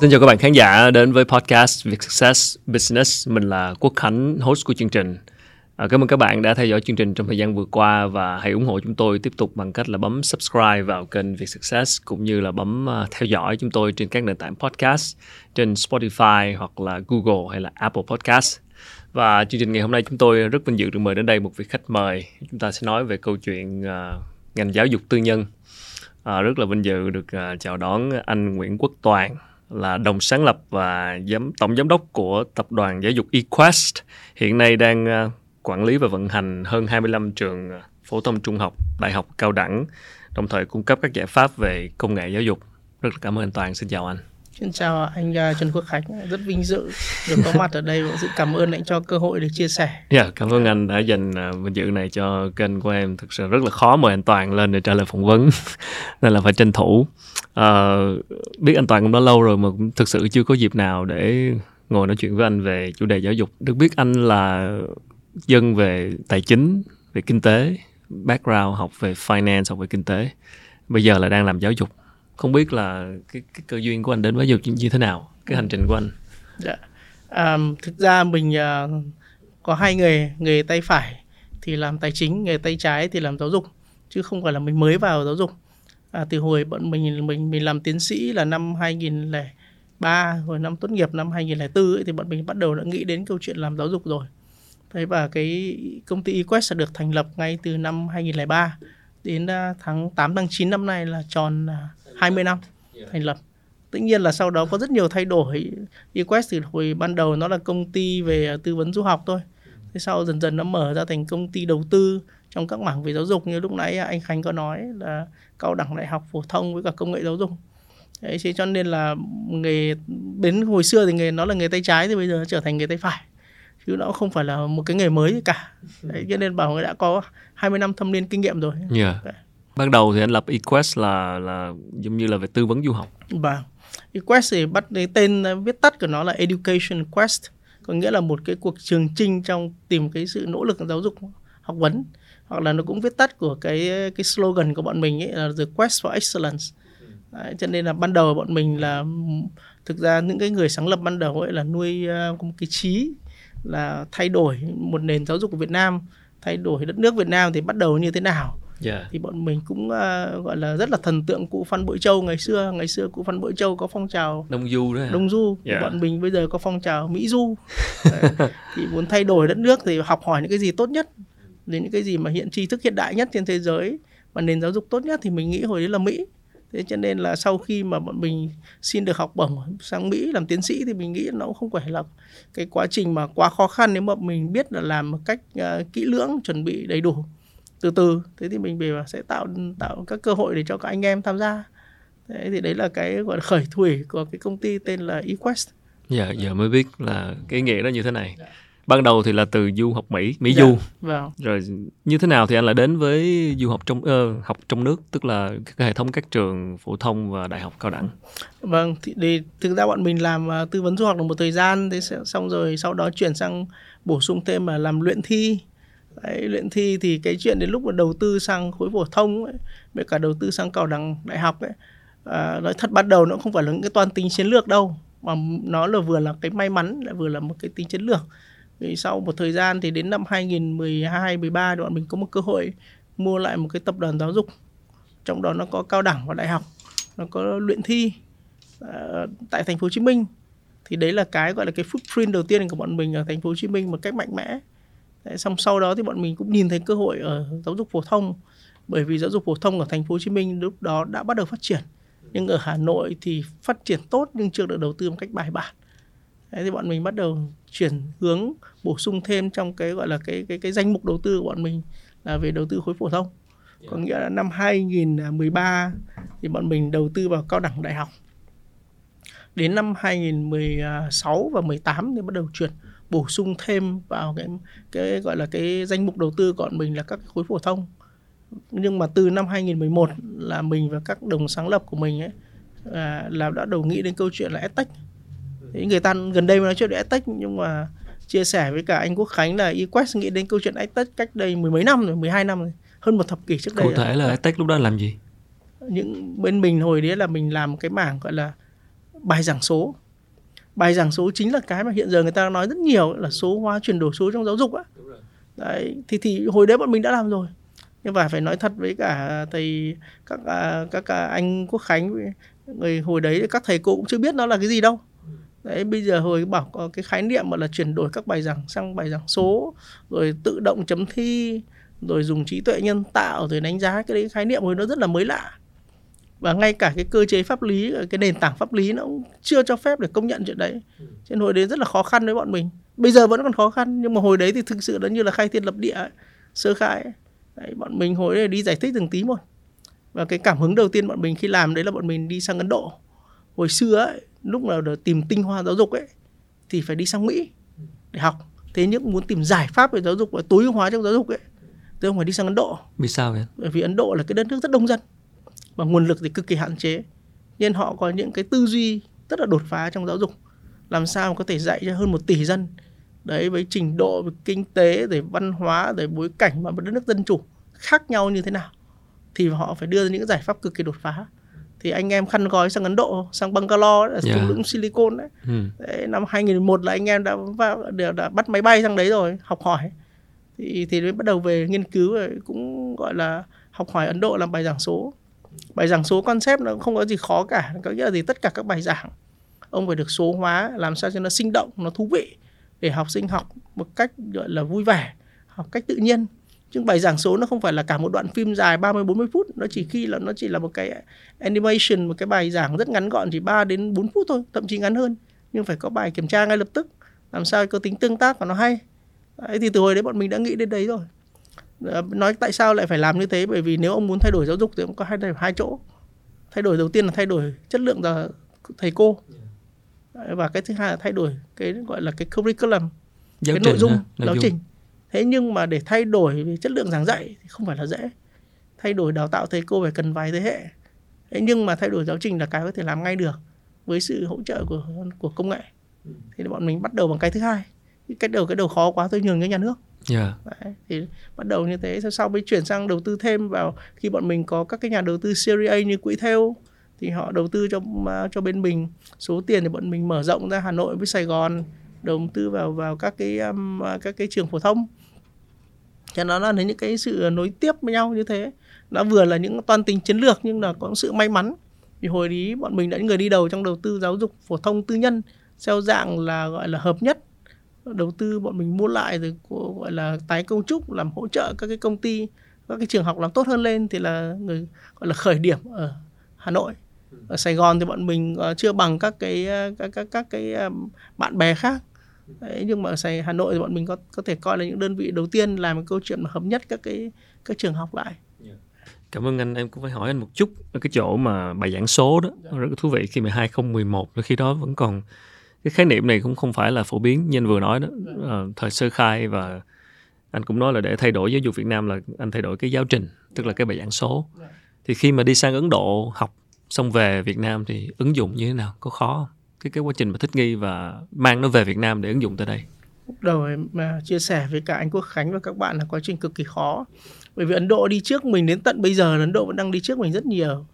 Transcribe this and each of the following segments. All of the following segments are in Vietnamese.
Xin chào các bạn khán giả đến với podcast Việt Success Business. Mình là Quốc Khánh, host của chương trình. À, cảm ơn các bạn đã theo dõi chương trình trong thời gian vừa qua và hãy ủng hộ chúng tôi tiếp tục bằng cách là bấm subscribe vào kênh Việt Success cũng như là bấm à, theo dõi chúng tôi trên các nền tảng podcast trên Spotify hoặc là Google hay là Apple Podcast. Và chương trình ngày hôm nay chúng tôi rất vinh dự được mời đến đây một vị khách mời. Chúng ta sẽ nói về câu chuyện uh, ngành giáo dục tư nhân. À, rất là vinh dự được uh, chào đón anh Nguyễn Quốc Toàn là đồng sáng lập và giám tổng giám đốc của tập đoàn giáo dục eQuest hiện nay đang ờ, quản lý và vận hành hơn 25 trường ờ, phổ thông trung học, đại học cao đẳng, đồng thời cung cấp các giải pháp về công nghệ giáo dục. Rất là cảm ơn anh Toàn, xin chào anh. Xin chào anh uh, Trần Quốc Khánh, rất vinh dự được có mặt ở đây và rất cảm ơn anh cho cơ hội được chia sẻ. Dạ, yeah, cảm ơn anh đã dành uh, vinh dự này cho kênh của em. Thực sự rất là khó mời anh Toàn lên để trả lời phỏng vấn, nên là phải tranh thủ. Uh, biết anh Toàn cũng đã lâu rồi mà cũng thực sự chưa có dịp nào để ngồi nói chuyện với anh về chủ đề giáo dục. Được biết anh là dân về tài chính về kinh tế background học về finance học về kinh tế bây giờ là đang làm giáo dục không biết là cái, cái cơ duyên của anh đến với dục như thế nào cái hành trình của anh? Dạ. à, thực ra mình uh, có hai nghề nghề tay phải thì làm tài chính nghề tay trái thì làm giáo dục chứ không phải là mình mới vào giáo dục. À, từ hồi bọn mình mình mình làm tiến sĩ là năm 2003 rồi năm tốt nghiệp năm 2004 ấy, thì bọn mình bắt đầu đã nghĩ đến câu chuyện làm giáo dục rồi. Thế và cái công ty eQuest được thành lập ngay từ năm 2003 đến à, tháng 8 tháng 9 năm nay là tròn 20 à, năm thành lập. Tất nhiên là sau đó có rất nhiều thay đổi. eQuest từ hồi ban đầu nó là công ty về tư vấn du học thôi. Thế sau dần dần nó mở ra thành công ty đầu tư trong các mảng về giáo dục như lúc nãy anh Khánh có nói là cao đẳng đại học phổ thông với cả công nghệ giáo dục. Đấy, thế cho nên là nghề đến hồi xưa thì nghề nó là nghề tay trái thì bây giờ nó trở thành nghề tay phải chứ nó không phải là một cái nghề mới gì cả đấy, cho nên bảo người đã có 20 năm thâm niên kinh nghiệm rồi yeah ban đầu thì anh lập eQuest là là giống như là về tư vấn du học. Vâng. eQuest thì bắt cái tên viết tắt của nó là Education Quest có nghĩa là một cái cuộc trường trinh trong tìm cái sự nỗ lực giáo dục học vấn. Hoặc là nó cũng viết tắt của cái cái slogan của bọn mình ấy là the quest for excellence. Đấy, cho nên là ban đầu bọn mình là thực ra những cái người sáng lập ban đầu ấy là nuôi uh, một cái trí là thay đổi một nền giáo dục của Việt Nam thay đổi đất nước Việt Nam thì bắt đầu như thế nào yeah. Dạ. thì bọn mình cũng uh, gọi là rất là thần tượng cụ Phan Bội Châu ngày xưa ngày xưa cụ Phan Bội Châu có phong trào Đông Du đấy Đông Du yeah. Dạ. bọn mình bây giờ có phong trào Mỹ Du thì muốn thay đổi đất nước thì học hỏi những cái gì tốt nhất đến những cái gì mà hiện tri thức hiện đại nhất trên thế giới và nền giáo dục tốt nhất thì mình nghĩ hồi đấy là Mỹ thế cho nên là sau khi mà bọn mình xin được học bổng sang Mỹ làm tiến sĩ thì mình nghĩ nó cũng không phải là cái quá trình mà quá khó khăn nếu mà mình biết là làm một cách uh, kỹ lưỡng chuẩn bị đầy đủ từ từ. Thế thì mình về sẽ tạo tạo các cơ hội để cho các anh em tham gia. Thế thì đấy là cái gọi là khởi thủy của cái công ty tên là eQuest. Dạ giờ mới biết là cái nghĩa đó như thế này. Yeah. Ban đầu thì là từ du học Mỹ Mỹ dạ, du. vâng. rồi như thế nào thì anh lại đến với du học trong uh, học trong nước tức là cái hệ thống các trường phổ thông và đại học cao đẳng? Vâng thì để thực ra bọn mình làm uh, tư vấn du học được một thời gian thế xong rồi sau đó chuyển sang bổ sung thêm là làm luyện thi Đấy, luyện thi thì cái chuyện đến lúc mà đầu tư sang khối phổ thông ấy, với cả đầu tư sang cao đẳng đại học ấy à, nói thật ban đầu nó không phải là những cái toàn tính chiến lược đâu mà nó là vừa là cái may mắn lại vừa là một cái tính chiến lược. Vì sau một thời gian thì đến năm 2012 13 thì bọn mình có một cơ hội mua lại một cái tập đoàn giáo dục trong đó nó có cao đẳng và đại học nó có luyện thi à, tại thành phố Hồ Chí Minh. Thì đấy là cái gọi là cái footprint đầu tiên của bọn mình ở thành phố Hồ Chí Minh một cách mạnh mẽ đấy, xong sau đó thì bọn mình cũng nhìn thấy cơ hội ở giáo dục phổ thông. Bởi vì giáo dục phổ thông ở thành phố Hồ Chí Minh lúc đó đã bắt đầu phát triển. Nhưng ở Hà Nội thì phát triển tốt nhưng chưa được đầu tư một cách bài bản. Đấy, thì bọn mình bắt đầu chuyển hướng bổ sung thêm trong cái gọi là cái cái cái danh mục đầu tư của bọn mình là về đầu tư khối phổ thông. Có nghĩa là năm 2013 thì bọn mình đầu tư vào cao đẳng đại học. Đến năm 2016 và 18 thì bắt đầu chuyển bổ sung thêm vào cái cái gọi là cái danh mục đầu tư của mình là các khối phổ thông. Nhưng mà từ năm 2011 là mình và các đồng sáng lập của mình ấy là, là đã đầu nghĩ đến câu chuyện là EdTech Thế người ta gần đây mới nói chuyện về EdTech nhưng mà chia sẻ với cả anh Quốc Khánh là eQuest nghĩ đến câu chuyện EdTech cách đây mười mấy năm rồi, 12 năm rồi, hơn một thập kỷ trước đây. Cụ thể là EdTech lúc đó làm gì? Những bên mình hồi đấy là mình làm cái mảng gọi là bài giảng số bài giảng số chính là cái mà hiện giờ người ta nói rất nhiều là số hóa chuyển đổi số trong giáo dục á. Đấy thì thì hồi đấy bọn mình đã làm rồi. Nhưng mà phải nói thật với cả thầy các à, các à, anh quốc khánh người hồi đấy các thầy cô cũng chưa biết nó là cái gì đâu. Đấy bây giờ hồi bảo có cái khái niệm mà là chuyển đổi các bài giảng sang bài giảng số rồi tự động chấm thi rồi dùng trí tuệ nhân tạo rồi đánh giá cái đấy khái niệm hồi nó rất là mới lạ và ngay cả cái cơ chế pháp lý cái nền tảng pháp lý nó cũng chưa cho phép để công nhận chuyện đấy. Cho nên hồi đấy rất là khó khăn với bọn mình. Bây giờ vẫn còn khó khăn nhưng mà hồi đấy thì thực sự nó như là khai thiên lập địa ấy, sơ khai ấy. Đấy, bọn mình hồi đấy đi giải thích từng tí một. Và cái cảm hứng đầu tiên bọn mình khi làm đấy là bọn mình đi sang Ấn Độ. Hồi xưa ấy, lúc nào để tìm tinh hoa giáo dục ấy thì phải đi sang Mỹ để học. Thế nhưng muốn tìm giải pháp về giáo dục và tối ưu hóa trong giáo dục ấy thì không phải đi sang Ấn Độ. Vì sao vậy? Bởi vì Ấn Độ là cái đất nước rất đông dân và nguồn lực thì cực kỳ hạn chế. Nên họ có những cái tư duy rất là đột phá trong giáo dục. Làm sao có thể dạy cho hơn một tỷ dân. Đấy với trình độ về kinh tế rồi văn hóa rồi bối cảnh mà một đất nước dân chủ khác nhau như thế nào. Thì họ phải đưa ra những giải pháp cực kỳ đột phá. Thì anh em khăn gói sang Ấn Độ sang Bangalore là Yeah. lũng Silicon đấy. ừ. đấy năm 2001 là anh em đã vào, đã, đã bắt máy bay sang đấy rồi học hỏi. Thì thì mới bắt đầu về nghiên cứu rồi cũng gọi là học hỏi Ấn Độ làm bài giảng số bài giảng số concept nó không có gì khó cả có nghĩa là gì? Tất cả các bài giảng ông phải được số hóa làm sao cho nó sinh động nó thú vị để học sinh học một cách gọi là vui vẻ học cách tự nhiên. Chứ bài giảng số nó không phải là cả một đoạn phim dài 30 40 phút nó chỉ khi là nó chỉ là một cái animation một cái bài giảng rất ngắn gọn chỉ 3 đến 4 phút thôi thậm chí ngắn hơn. Nhưng phải có bài kiểm tra ngay lập tức làm sao có tính tương tác và nó hay. Đấy, thì từ hồi đấy bọn mình đã nghĩ đến đấy rồi nói tại sao lại phải làm như thế? Bởi vì nếu ông muốn thay đổi giáo dục thì ông có hai hai chỗ. Thay đổi đầu tiên là thay đổi chất lượng là thầy cô. Và cái thứ hai là thay đổi cái gọi là cái curriculum giáo cái trình nội dung ha, giáo trình. Thế nhưng mà để thay đổi về chất lượng giảng dạy thì không phải là dễ. Thay đổi đào tạo thầy cô phải cần vài thế hệ. Thế nhưng mà thay đổi giáo trình là cái có thể làm ngay được với sự hỗ trợ của của công nghệ. Thì bọn mình bắt đầu bằng cái thứ hai. Cái đầu cái đầu khó quá tôi nhường cho nhà nước yeah. Đấy, thì bắt đầu như thế sau sau mới chuyển sang đầu tư thêm vào khi bọn mình có các cái nhà đầu tư Series A như quỹ theo thì họ đầu tư cho à, cho bên mình. Số tiền thì bọn mình mở rộng ra Hà Nội với Sài Gòn đầu tư vào vào các cái um, à, các cái trường phổ thông. Cho nó là những cái sự nối tiếp với nhau như thế. Nó vừa là những toàn tính chiến lược nhưng là có sự may mắn. Vì hồi đấy bọn mình đã những người đi đầu trong đầu tư giáo dục phổ thông tư nhân theo dạng là gọi là hợp nhất đầu tư bọn mình mua lại rồi gọi là tái cấu trúc làm hỗ trợ các cái công ty các cái trường học làm tốt hơn lên thì là người gọi là khởi điểm ở Hà Nội. Ở Sài Gòn thì bọn mình ờ, chưa bằng các cái ờ, các các các cái ờ, bạn bè khác. Đấy, nhưng mà ở Sài Hà Nội thì bọn mình có có thể coi là những đơn vị đầu tiên làm cái câu chuyện mà hợp nhất các cái các trường học lại. Cảm ơn anh, em cũng phải hỏi anh một chút. Ở cái chỗ mà bài giảng số đó, nó rất thú vị khi mà 2011 là khi đó vẫn còn cái khái niệm này cũng không phải là phổ biến như anh vừa nói đó, ờ, thời sơ khai và anh cũng nói là để thay đổi giáo dục Việt Nam là anh thay đổi cái giáo trình, tức là cái bài giảng số. Thì khi mà đi sang Ấn Độ học xong về Việt Nam thì ứng dụng như thế nào? Có khó không? Cái cái quá trình mà thích nghi và mang nó về Việt Nam để ứng dụng tới đây. lúc đầu em mà chia sẻ với cả anh Quốc Khánh và các bạn là quá trình cực kỳ khó bởi vì Ấn Độ đi trước mình đến tận bây giờ Ấn Độ vẫn đang đi trước mình rất nhiều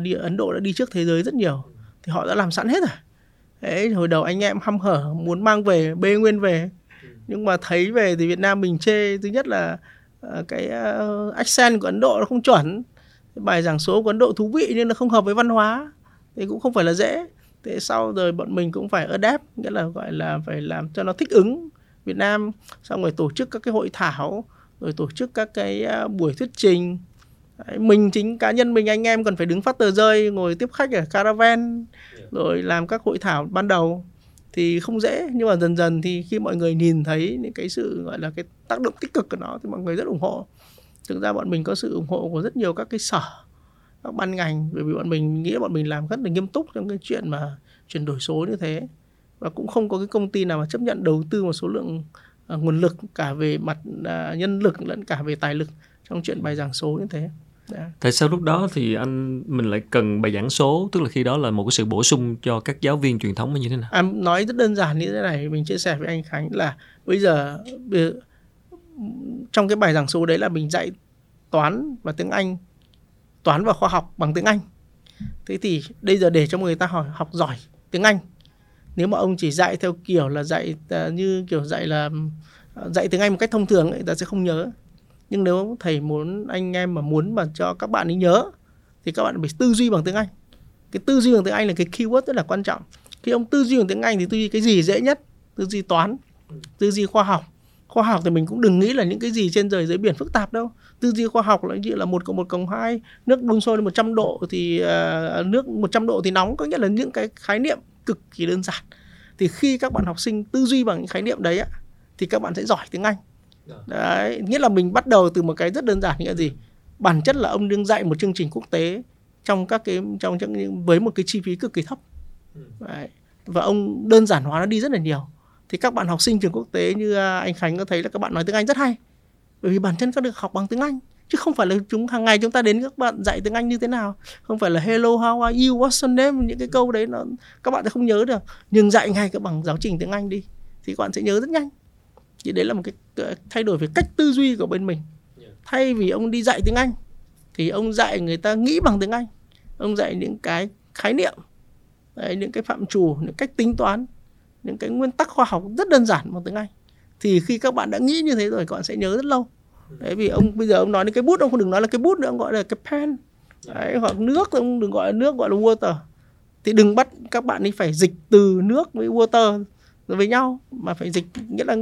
đi Ấn Độ đã đi trước thế giới rất nhiều thì họ đã làm sẵn hết rồi Đấy, hồi đầu anh em hăm hở muốn mang về bê nguyên về. Nhưng mà thấy về thì Việt Nam mình chê thứ nhất là ờ, cái uh, accent của Ấn Độ nó không chuẩn. Bài giảng số của Ấn Độ thú vị nhưng nó không hợp với văn hóa thì cũng không phải là dễ. Thế sau rồi bọn mình cũng phải adapt nghĩa là gọi là phải làm cho nó thích ứng Việt Nam. Xong rồi tổ chức các cái hội thảo rồi tổ chức các cái à, buổi thuyết trình Đấy, mình chính cá nhân mình anh em còn phải đứng phát tờ rơi ngồi tiếp khách ở caravan rồi làm các hội thảo ban đầu. Thì không dễ nhưng mà dần dần thì khi mọi người nhìn thấy những cái sự gọi là cái tác động tích cực của nó thì mọi người rất ủng hộ. Thực ra bọn mình có sự ủng hộ của rất nhiều các cái sở các ban ngành bởi vì bọn mình nghĩ bọn mình làm rất là nghiêm túc trong cái chuyện mà chuyển đổi số như thế. Và cũng không có cái công ty nào mà chấp nhận đầu tư một số lượng à, nguồn lực cả về mặt à, nhân lực lẫn cả về tài lực trong chuyện bài giảng số như thế Dạ. Tại sao lúc đó thì anh mình lại cần bài giảng số, tức là khi đó là một cái sự bổ sung cho các giáo viên truyền thống như thế nào? Em nói rất đơn giản như thế này mình chia sẻ với anh Khánh là bây giờ trong cái bài giảng số đấy là mình dạy toán và tiếng Anh toán và khoa học bằng tiếng Anh thế thì bây giờ để cho người ta hỏi học giỏi tiếng Anh nếu mà ông chỉ dạy theo kiểu là dạy uh, như kiểu dạy là uh, dạy tiếng Anh một cách thông thường ấy, ta sẽ không nhớ nhưng nếu thầy muốn anh em mà muốn mà cho các bạn ấy nhớ thì các bạn phải tư duy bằng tiếng Anh. Cái tư duy bằng tiếng Anh là cái keyword rất là quan trọng. Khi ông tư duy bằng tiếng Anh thì tư duy cái gì dễ nhất? Tư duy toán tư duy khoa học. Khoa học thì mình cũng đừng nghĩ là những cái gì trên trời dưới biển phức tạp đâu. Tư duy khoa học là như là một cộng một cộng hai nước đun sôi lên 100 độ thì uh, nước 100 độ thì nóng. Có nghĩa là những cái khái niệm cực kỳ đơn giản. Thì khi các bạn học sinh tư duy bằng những khái niệm đấy á, thì các bạn sẽ giỏi tiếng Anh đấy nghĩa là mình bắt đầu từ một cái rất đơn giản là gì? Bản chất là ông đương dạy một chương trình quốc tế trong các cái trong những với một cái chi phí cực kỳ thấp. Đấy. và ông đơn giản hóa nó đi rất là nhiều. Thì các bạn học sinh trường quốc tế như à, anh Khánh có thấy là các bạn nói tiếng Anh rất hay. Bởi vì bản thân các được học bằng tiếng Anh chứ không phải là chúng hàng ngày chúng ta đến các bạn dạy tiếng Anh như thế nào. Không phải là hello how are you? What's your name? Những cái câu đấy nó các bạn sẽ không nhớ được. Nhưng dạy ngay các bằng giáo trình tiếng Anh đi thì các bạn sẽ nhớ rất nhanh thì đấy là một cái thay đổi về cách tư duy của bên mình. Thay vì ông đi dạy tiếng Anh thì ông dạy người ta nghĩ bằng tiếng Anh. Ông dạy những cái khái niệm đấy, những cái phạm trù những cách tính toán những cái nguyên tắc khoa học rất đơn giản bằng tiếng Anh. Thì khi các bạn đã nghĩ như thế rồi các bạn sẽ nhớ rất lâu. Đấy vì ông bây giờ ông nói đến cái bút ông không đừng nói là cái bút nữa ông gọi là cái pen. Đấy, hoặc nước ông đừng gọi là nước gọi là water. Thì đừng bắt các bạn ấy phải dịch từ nước với water với nhau mà phải dịch nghĩa là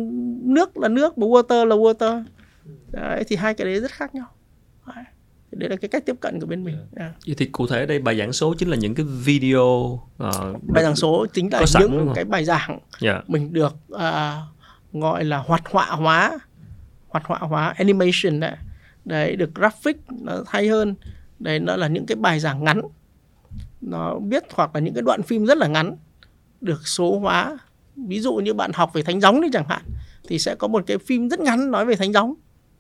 nước là nước và water là water. Đấy, thì hai cái đấy rất khác nhau. Đấy. đấy là cái cách tiếp cận của bên mình. Yeah. Vậy thì cụ thể đây bài giảng số chính là những cái video uh, bài giảng số chính là những cái bài giảng yeah. Mình được uh, gọi là hoạt họa hóa hoạt họa hóa animation đấy. Đấy được graphic nó hay hơn. Đấy nó là những cái bài giảng ngắn. Nó biết hoặc là những cái đoạn phim rất là ngắn được số hóa. Ví dụ như bạn học về thánh gióng đi chẳng hạn thì sẽ có một cái phim rất ngắn nói về thánh gióng.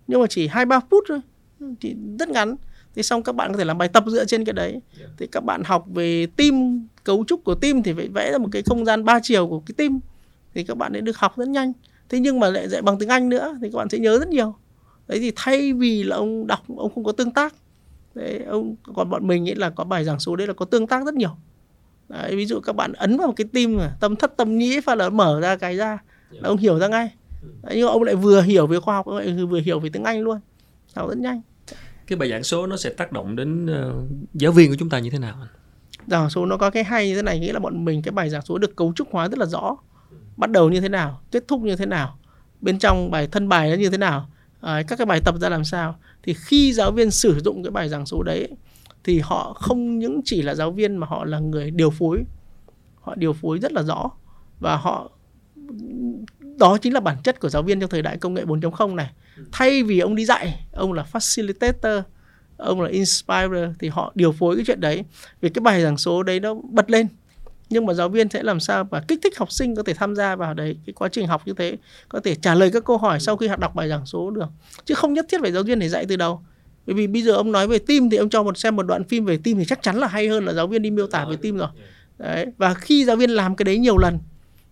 Nhưng mà chỉ hai ba phút thôi thì rất ngắn. Thì xong các bạn có thể làm bài tập dựa trên cái đấy. Thì các bạn học về tim cấu trúc của tim thì phải vẽ ra một cái không gian ba chiều của cái tim thì các bạn ấy được học rất nhanh. Thế nhưng mà lại dạy bằng tiếng anh nữa thì các bạn sẽ nhớ rất nhiều. Đấy thì thay vì là ông đọc ông không có tương tác đấy ông còn bọn mình ấy là có bài giảng số đấy là có tương tác rất nhiều. Đấy, ví dụ các bạn ấn vào một cái tim tâm thất tâm nhĩ và là mở ra cái ra là ông hiểu ra ngay nhưng ông lại vừa hiểu về khoa học lại vừa hiểu về tiếng anh luôn. Học rất nhanh. Cái bài giảng số nó sẽ tác động đến uh, giáo viên của chúng ta như thế nào giảng số nó có cái hay như thế này nghĩa là bọn mình cái bài giảng số được cấu trúc hóa rất là rõ. Bắt đầu như thế nào kết thúc như thế nào bên trong bài thân bài nó như thế nào à, các cái bài tập ra làm sao. Thì khi giáo viên sử dụng cái bài giảng số đấy thì họ không những chỉ là giáo viên mà họ là người điều phối. Họ điều phối rất là rõ và họ đó chính là bản chất của giáo viên trong thời đại công nghệ 4.0 này. Thay vì ông đi dạy ông là facilitator ông là inspirer thì họ điều phối cái chuyện đấy. Vì cái bài giảng số đấy nó bật lên. Nhưng mà giáo viên sẽ làm sao và kích thích học sinh có thể tham gia vào đấy cái quá trình học như thế có thể trả lời các câu hỏi sau khi họ đọc bài giảng số được. Chứ không nhất thiết phải giáo viên để dạy từ đầu. Bởi vì bây giờ ông nói về tim thì ông cho một xem một đoạn phim về tim thì chắc chắn là hay hơn là giáo viên đi miêu tả về tim rồi. Đấy và khi giáo viên làm cái đấy nhiều lần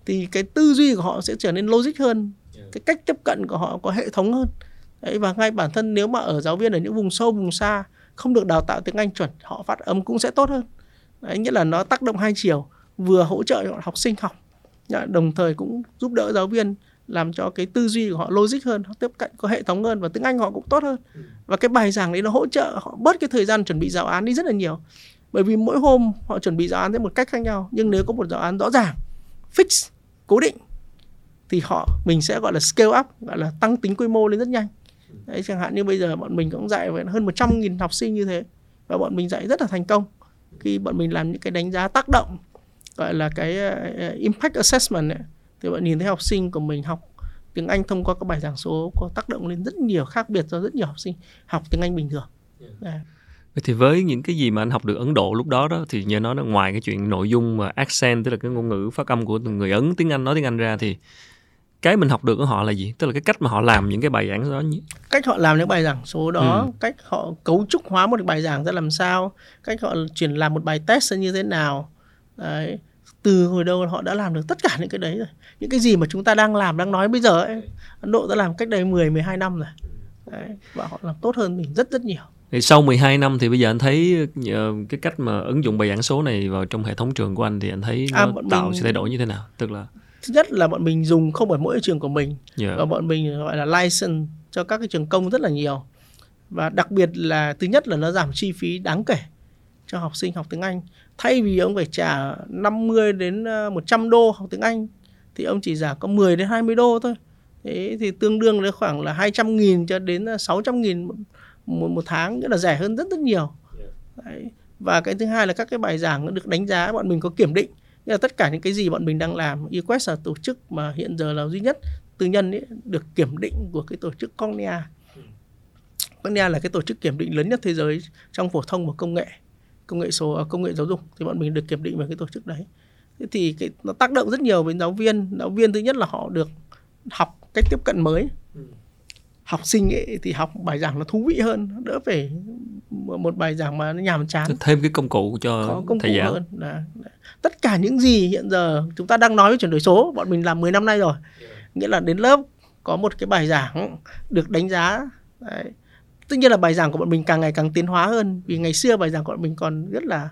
thì cái tư duy của họ sẽ trở nên logic hơn. Cái cách tiếp cận của họ có hệ thống hơn. Đấy và ngay bản thân nếu mà ở giáo viên ở những vùng sâu vùng xa không được đào tạo tiếng anh chuẩn họ phát âm cũng sẽ tốt hơn. Đấy nghĩa là nó tác động hai chiều vừa hỗ trợ cho học sinh học đồng thời cũng giúp đỡ giáo viên làm cho cái tư duy của họ logic hơn họ tiếp cận có hệ thống hơn và tiếng anh họ cũng tốt hơn. Và cái bài giảng đấy nó hỗ trợ họ bớt cái thời gian chuẩn bị giáo án đi rất là nhiều. Bởi vì mỗi hôm họ chuẩn bị giáo án theo một cách khác nhau nhưng nếu có một giáo án rõ ràng fix cố định thì họ mình sẽ gọi là scale up gọi là tăng tính quy mô lên rất nhanh đấy chẳng hạn như bây giờ bọn mình cũng dạy hơn 100.000 học sinh như thế và bọn mình dạy rất là thành công khi bọn mình làm những cái đánh giá tác động gọi là cái uh, impact assessment ấy, thì bạn nhìn thấy học sinh của mình học tiếng Anh thông qua các bài giảng số có tác động lên rất nhiều khác biệt cho rất nhiều học sinh học tiếng Anh bình thường. Yeah. Thì với những cái gì mà anh học được Ấn Độ lúc đó đó thì như nói nó ngoài cái chuyện nội dung mà accent tức là cái ngôn ngữ phát âm của người Ấn tiếng Anh nói tiếng Anh ra thì cái mình học được của họ là gì? Tức là cái cách mà họ làm những cái bài giảng đó. Cách họ làm những bài giảng số đó, ừ. cách họ cấu trúc hóa một bài giảng ra làm sao, cách họ chuyển làm một bài test như thế nào. Đấy từ hồi đầu họ đã làm được tất cả những cái đấy rồi những cái gì mà chúng ta đang làm đang nói bây giờ ấy Ấn Độ đã làm cách đây 10 12 năm rồi đấy, và họ làm tốt hơn mình rất rất nhiều thì sau 12 năm thì bây giờ anh thấy uh, cái cách mà ứng dụng bài giảng số này vào trong hệ thống trường của anh thì anh thấy à, nó à, tạo mình... sự thay đổi như thế nào? Tức là thứ nhất là bọn mình dùng không phải mỗi trường của mình yeah. và bọn mình gọi là license cho các cái trường công rất là nhiều. Và đặc biệt là thứ nhất là nó giảm chi phí đáng kể cho học sinh học tiếng Anh. Thay vì ông phải trả 50 đến 100 ờ, đô học tiếng Anh thì ông chỉ trả có 10 đến 20 đô thôi. Thế thì tương đương với khoảng là 200 nghìn cho đến 600 nghìn một, một, tháng nghĩa là rẻ hơn rất rất nhiều. Đấy. và cái thứ hai là các cái bài giảng nó được đánh giá bọn mình có kiểm định. Nghĩa là tất cả những cái gì bọn mình đang làm eQuest là tổ chức mà hiện giờ là duy nhất tư nhân ấy, được kiểm định của cái tổ chức Cornea Cornea là cái tổ chức kiểm định lớn nhất thế giới trong phổ thông và công nghệ công nghệ số à, công nghệ giáo dục. Thì bọn mình được kiểm định bởi cái tổ chức đấy. Thế thì cái, nó tác động rất nhiều với giáo viên. Giáo viên thứ nhất là họ được học cách tiếp cận mới. Học sinh ấy thì học bài giảng nó thú vị hơn đỡ phải một bài giảng mà nó nhàm chán thêm cái công cụ cho Có công thầy cụ giáo hơn. Đã. tất cả những gì hiện giờ chúng ta đang nói về chuyển đổi số bọn mình làm 10 năm nay rồi nghĩa là đến lớp có một cái bài giảng được đánh giá đấy. tất nhiên là bài giảng của bọn mình càng ngày càng tiến hóa hơn vì ngày xưa bài giảng của bọn mình còn rất là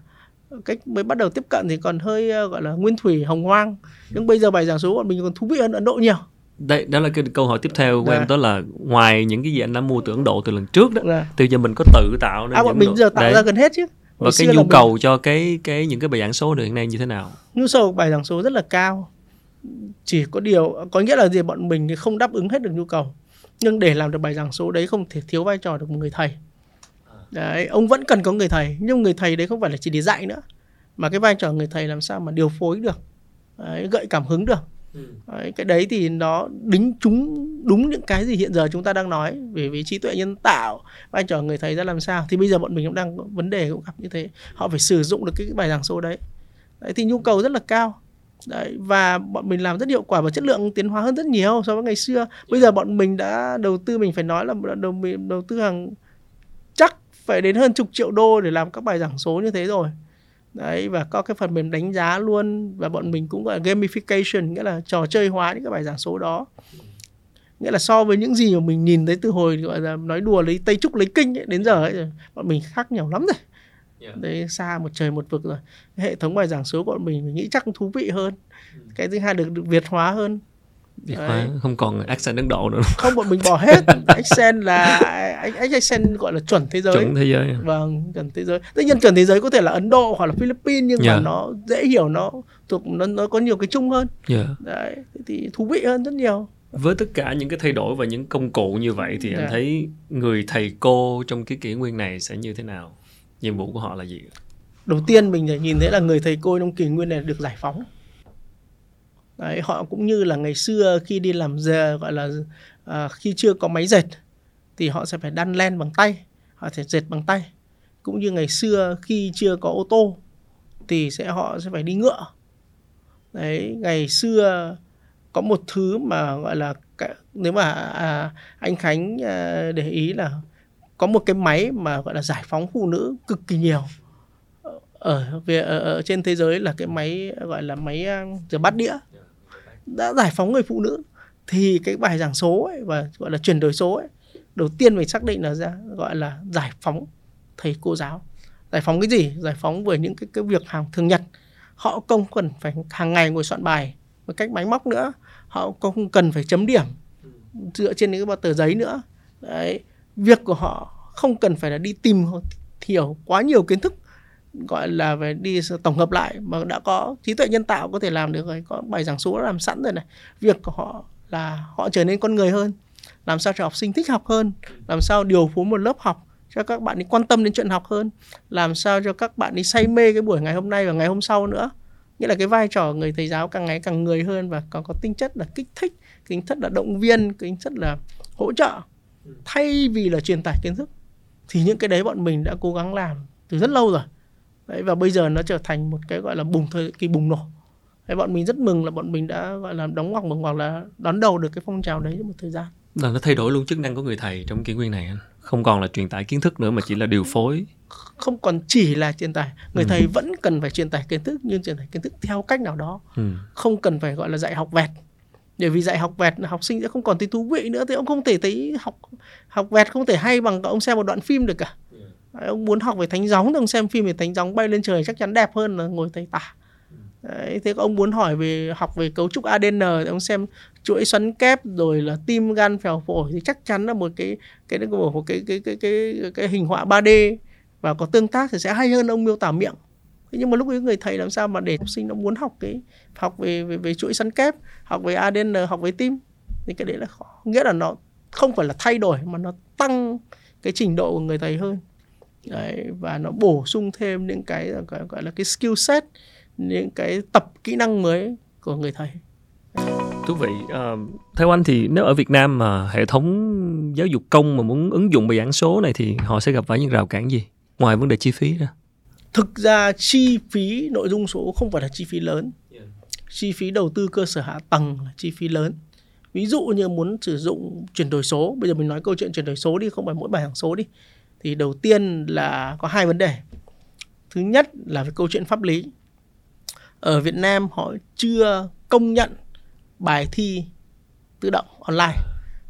cách mới bắt đầu tiếp cận thì còn hơi ờ, gọi là nguyên thủy hồng hoang nhưng bây giờ bài giảng số bọn mình còn thú vị hơn ấn độ nhiều đây đó là cái câu hỏi tiếp theo của dạ. em đó là ngoài những cái gì anh đã mua từ Ấn Độ từ lần trước đó dạ. từ giờ mình có tự tạo nên à, bọn mình giờ tạo Đấy. ra gần hết chứ. Và cái nhu cầu mình... cho cái cái những cái bài giảng số được hiện nay như thế nào? Nhu cầu bài giảng số rất là cao. Chỉ có điều có nghĩa là gì? Bọn mình thì không đáp ứng hết được nhu cầu. Nhưng để làm được bài giảng số đấy không thể thiếu vai trò được một người thầy. Đấy ông vẫn cần có người thầy nhưng người thầy đấy không phải là chỉ để dạy nữa mà cái vai trò người thầy làm sao mà điều phối được đấy, gợi cảm hứng được Đấy, cái đấy thì nó đính chúng đúng những cái gì hiện giờ chúng ta đang nói về về trí tuệ nhân tạo vai trò người thầy ra làm sao. Thì bây giờ bọn mình cũng đang vấn đề cũng gặp như thế. Họ phải sử dụng được cái bài giảng số đấy, đấy thì nhu cầu rất là cao. Đấy và bọn mình làm rất hiệu quả và chất lượng tiến hóa hơn rất nhiều so với ngày xưa. Bây giờ bọn mình đã đầu tư mình phải nói là đầu đầu tư hàng chắc phải đến hơn chục triệu đô để làm các bài giảng số như thế rồi đấy và có cái phần mềm đánh giá luôn và bọn mình cũng gọi là gamification nghĩa là trò chơi hóa những cái bài giảng số đó. Nghĩa là so với những gì mà mình nhìn thấy từ hồi gọi là nói đùa lấy tây trúc lấy kinh ấy, đến giờ ấy, bọn mình khác nhau lắm rồi. Yeah. đấy xa một trời một vực rồi. Hệ thống bài giảng số của bọn mình mình nghĩ chắc thú vị hơn. Ừ. cái thứ hai được, được việt hóa hơn Việt hóa không còn accent Ấn Độ nữa không? Bọn mình bỏ hết. Accent là accent gọi là chuẩn thế giới. Chuẩn thế giới vâng chuẩn thế giới. Tất nhiên chuẩn thế giới có thể là Ấn Độ hoặc là Philippines nhưng yeah. mà nó dễ hiểu nó thuộc nó nó có nhiều cái chung hơn. Yeah. đấy thì thú vị hơn rất nhiều. Với tất cả những cái thay đổi và những công cụ như vậy thì yeah. anh thấy người thầy cô trong cái kỷ nguyên này sẽ như thế nào? Nhiệm vụ của họ là gì? Đầu tiên mình nhìn thấy là người thầy cô trong kỷ nguyên này được giải phóng Đấy, họ cũng như là ngày xưa khi đi làm giờ gọi là à, khi chưa có máy dệt thì họ sẽ phải đan len bằng tay họ sẽ dệt bằng tay. Cũng như ngày xưa khi chưa có ô tô thì sẽ họ sẽ phải đi ngựa. Đấy ngày xưa có một thứ mà gọi là nếu mà à, anh Khánh à, để ý là có một cái máy mà gọi là giải phóng phụ nữ cực kỳ nhiều. Ở về ở, ở trên thế giới là cái máy gọi là máy à, rửa bát đĩa đã giải phóng người phụ nữ, thì cái bài giảng số ấy và gọi là chuyển đổi số ấy, đầu tiên phải xác định là ra, gọi là giải phóng thầy cô giáo. Giải phóng cái gì? Giải phóng với những cái cái việc hàng thường nhật. Họ không cần phải hàng ngày ngồi soạn bài một cách máy móc nữa. Họ không cần phải chấm điểm dựa trên những cái tờ giấy nữa. Đấy, việc của họ không cần phải là đi tìm hiểu quá nhiều kiến thức gọi là về đi tổng hợp lại mà đã có trí tuệ nhân tạo có thể làm được rồi, có bài giảng số đã làm sẵn rồi này. Việc của họ là họ trở nên con người hơn, làm sao cho học sinh thích học hơn, làm sao điều phối một lớp học cho các bạn ấy quan tâm đến chuyện học hơn, làm sao cho các bạn ấy say mê cái buổi ngày hôm nay và ngày hôm sau nữa. Nghĩa là cái vai trò người thầy giáo càng ngày càng người hơn và còn có tinh chất là kích thích, tính chất là động viên, tính chất là hỗ trợ. Thay vì là truyền tải kiến thức, thì những cái đấy bọn mình đã cố gắng làm từ rất lâu rồi. Đấy, và bây giờ nó trở thành một cái gọi là bùng thời kỳ bùng nổ. Đấy, bọn mình rất mừng là bọn mình đã gọi là đóng ngoặc hoặc là đón đầu được cái phong trào đấy một thời gian. Là nó thay đổi luôn chức năng của người thầy trong kỷ nguyên này không còn là truyền tải kiến thức nữa mà chỉ là điều phối. Không còn chỉ là truyền tải. Người ừ. thầy vẫn cần phải truyền tải kiến thức nhưng truyền tải kiến thức theo cách nào đó. Ừ. không cần phải gọi là dạy học vẹt. Bởi vì dạy học vẹt học sinh sẽ không còn thấy thú vị nữa thì ông không thể thấy học học vẹt không thể hay bằng ông xem một đoạn phim được cả Đấy, ông muốn học về thánh gióng thì ông xem phim về thánh gióng bay lên trời chắc chắn đẹp hơn là ngồi thầy tả. Đấy, thế ông muốn hỏi về học về cấu trúc ADN thì ông xem chuỗi xoắn kép rồi là tim gan phèo phổi thì chắc chắn là một cái cái cái cái cái cái cái, cái, cái hình họa 3D và có tương tác thì sẽ hay hơn ông miêu tả miệng. Thế nhưng mà lúc ấy người thầy làm sao mà để học sinh nó muốn học cái học về về, về chuỗi xoắn kép học về ADN học về tim thì cái đấy là khó. Nghĩa là nó không phải là thay đổi mà nó tăng cái trình độ của người thầy hơn đấy, và nó bổ sung thêm những cái gọi, gọi là cái skill set những cái tập kỹ năng mới của người thầy. Thú vị uh, theo anh thì nếu ở Việt Nam mà hệ thống giáo dục công mà muốn ứng dụng bài giảng số này thì họ sẽ gặp phải những rào cản gì? Ngoài vấn đề chi phí ra. Thực ra chi phí nội dung số không phải là chi phí lớn. Chi phí đầu tư cơ sở hạ tầng là chi phí lớn. Ví dụ như muốn sử dụng chuyển đổi số bây giờ mình nói câu chuyện chuyển đổi số đi không phải mỗi bài giảng số đi thì đầu tiên là có hai vấn đề. Thứ nhất là về câu chuyện pháp lý. Ở Việt Nam họ chưa công nhận bài thi tự động online.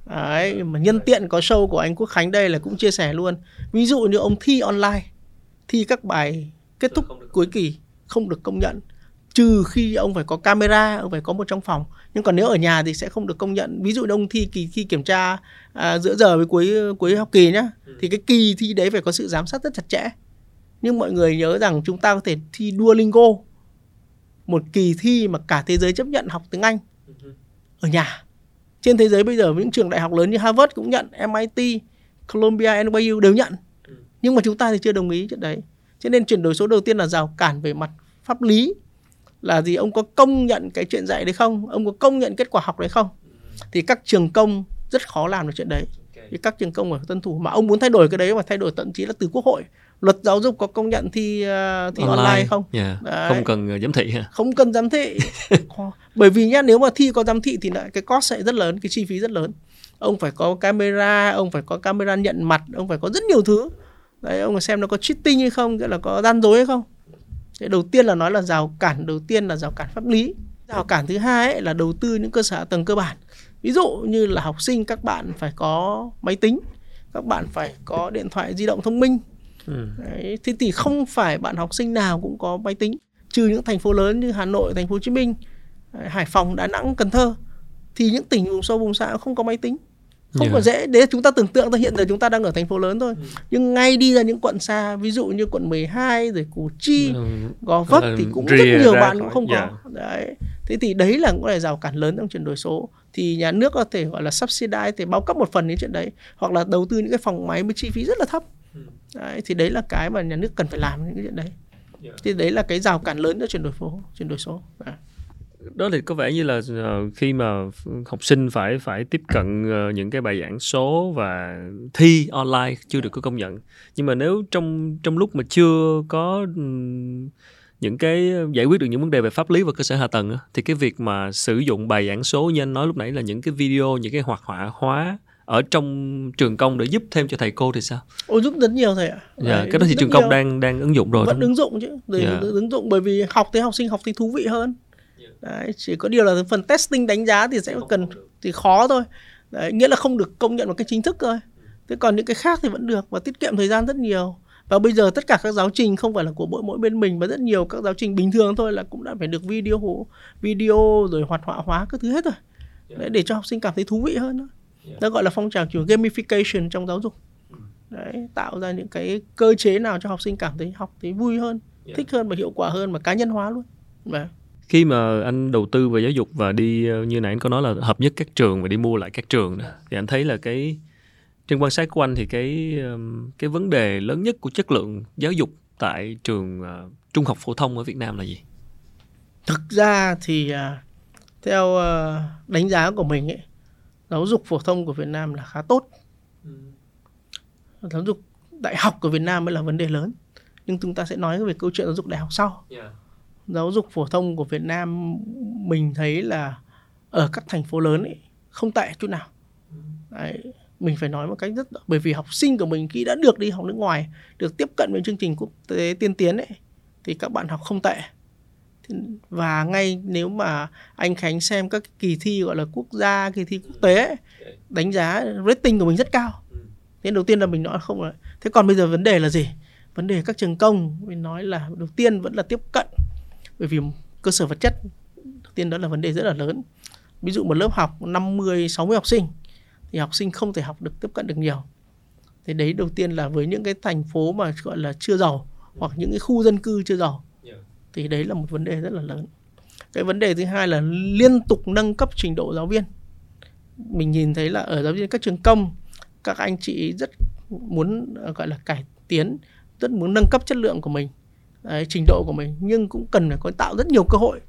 Đấy, mà nhân tiện có show của anh Quốc Khánh đây là cũng chia sẻ luôn. Ví dụ như ông thi online thi các bài kết thúc cuối kỳ không được công nhận trừ khi ông phải có camera ông phải có một trong phòng. Nhưng còn nếu ở nhà thì sẽ không được công nhận. Ví dụ ông thi kỳ thi kiểm tra à, giữa giờ với cuối cuối học kỳ nhá ừ. thì cái kỳ thi đấy phải có sự giám sát rất chặt chẽ. Nhưng mọi người nhớ rằng chúng ta có thể thi Duolingo một kỳ thi mà cả thế giới chấp nhận học tiếng Anh ở nhà. Trên thế giới bây giờ những trường đại học lớn như Harvard cũng nhận MIT Columbia NYU đều nhận. Ừ. nhưng mà chúng ta thì chưa đồng ý chuyện đấy. Cho nên chuyển đổi số đầu tiên là rào cản về mặt pháp lý là gì? Ông có công nhận cái chuyện dạy đấy không? Ông có công nhận kết quả học đấy không? Thì các trường công rất khó làm được chuyện đấy. Thì các trường công phải tuân thủ. Mà ông muốn thay đổi cái đấy và thay đổi thậm chí là từ quốc hội. Luật giáo dục có công nhận thi uh, thi online, online không? Yeah. không cần giám thị không cần giám thị. Bởi vì nhá nếu mà thi có giám thị thì lại cái cost sẽ rất lớn cái chi phí rất lớn. Ông phải có camera ông phải có camera nhận mặt ông phải có rất nhiều thứ. Đấy ông phải xem nó có cheating hay không nghĩa là có gian dối hay không Thế đầu tiên là nói là rào cản đầu tiên là rào cản pháp lý. Rào cản thứ hai ấy là đầu tư những cơ sở hạ tầng cơ bản. Ví dụ như là học sinh các bạn phải có máy tính các bạn phải có điện thoại di động thông minh. Ừ. Đấy, thế thì không phải bạn học sinh nào cũng có máy tính trừ những thành phố lớn như Hà Nội, Thành phố Hồ Chí Minh, Hải Phòng, Đà Nẵng, Cần Thơ. Thì những tỉnh vùng sâu vùng xa không có máy tính không yeah. có dễ để chúng ta tưởng tượng ra hiện giờ chúng ta đang ở thành phố lớn thôi ừ. nhưng ngay đi ra những quận xa ví dụ như quận 12 rồi Củ Chi ừ. Gò Vấp thì cũng rất nhiều bạn cũng không yeah. có đấy thế thì đấy là cũng là rào cản lớn trong chuyển đổi số thì nhà nước có thể gọi là subsidize thì bao cấp một phần những chuyện đấy hoặc là đầu tư những cái phòng máy với chi phí rất là thấp ừ. đấy, thì đấy là cái mà nhà nước cần phải làm những cái chuyện đấy yeah. thì đấy là cái rào cản lớn cho chuyển đổi số chuyển đổi số đấy đó thì có vẻ như là uh, khi mà học sinh phải phải tiếp cận uh, những cái bài giảng số và thi online chưa được có công nhận nhưng mà nếu trong trong lúc mà chưa có những cái giải quyết được những vấn đề về pháp lý và cơ sở hạ tầng thì cái việc mà sử dụng bài giảng số như anh nói lúc nãy là những cái video những cái hoạt họa hóa ở trong trường công để giúp thêm cho thầy cô thì sao? Ồ giúp rất nhiều thầy ạ. Dạ, cái đó thì trường nhiều. công đang đang ứng dụng rồi. Vẫn ứng dụng chứ, để dạ. ứng dụng bởi vì học thì học sinh học thì thú vị hơn. Đấy, chỉ có điều là phần testing đánh giá thì sẽ cần thì khó thôi. Đấy, nghĩa là không được công nhận một cái chính thức thôi. Thế còn những cái khác thì vẫn được và tiết kiệm thời gian rất nhiều. Và bây giờ tất cả các giáo trình không phải là của mỗi mỗi bên mình mà rất nhiều các giáo trình bình thường thôi là cũng đã phải được video video rồi hoạt họa hóa các thứ hết rồi. Đấy, để cho học sinh cảm thấy thú vị hơn đó. Đó gọi là phong trào kiểu gamification trong giáo dục. Đấy, tạo ra những cái cơ chế nào cho học sinh cảm thấy học thấy vui hơn, thích hơn và hiệu quả hơn mà cá nhân hóa luôn. Đấy khi mà anh đầu tư về giáo dục và đi ờ, như nãy anh có nói là hợp nhất các trường và đi mua lại các trường đó, thì anh thấy là cái trên quan sát của anh thì cái cái vấn đề lớn nhất của chất lượng giáo dục tại trường uh, trung học phổ thông ở Việt Nam là gì? Thực ra thì uh, theo uh, đánh giá của mình ấy, giáo dục phổ thông của Việt Nam là khá tốt. Ừ. Giáo dục đại học của Việt Nam mới là vấn đề lớn. Nhưng chúng ta sẽ nói về câu chuyện giáo dục đại học sau. Yeah giáo dục phổ thông của Việt Nam mình thấy là ở các thành phố lớn ấy không tệ chút nào. Đấy, mình phải nói một cách rất bởi vì học sinh của mình khi đã được đi học nước ngoài được tiếp cận với chương trình quốc tế tiên tiến ấy thì các bạn học không tệ. Và ngay nếu mà anh Khánh xem các kỳ thi gọi là quốc gia kỳ thi quốc tế ấy, đánh giá rating của mình rất cao. Nên đầu tiên là mình nói không là thế còn bây giờ vấn đề là gì? Vấn đề các trường công mình nói là đầu tiên vẫn là tiếp cận bởi vì cơ sở vật chất đầu tiên đó là vấn đề rất là lớn. Ví dụ một lớp học 50 60 học sinh thì học sinh không thể học được tiếp cận được nhiều. Thì đấy đầu tiên là với những cái thành phố mà gọi là chưa giàu hoặc những cái khu dân cư chưa giàu thì đấy là một vấn đề rất là lớn. Cái vấn đề thứ hai là liên tục nâng cấp trình độ giáo viên. Mình nhìn thấy là ở giáo viên các trường công các anh chị rất muốn gọi là cải tiến rất muốn nâng cấp chất lượng của mình đấy, trình độ của mình. Nhưng cũng cần phải có tạo rất nhiều cơ hội.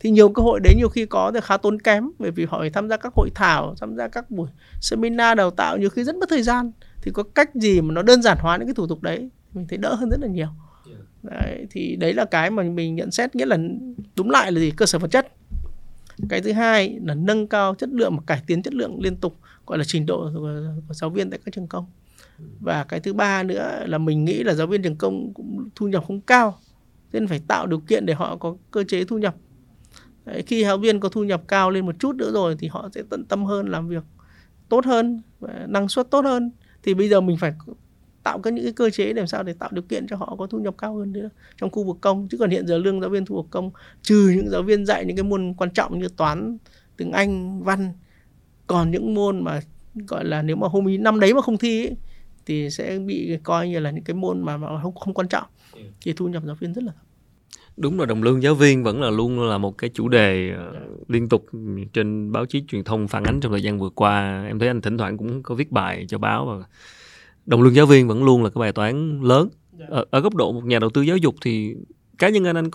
Thì nhiều cơ hội đấy nhiều khi có thì khá tốn kém bởi vì họ phải tham gia các hội thảo tham gia các buổi seminar đào tạo nhiều khi rất mất thời gian. Thì có cách gì mà nó đơn giản hóa những cái thủ tục đấy mình thấy đỡ hơn rất là nhiều. Đấy, thì đấy là cái mà mình nhận xét nghĩa là đúng lại là gì? Cơ sở vật chất. Cái thứ hai là nâng cao chất lượng và cải tiến chất lượng liên tục gọi là trình độ của, của giáo viên tại các trường công và cái thứ ba nữa là mình nghĩ là giáo viên trường công cũng thu nhập không cao nên phải tạo điều kiện để họ có cơ chế thu nhập. Đấy, khi giáo viên có thu nhập cao lên một chút nữa rồi thì họ sẽ tận tâm hơn làm việc tốt hơn và năng suất tốt hơn. Thì bây giờ mình phải tạo các những cái cơ chế để làm sao để tạo điều kiện cho họ có thu nhập cao hơn nữa trong khu vực công. Chứ còn hiện giờ lương giáo viên khu vực công trừ những giáo viên dạy những cái môn quan trọng như toán tiếng anh văn còn những môn mà gọi là nếu mà hôm ý năm đấy mà không thi ấy, thì sẽ bị coi như là những cái môn mà, mà không không quan trọng. Ừ. thì thu nhập giáo viên rất là thấp. Đúng là đồng lương giáo viên vẫn là luôn là một cái chủ đề ờ, liên tục trên báo chí truyền thông phản ánh trong thời gian vừa qua. Em thấy anh thỉnh thoảng cũng có viết bài cho báo và đồng lương giáo viên vẫn luôn là cái bài toán lớn. Dạ. ở, ở góc độ một nhà đầu tư giáo dục thì cá nhân anh anh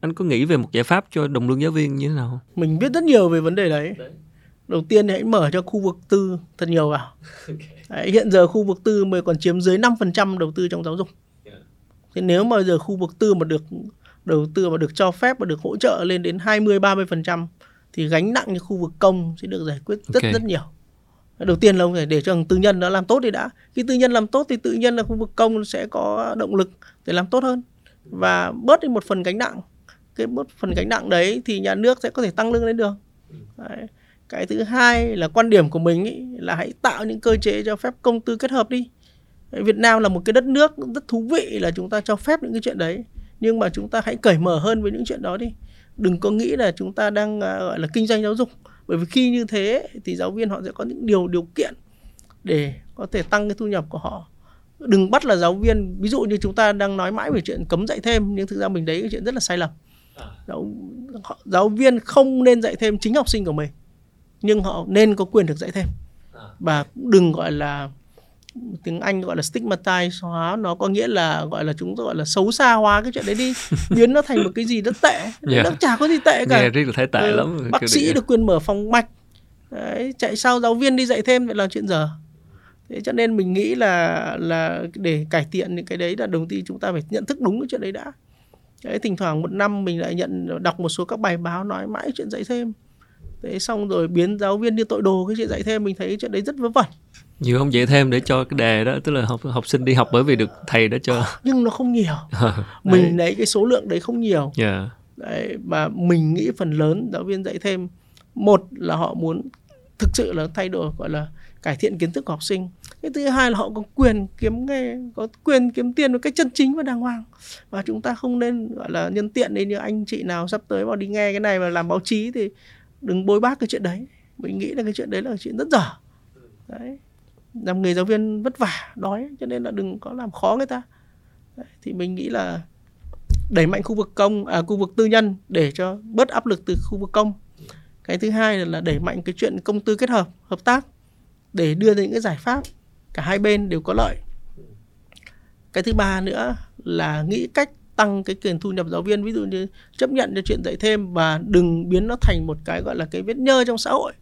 anh có nghĩ về một giải pháp cho đồng lương giáo viên như thế nào mình biết rất nhiều về vấn đề đấy, đầu tiên hãy mở cho khu vực tư thật nhiều vào đấy, hiện giờ khu vực tư mới còn chiếm dưới 5% đầu tư trong giáo dục thế nếu mà giờ khu vực tư mà được đầu tư mà được cho phép và được hỗ trợ lên đến 20 30% thì gánh nặng như khu vực công sẽ được giải quyết rất okay. rất nhiều. Đầu tiên là phải để cho tư nhân nó làm tốt đi đã. Khi tư nhân làm tốt thì tự nhiên là khu vực công sẽ có động lực để làm tốt hơn và bớt đi một phần gánh nặng. Cái bớt phần gánh nặng đấy thì nhà nước sẽ có thể tăng lương lên được. Đấy. Cái thứ hai là quan điểm của mình ý, là hãy tạo những cơ chế cho phép công tư kết hợp đi. Việt Nam là một cái đất nước rất thú vị là chúng ta cho phép những cái chuyện đấy nhưng mà chúng ta hãy cởi mở hơn với những chuyện đó đi đừng có nghĩ là chúng ta đang uh, gọi là kinh doanh giáo dục bởi vì khi như thế thì giáo viên họ sẽ có những điều điều kiện để có thể tăng cái thu nhập của họ đừng bắt là giáo viên ví dụ như chúng ta đang nói mãi về chuyện cấm dạy thêm nhưng thực ra mình đấy cái chuyện rất là sai lầm à. giáo, giáo viên không nên dạy thêm chính học sinh của mình nhưng họ nên có quyền được dạy thêm. À. và đừng gọi là tiếng Anh gọi là stigmatize hóa nó có nghĩa là gọi là chúng gọi là xấu xa hóa cái chuyện đấy đi. Biến nó thành một cái gì rất tệ. Yeah. Dạ. nó chả có gì tệ cả. Nghe rất là thấy tệ ừ, lắm bác sĩ được quyền mở phòng mạch. Đấy, chạy sau giáo viên đi dạy thêm vậy là chuyện giờ thế cho nên mình nghĩ là là để cải thiện những cái đấy là đầu tiên chúng ta phải nhận thức đúng cái chuyện đấy đã. Đấy thỉnh thoảng một năm mình lại nhận đọc một số các bài báo nói mãi chuyện dạy thêm thế xong rồi biến giáo viên như tội đồ cái chuyện dạy thêm mình thấy chuyện đấy rất vớ vẩn. Nhiều không dạy thêm để cho cái đề đó tức là học học sinh đi học bởi vì được thầy đó cho. Nhưng nó không nhiều. Mình lấy cái số lượng đấy không nhiều. Yeah. Dạ. đấy mà mình nghĩ phần lớn giáo viên dạy thêm một là họ muốn thực sự là thay đổi gọi là cải thiện kiến thức của học sinh. Cái thứ hai là họ có quyền kiếm nghề có quyền kiếm tiền một cách chân chính và đàng hoàng. Và chúng ta không nên gọi là nhân tiện nên như anh chị nào sắp tới vào đi nghe cái này và làm báo chí thì đừng bôi bác cái chuyện đấy. Mình nghĩ là cái chuyện đấy là chuyện rất dở. Đấy. Làm nghề giáo viên vất vả đói cho nên là đừng có làm khó người ta. Đấy, thì mình nghĩ là đẩy mạnh khu vực công à khu vực tư nhân để cho bớt áp lực từ khu vực công. Cái thứ hai là đẩy mạnh cái chuyện công tư kết hợp hợp tác để đưa ra những cái giải pháp. Cả hai bên đều có lợi. Cái thứ ba nữa là nghĩ cách tăng cái tiền thu nhập giáo viên. Ví dụ như chấp nhận cho chuyện dạy thêm và đừng biến nó thành một cái gọi là cái vết nhơ trong xã hội.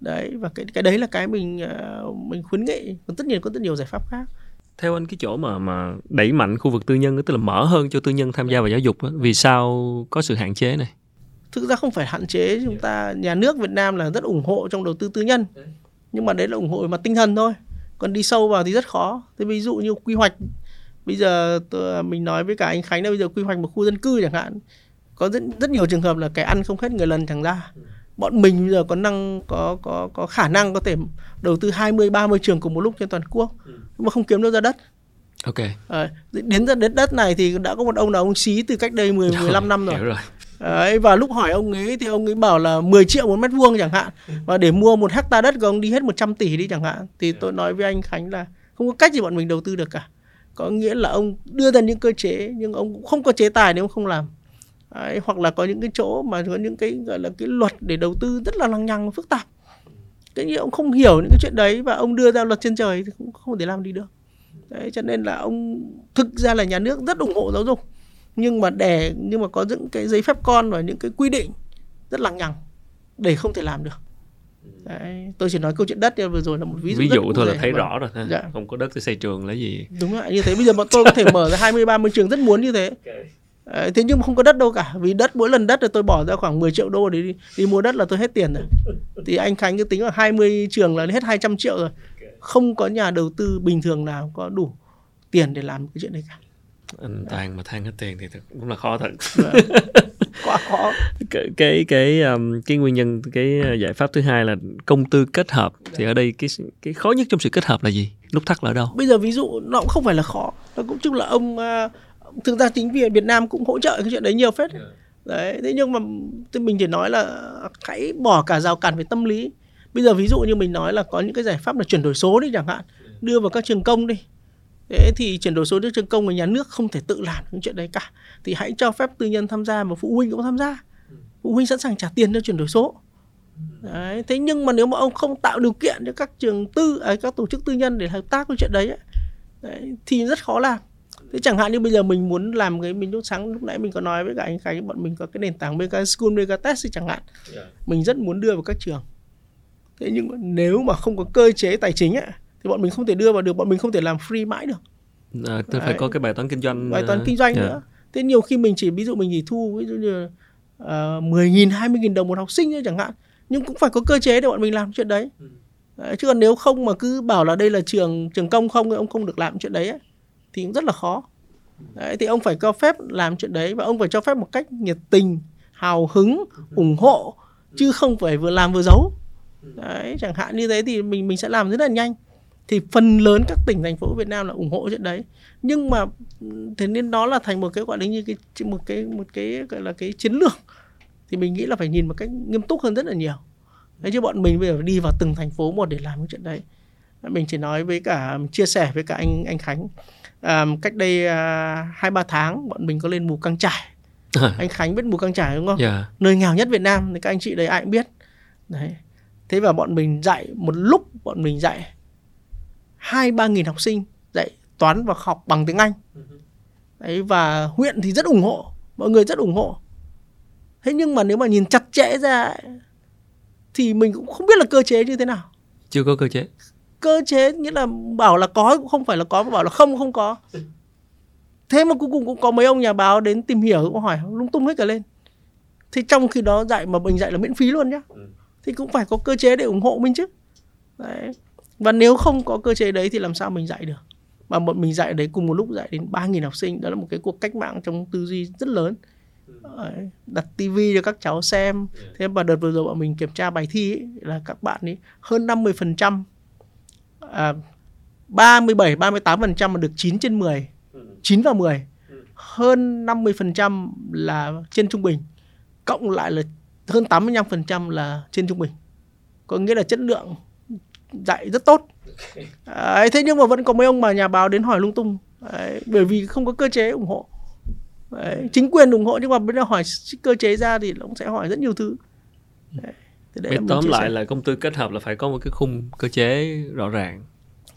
Đấy và cái cái đấy là cái mình ờ, mình khuyến nghị. Còn tất nhiên có rất nhiều giải pháp khác. Theo anh cái chỗ mà mà đẩy mạnh khu vực tư nhân tức là mở hơn cho tư nhân tham gia vào giáo dục đó, vì sao có sự hạn chế này? Thực ra không phải hạn chế. Chúng ta nhà nước Việt Nam là rất ủng hộ trong đầu tư tư nhân. Nhưng mà đấy là ủng hộ mà tinh thần thôi. Còn đi sâu vào thì rất khó. Thế ví dụ như quy hoạch bây giờ tôi, mình nói với cả anh Khánh là bây giờ quy hoạch một khu dân cư chẳng hạn. Có rất rất nhiều trường hợp là cái ăn không hết người lần chẳng ra. Bọn mình bây giờ có năng có có có khả năng có thể đầu tư 20 30 trường cùng một lúc trên toàn quốc Ừ. nhưng mà không kiếm đâu ra đất. ok. Ờ, đến ra đến đất này thì đã có một ông là ông xí từ cách đây 10 15 năm rồi. hiểu rồi. Đấy, và lúc hỏi ông ấy thì ông ấy bảo là 10 triệu một mét vuông chẳng hạn. Và để mua một hecta đất của ông đi hết 100 tỷ đi chẳng hạn. Thì tôi nói với anh Khánh là không có cách gì bọn mình đầu tư được cả có nghĩa là ông đưa ra những cơ chế nhưng ông cũng không có chế tài nếu không làm. Đấy, hoặc là có những cái chỗ mà có những cái gọi là cái luật để đầu tư rất là lằng nhằng phức tạp. Cái như ông không hiểu những cái chuyện đấy và ông đưa ra luật trên trời thì cũng không thể làm đi được. Đấy cho nên là ông thực ra là nhà nước rất ủng hộ giáo dục nhưng mà để nhưng mà có những cái giấy phép con và những cái quy định rất lằng nhằng để không thể làm được đấy tôi chỉ nói câu chuyện đất vừa rồi là một ví dụ ví dụ thôi là thấy rõ rồi ha. Dạ. không có đất để xây trường lấy gì? Đúng rồi như thế bây giờ bọn tôi có thể mở ra 20 30 trường rất muốn như thế. Ờ, thế nhưng mà không có đất đâu cả vì đất mỗi lần đất là tôi bỏ ra khoảng 10 triệu đô để đi, đi mua đất là tôi hết tiền rồi. Thì anh Khánh cứ tính là 20 trường là hết 200 triệu rồi. Không có nhà đầu tư bình thường nào có đủ tiền để làm cái chuyện này cả. Anh toàn mà than hết tiền thì thật cũng là khó thật. Vâng. quá khó. Cái cái cái um, cái nguyên nhân cái uh, giải pháp thứ hai là công tư kết hợp. Thì ở đây cái cái khó nhất trong sự kết hợp là gì? Nút thắt là ở đâu? Bây giờ ví dụ nó cũng không phải là khó. Nó cũng chung là ông à, thực ra chính vì Việt Nam cũng hỗ trợ cái chuyện đấy nhiều phết. Ấy. đấy thế nhưng mà thì mình chỉ nói là hãy bỏ cả rào cản về tâm lý. Bây giờ ví dụ như mình nói là có những cái giải pháp là chuyển đổi số đi chẳng hạn. Đưa vào các trường công đi thế thì chuyển đổi số nước trường công và nhà nước không thể tự làm những chuyện đấy cả. Thì hãy cho phép tư nhân tham gia và phụ huynh cũng tham gia. Phụ huynh sẵn sàng trả tiền cho chuyển đổi số. Đấy thế nhưng mà nếu mà ông không tạo điều kiện cho các trường tư à, các tổ chức tư nhân để hợp tác với chuyện đấy, ấy, đấy thì rất khó làm. Thế chẳng hạn như bây giờ mình muốn làm cái mình lúc sáng lúc nãy mình có nói với cả anh Khánh bọn mình có cái nền tảng Mega School Mega Test thì chẳng hạn. Mình rất muốn đưa vào các trường. Thế nhưng mà nếu mà không có cơ chế tài chính ấy, thì bọn mình không thể đưa vào được bọn mình không thể làm free mãi được. À, tôi phải có cái bài toán kinh doanh bài toán uh, kinh doanh dạ. nữa. Thế nhiều khi mình chỉ ví dụ mình chỉ thu ví dụ như uh, 10.000 20.000 đồng một học sinh thôi chẳng hạn. Nhưng cũng phải có cơ chế để bọn mình làm chuyện đấy. Đấy, chứ còn nếu không mà cứ bảo là đây là trường trường công không thì ông không được làm chuyện đấy ấy, thì cũng rất là khó. Đấy, thì ông phải cho phép làm chuyện đấy và ông phải cho phép một cách nhiệt tình hào hứng ủng hộ chứ không phải vừa làm vừa giấu. Đấy chẳng hạn như thế thì mình mình sẽ làm rất là nhanh thì phần lớn các tỉnh thành phố Việt Nam là ủng hộ chuyện đấy. Nhưng mà thế nên đó là thành một cái gọi là như cái một cái một cái gọi là cái chiến lược. Thì mình nghĩ là phải nhìn một cách nghiêm túc hơn rất là nhiều. Đấy chứ bọn mình bây giờ đi vào từng thành phố một để làm cái chuyện đấy. Mình chỉ nói với cả chia sẻ với cả anh anh Khánh. À, cách đây à, hai ba tháng bọn mình có lên mù căng trải. Anh Khánh biết mù căng trải đúng không? Dạ. Nơi nghèo nhất Việt Nam thì các anh chị đấy ai cũng biết. Đấy. Thế và bọn mình dạy một lúc bọn mình dạy hai ba nghìn học sinh dạy toán và học bằng tiếng Anh. Đấy và huyện thì rất ủng hộ mọi người rất ủng hộ. Thế nhưng mà nếu mà nhìn chặt chẽ ra ấy, thì mình cũng không biết là cơ chế như thế nào. Chưa có cơ chế. Cơ chế nghĩa là bảo là có cũng không phải là có mà bảo là không không có. Thế mà cuối cùng cũng có mấy ông nhà báo đến tìm hiểu cũng hỏi lung tung hết cả lên. Thì trong khi đó dạy mà mình dạy là miễn phí luôn nhá. Thì cũng phải có cơ chế để ủng hộ mình chứ. Đấy và nếu không có cơ chế đấy thì làm sao mình dạy được? Mà bọn mình dạy đấy cùng một lúc dạy đến 3.000 học sinh đó là một cái cuộc cách mạng trong tư duy rất lớn. Đặt tivi cho các cháu xem. Thế và đợt vừa rồi bọn mình kiểm tra bài thi ấy, là các bạn ấy hơn 50 phần trăm à, 37 38 phần trăm mà được 9 trên 10 9 và 10 hơn 50 phần trăm là trên trung bình cộng lại là hơn 85 phần trăm là trên trung bình. Có nghĩa là chất lượng dạy rất tốt. Đấy, thế nhưng mà vẫn có mấy ông mà nhà báo đến hỏi lung tung. Đấy, bởi vì không có cơ chế ủng hộ. Đấy, chính quyền ủng hộ nhưng mà bây giờ hỏi cơ chế ra thì nó cũng sẽ hỏi rất nhiều thứ. Đấy, đấy tóm lại là công tư kết hợp là phải có một cái khung cơ chế rõ ràng.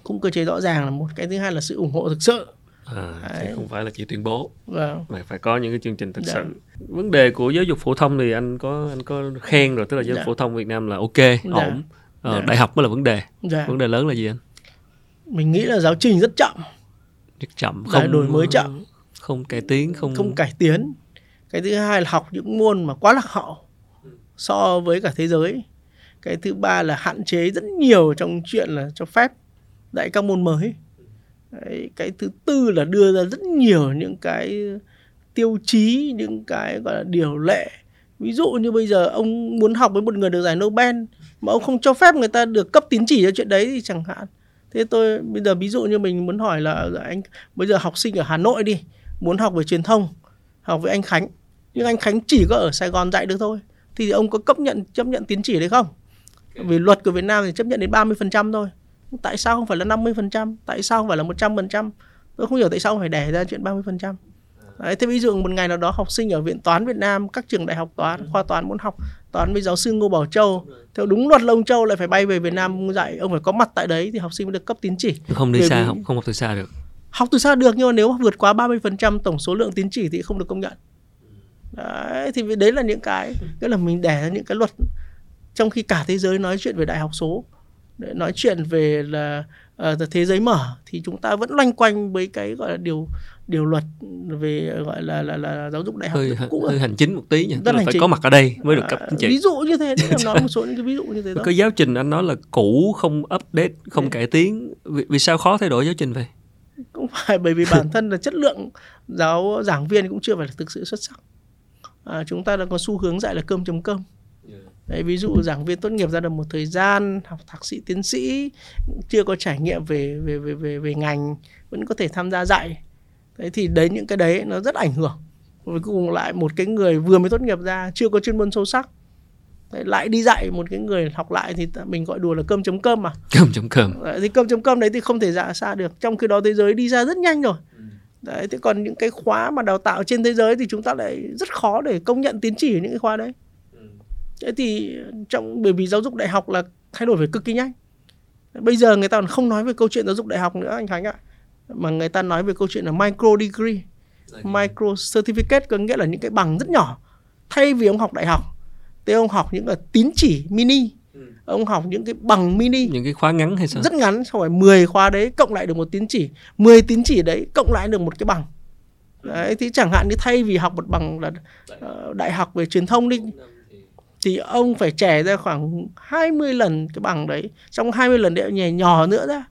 Khung cơ chế rõ ràng là một cái thứ hai là sự ủng hộ thực sự. À, Đấy. không phải là chỉ tuyên bố và mà phải có những cái chương trình thực Dạ. sự. Vấn đề của giáo dục phổ thông thì anh có anh có khen rồi tức là giáo dục Dạ. phổ thông Việt Nam là ok Dạ. ổn Ờ, Dạ. đại học mới là vấn đề. Dạ. vấn đề lớn là gì anh? Mình nghĩ là giáo trình rất chậm. Rất chậm không đổi mới chậm. không cải tiến không không cải tiến. Cái thứ hai là học những môn mà quá lạc hậu so với cả thế giới. Cái thứ ba là hạn chế rất nhiều trong chuyện là cho phép dạy các môn mới. Đấy, cái thứ tư là đưa ra rất nhiều những cái tiêu chí những cái gọi là điều lệ. Ví dụ như bây giờ ông muốn học với một người được giải Nobel mà ông không cho phép người ta được cấp tín chỉ cho chuyện đấy thì chẳng hạn. Thế tôi bây giờ ví dụ như mình muốn hỏi là anh bây giờ học sinh ở Hà Nội đi muốn học về truyền thông học với anh Khánh nhưng anh Khánh chỉ có ở Sài Gòn dạy được thôi thì ông có cấp nhận chấp nhận tín chỉ đấy không? Vì luật của Việt Nam thì chấp nhận đến 30% thôi. Tại sao không phải là 50% tại sao không phải là 100% tôi không hiểu tại sao phải đẻ ra chuyện 30% Đấy, thế ví dụ một ngày nào đó học sinh ở viện toán Việt Nam các trường đại học toán khoa toán muốn học toán với giáo sư Ngô Bảo Châu. Theo đúng luật Long Châu lại phải bay về Việt Nam dạy ông phải có mặt tại đấy thì học sinh mới được cấp tín chỉ. Không đi xa học không học từ xa được. Học từ xa được nhưng mà nếu vượt quá 30% tổng số lượng tín chỉ thì không được công nhận. Đấy thì đấy là những cái tức là mình để ra những cái luật. Trong khi cả thế giới nói chuyện về đại học số. Nói chuyện về là uh, thế giới mở thì chúng ta vẫn loanh quanh với cái gọi là điều điều luật về gọi là là, là giáo dục đại học hơi, cũ hơi hành chính một tí nha Rất là phải chính. có mặt ở đây mới được cấp À, chính trị ví dụ như thế đấy là nói một số những cái ví dụ như thế đó. Cái giáo trình anh nói là cũ không update không cải tiến. Vì, vì sao khó thay đổi giáo trình vậy? Cũng phải bởi vì bản thân là chất lượng giáo giảng viên cũng chưa phải là thực sự xuất sắc. À, chúng ta đang có xu hướng dạy là cơm chấm cơm Đấy, ví dụ giảng viên tốt nghiệp ra được một thời gian học thạc sĩ tiến sĩ chưa có trải nghiệm về về về về về ngành vẫn có thể tham gia dạy. Đấy thì đấy những cái đấy nó rất ảnh hưởng. Cuối cùng lại một cái người vừa mới tốt nghiệp ra chưa có chuyên môn sâu sắc. Đấy, lại đi dạy một cái người học lại thì mình gọi đùa là cơm chấm cơm mà. Cơm chấm cơm. Đấy, thì cơm chấm cơm đấy thì không thể dạ xa được. Trong khi đó thế giới đi ra rất nhanh rồi. Đấy thế còn những cái khóa mà đào tạo trên thế giới thì chúng ta lại rất khó để công nhận tín chỉ những cái khóa đấy thế thì trong bởi vì giáo dục đại học là thay đổi về cực kỳ nhanh. Bây giờ người ta còn không nói về câu chuyện giáo dục đại học nữa anh Khánh ạ. Mà người ta nói về câu chuyện là micro degree. Micro certificate có nghĩa là những cái bằng rất nhỏ. Thay vì ông học đại học thì ông học những cái tín chỉ mini. Ông học những cái bằng mini. Những cái khóa ngắn hay sao? Rất ngắn xong rồi 10 khóa đấy cộng lại được một tín chỉ. 10 tín chỉ đấy cộng lại được một cái bằng. Đấy thì chẳng hạn như thay vì học một bằng là ờ, đại học về truyền thông đi thì ông phải trẻ ra khoảng 20 lần cái bằng đấy. Trong 20 lần đấy nhè nhỏ nữa ra.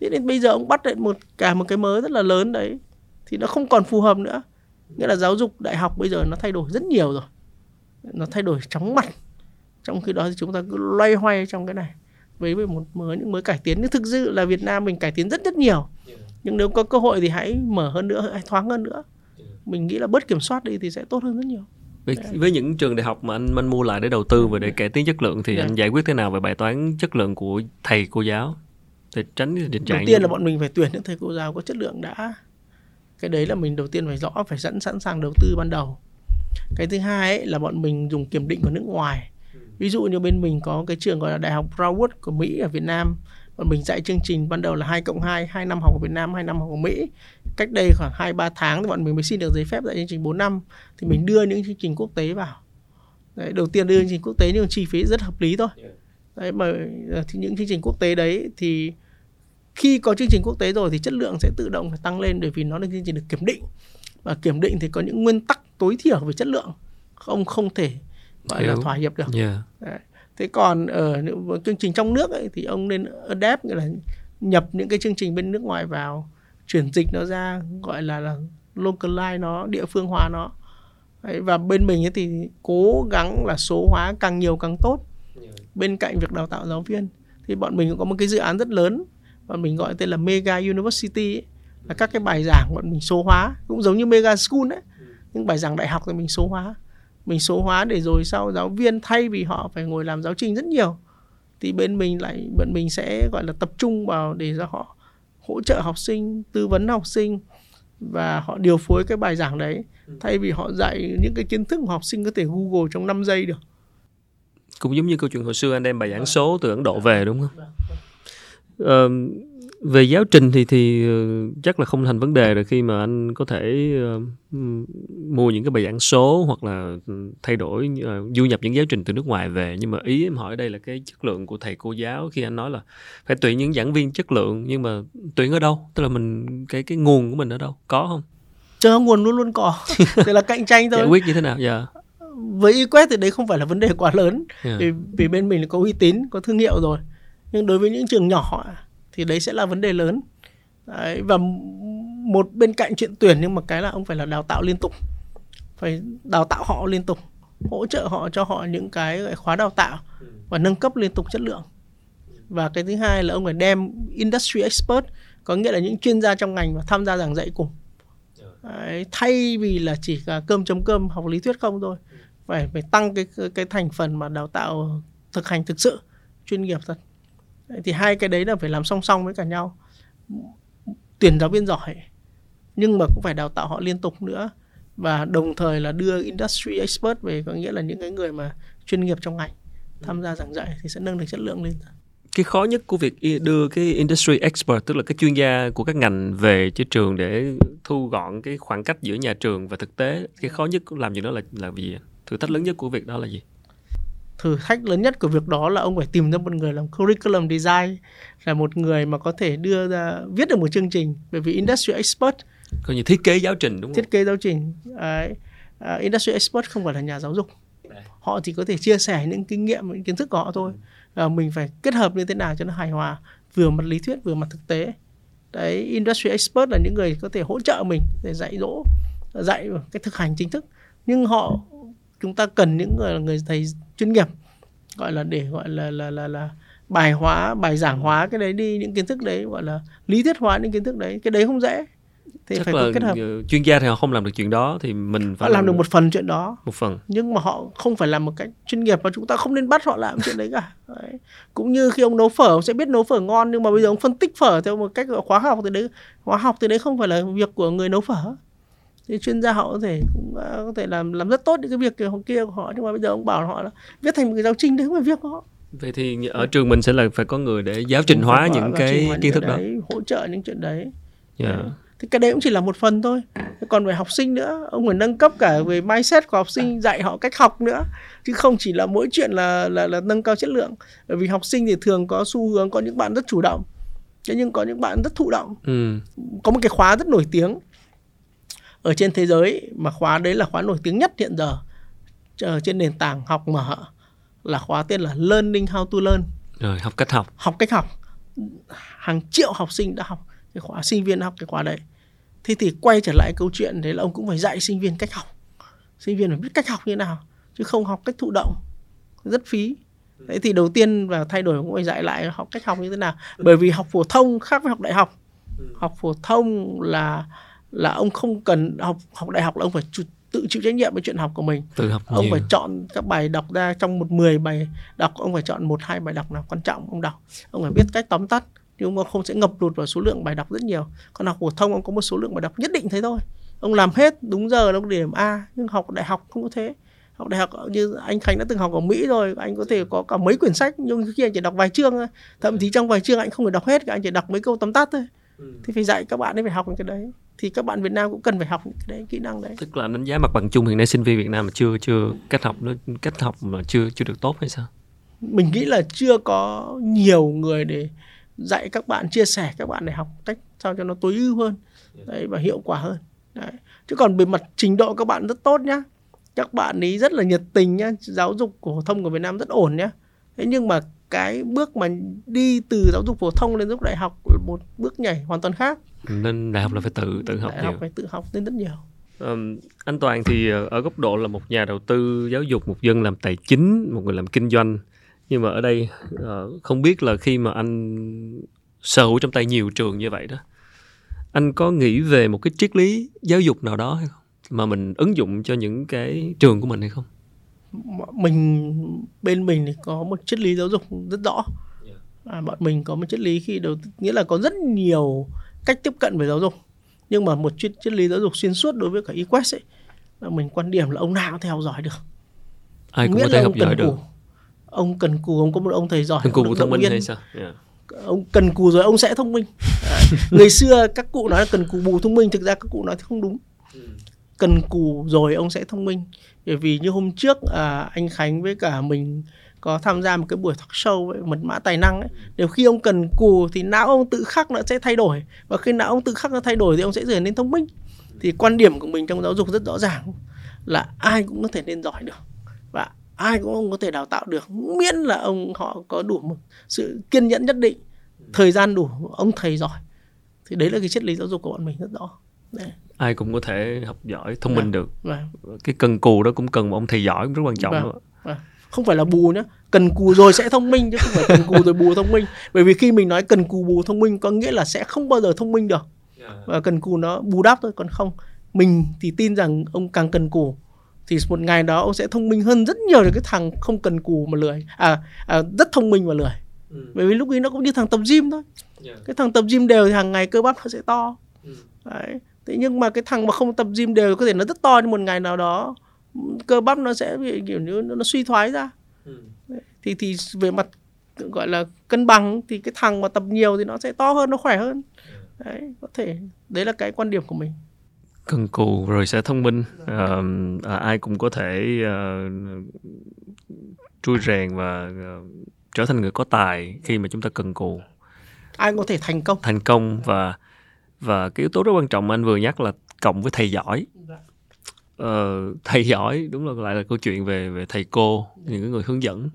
Thế nên bây giờ ông bắt lại một cả một cái mới rất là lớn đấy. Thì nó không còn phù hợp nữa. Nghĩa là giáo dục đại học bây giờ nó thay đổi rất nhiều rồi. Nó thay đổi chóng mặt. Trong khi đó thì chúng ta cứ loay hoay trong cái này. Với với một mới những mới cải tiến. Nhưng thực sự là Việt Nam mình cải tiến rất rất nhiều. Nhưng nếu có cơ hội thì hãy mở hơn nữa hãy thoáng hơn nữa. Mình nghĩ là bớt kiểm soát đi thì sẽ tốt hơn rất nhiều với, với những trường đại học mà anh anh mua lại để đầu tư và để cải tiến chất lượng thì Dạ. anh giải quyết thế nào về bài toán chất lượng của thầy cô giáo? Để tránh tình trạng đầu tiên như- là bọn mình phải tuyển những thầy cô giáo có chất lượng đã. Cái đấy là mình đầu tiên phải rõ phải sẵn sẵn sàng đầu tư ban đầu. Cái thứ hai ấy là bọn mình dùng kiểm định của nước ngoài. Ví dụ như bên mình có cái trường gọi là đại học Broward của Mỹ ở Việt Nam. Bọn mình dạy chương trình ban đầu là 2 cộng 2 2 năm học ở Việt Nam 2 năm học ở Mỹ cách đây khoảng 2 3 tháng thì bọn mình mới xin được giấy phép dạy chương trình 4 năm. Thì mình đưa những chương trình quốc tế vào. Đấy, đầu tiên đưa chương trình quốc tế nhưng chi phí rất hợp lý thôi. Đấy mà ờ, thì những chương trình quốc tế đấy thì khi có chương trình quốc tế rồi thì chất lượng sẽ tự động phải tăng lên bởi vì nó là chương trình được kiểm định. Và kiểm định thì có những nguyên tắc tối thiểu về chất lượng không không thể gọi là thỏa hiệp được. Yeah. Đấy. Thế còn ở những chương trình trong nước ấy, thì ông nên adapt nghĩa là nhập những cái chương trình bên nước ngoài vào chuyển dịch nó ra gọi là là localize nó địa phương hóa nó. Đấy, và bên mình ấy thì cố gắng là số hóa càng nhiều càng tốt. Bên cạnh việc đào tạo giáo viên thì bọn mình cũng có một cái dự án rất lớn bọn mình gọi tên là Mega University ấy, là các cái bài giảng bọn mình số hóa cũng giống như Mega School ấy. Những bài giảng đại học thì mình số hóa. Mình số hóa để rồi sau giáo viên thay vì họ phải ngồi làm giáo trình rất nhiều thì bên mình lại bọn mình sẽ gọi là tập trung vào để cho họ hỗ trợ học sinh tư vấn học sinh và họ điều phối cái bài giảng đấy. Thay vì họ dạy những cái kiến thức mà học sinh có thể google trong 5 giây được. Cũng giống như câu chuyện hồi xưa anh đem bài giảng số từ Ấn Độ về đúng không? Ờ, về giáo trình thì thì ờ, chắc là không thành vấn đề rồi khi mà anh có thể ừm, mua những cái bài giảng số hoặc là ừm, thay đổi ờ, du nhập những giáo trình từ nước ngoài về. Nhưng mà ý em hỏi đây là cái chất lượng của thầy cô giáo khi anh nói là phải tuyển những giảng viên chất lượng nhưng mà tuyển ở đâu? Tức là mình cái cái nguồn của mình ở đâu? Có không? Chờ nguồn luôn luôn có. Thì là cạnh tranh giải thôi quyết như thế nào? Dạ. Với eQuest thì đấy không phải là vấn đề quá lớn. Yeah. vì, vì bên mình có uy tín có thương hiệu rồi. Nhưng đối với những trường nhỏ thì đấy sẽ là vấn đề lớn. Đấy, và một bên cạnh chuyện tuyển nhưng mà cái là ông phải là đào tạo liên tục. Phải đào tạo họ liên tục hỗ trợ họ cho họ những cái khóa đào tạo và nâng cấp liên tục chất lượng. Và cái thứ hai là ông phải đem industry expert có nghĩa là những chuyên gia trong ngành và tham gia giảng dạy cùng. Đấy, thay vì là chỉ là cơm chấm cơm học lý thuyết không thôi. Phải phải tăng cái cái thành phần mà đào tạo thực hành thực sự chuyên nghiệp thật thì hai cái đấy là phải làm song song với cả nhau. Tuyển giáo viên giỏi, nhưng mà cũng phải đào tạo họ liên tục nữa. Và đồng thời là đưa industry expert về, có nghĩa là những cái người mà chuyên nghiệp trong ngành tham gia giảng dạy thì sẽ nâng được chất lượng lên. Cái khó nhất của việc đưa cái industry expert, tức là cái chuyên gia của các ngành về cho trường để thu gọn cái khoảng cách giữa nhà trường và thực tế, cái khó nhất làm gì đó là là gì? Thử thách lớn nhất của việc đó là gì? Thử thách lớn nhất của việc đó là ông phải tìm ra một người làm curriculum design là một người mà có thể đưa ra viết được một chương trình bởi vì industry expert. Coi như thiết kế giáo trình đúng không? Thiết kế giáo trình Đấy. Uh, industry expert không phải là nhà giáo dục. Họ chỉ có thể chia sẻ những kinh nghiệm những kiến thức của họ thôi. Uh, mình phải kết hợp như thế nào cho nó hài hòa vừa mặt lý thuyết vừa mặt thực tế. Đấy industry expert là những người có thể hỗ trợ mình để dạy dỗ dạy cái thực hành chính thức. Nhưng họ chúng ta cần những người người thầy chuyên nghiệp gọi là để gọi là là là là bài hóa bài giảng hóa cái đấy đi những kiến thức đấy gọi là lý thuyết hóa những kiến thức đấy cái đấy không dễ. Thì Chắc phải là kết hợp. chuyên gia thì họ không làm được chuyện đó thì mình phải họ làm, làm được một phần chuyện đó. Một phần. Nhưng mà họ không phải làm một cách chuyên nghiệp và chúng ta không nên bắt họ làm chuyện đấy cả. Đấy. cũng như khi ông nấu phở ông sẽ biết nấu phở ngon nhưng mà bây giờ ông phân tích phở theo một cách khóa học thì đấy khóa học thì đấy không phải là việc của người nấu phở thì chuyên gia họ có thể cũng uh, có thể làm làm rất tốt những cái việc kia, kia của họ. Nhưng mà bây giờ ông bảo họ là viết thành một cái giáo trình đấy không phải việc của họ. Vậy thì ở trường mình sẽ là phải có người để giáo trình hóa những cái kiến thức đó. đấy, hỗ trợ những chuyện đấy. Yeah. Dạ. thì cái đấy cũng chỉ là một phần thôi. Còn về học sinh nữa ông phải nâng cấp cả về mindset của học sinh dạy họ cách học nữa. Chứ không chỉ là mỗi chuyện là là là nâng cao chất lượng. Bởi vì học sinh thì thường có xu hướng có những bạn rất chủ động. Thế nhưng có những bạn rất thụ động. Ừ. có một cái khóa rất nổi tiếng ở trên thế giới mà khóa đấy là khóa nổi tiếng nhất hiện giờ ở trên nền tảng học mở là khóa tên là Learning How to Learn. Rồi, học cách học. Học cách học. Hàng triệu học sinh đã học cái khóa sinh viên học cái khóa đấy. Thế thì quay trở lại câu chuyện đấy là ông cũng phải dạy sinh viên cách học. Sinh viên phải biết cách học như nào chứ không học cách thụ động. Rất phí. Thế thì đầu tiên và thay đổi cũng phải dạy lại học cách học như thế nào. Bởi vì học phổ thông khác với học đại học. Học phổ thông là là ông không cần học học đại học là ông phải chủ, tự chịu trách nhiệm với chuyện học của mình. Tự học ông nhiều. phải chọn các bài đọc ra trong một 10 bài đọc ông phải chọn một hai bài đọc nào quan trọng ông đọc. Ông phải biết cách tóm tắt nhưng ông không sẽ ngập lụt vào số lượng bài đọc rất nhiều. Còn học phổ thông ông có một số lượng bài đọc nhất định thế thôi. Ông làm hết đúng giờ ông điểm A nhưng học đại học không có thế. Học đại học như anh Khánh đã từng học ở Mỹ rồi anh có thể có cả mấy quyển sách nhưng khi anh chỉ đọc vài chương thôi. Thậm chí trong vài chương anh không phải đọc hết cả anh chỉ đọc mấy câu tóm tắt thôi. Ừ. thì phải dạy các bạn ấy phải học những cái đấy thì các bạn Việt Nam cũng cần phải học cái đấy kỹ năng đấy. Tức là đánh giá mặt bằng chung hiện nay sinh viên Việt Nam mà chưa chưa cách học nó cách học mà chưa chưa được tốt hay sao? Mình nghĩ là chưa có nhiều người để dạy các bạn chia sẻ các bạn để học cách sao cho nó tối ưu hơn. Đấy và hiệu quả hơn. Đấy. chứ còn về mặt trình độ các bạn rất tốt nhá. Các bạn ấy rất là nhiệt tình nhá. Giáo dục của phổ thông của Việt Nam rất ổn nhá. Thế nhưng mà cái bước mà đi từ giáo dục phổ thông lên giáo dục đại học là một bước nhảy hoàn toàn khác. Nên đại học là phải tự tự học đại nhiều. học phải tự học lên rất nhiều. Um, anh Toàn thì ờ, ở góc độ là một nhà đầu tư giáo dục một dân làm tài chính một người làm kinh doanh. Nhưng mà ở đây uh, không biết là khi mà anh sở hữu trong tay nhiều trường như vậy đó anh có nghĩ về một cái triết lý giáo dục nào đó hay không? Mà mình ứng dụng cho những cái trường của mình hay không mình bên mình thì có một triết lý giáo dục rất rõ. À, bọn mình có một triết lý khi đầu nghĩa là có rất nhiều cách tiếp cận về giáo dục. Nhưng mà một triết, triết lý giáo dục xuyên suốt đối với cả equest ấy là mình quan điểm là ông nào cũng theo dõi được. Ai cũng Nghĩa có thể học giỏi được. ông cần cù ông có một ông thầy giỏi cần cù thông minh hay sao? Yeah. ông cần cù rồi ông sẽ thông minh. À, người xưa các cụ nói là cần cù bù thông minh thực ra các cụ nói thì không đúng. Ừ cần cù rồi ông sẽ thông minh. Bởi vì như hôm trước à, anh Khánh với cả mình có tham gia một cái buổi talk show với mật mã tài năng ấy nếu khi ông cần cù thì não ông tự khắc nó sẽ thay đổi. Và khi não ông tự khắc nó thay đổi thì ông sẽ trở nên thông minh. Thì quan điểm của mình trong giáo dục rất rõ ràng là ai cũng có thể nên giỏi được và ai cũng có thể đào tạo được miễn là ông họ có đủ một sự kiên nhẫn nhất định thời gian đủ ông thầy giỏi. Thì đấy là cái triết lý giáo dục của bọn mình rất rõ. Đấy ai cũng có thể học giỏi thông minh Vâng. được Vâng. cái cần cù đó cũng cần một ông thầy giỏi cũng rất quan trọng Vâng. đó. Vâng. không phải là bù nhá cần cù rồi sẽ thông minh chứ không phải cần cù rồi bù thông minh bởi vì khi mình nói cần cù bù thông minh có nghĩa là sẽ không bao giờ thông minh được và cần cù nó bù đắp thôi còn không mình thì tin rằng ông càng cần cù thì một ngày đó ông sẽ thông minh hơn rất nhiều cái thằng không cần cù mà lười à, à rất thông minh mà lười Ừ. bởi vì lúc ấy nó cũng như thằng tập gym thôi cái thằng tập gym đều thì hàng ngày cơ bắp nó sẽ to Ừ. đấy thế nhưng mà cái thằng mà không tập gym đều có thể nó rất to nhưng một ngày nào đó cơ bắp nó sẽ bị kiểu như nó, nó suy thoái ra. Ừ. thì thì về mặt gọi là cân bằng thì cái thằng mà tập nhiều thì nó sẽ to hơn nó khỏe hơn. Đấy có thể đấy là cái quan điểm của mình. Cần cù rồi sẽ thông minh. Ờ, à, ai cũng có thể ờ, trui rèn và ờ, trở thành người có tài khi mà chúng ta cần cù. Ai cũng có thể thành công. Thành công và và cái yếu tố rất quan trọng mà anh vừa nhắc là cộng với thầy giỏi. Ờ, thầy giỏi đúng là lại là câu chuyện về về thầy cô những người hướng dẫn.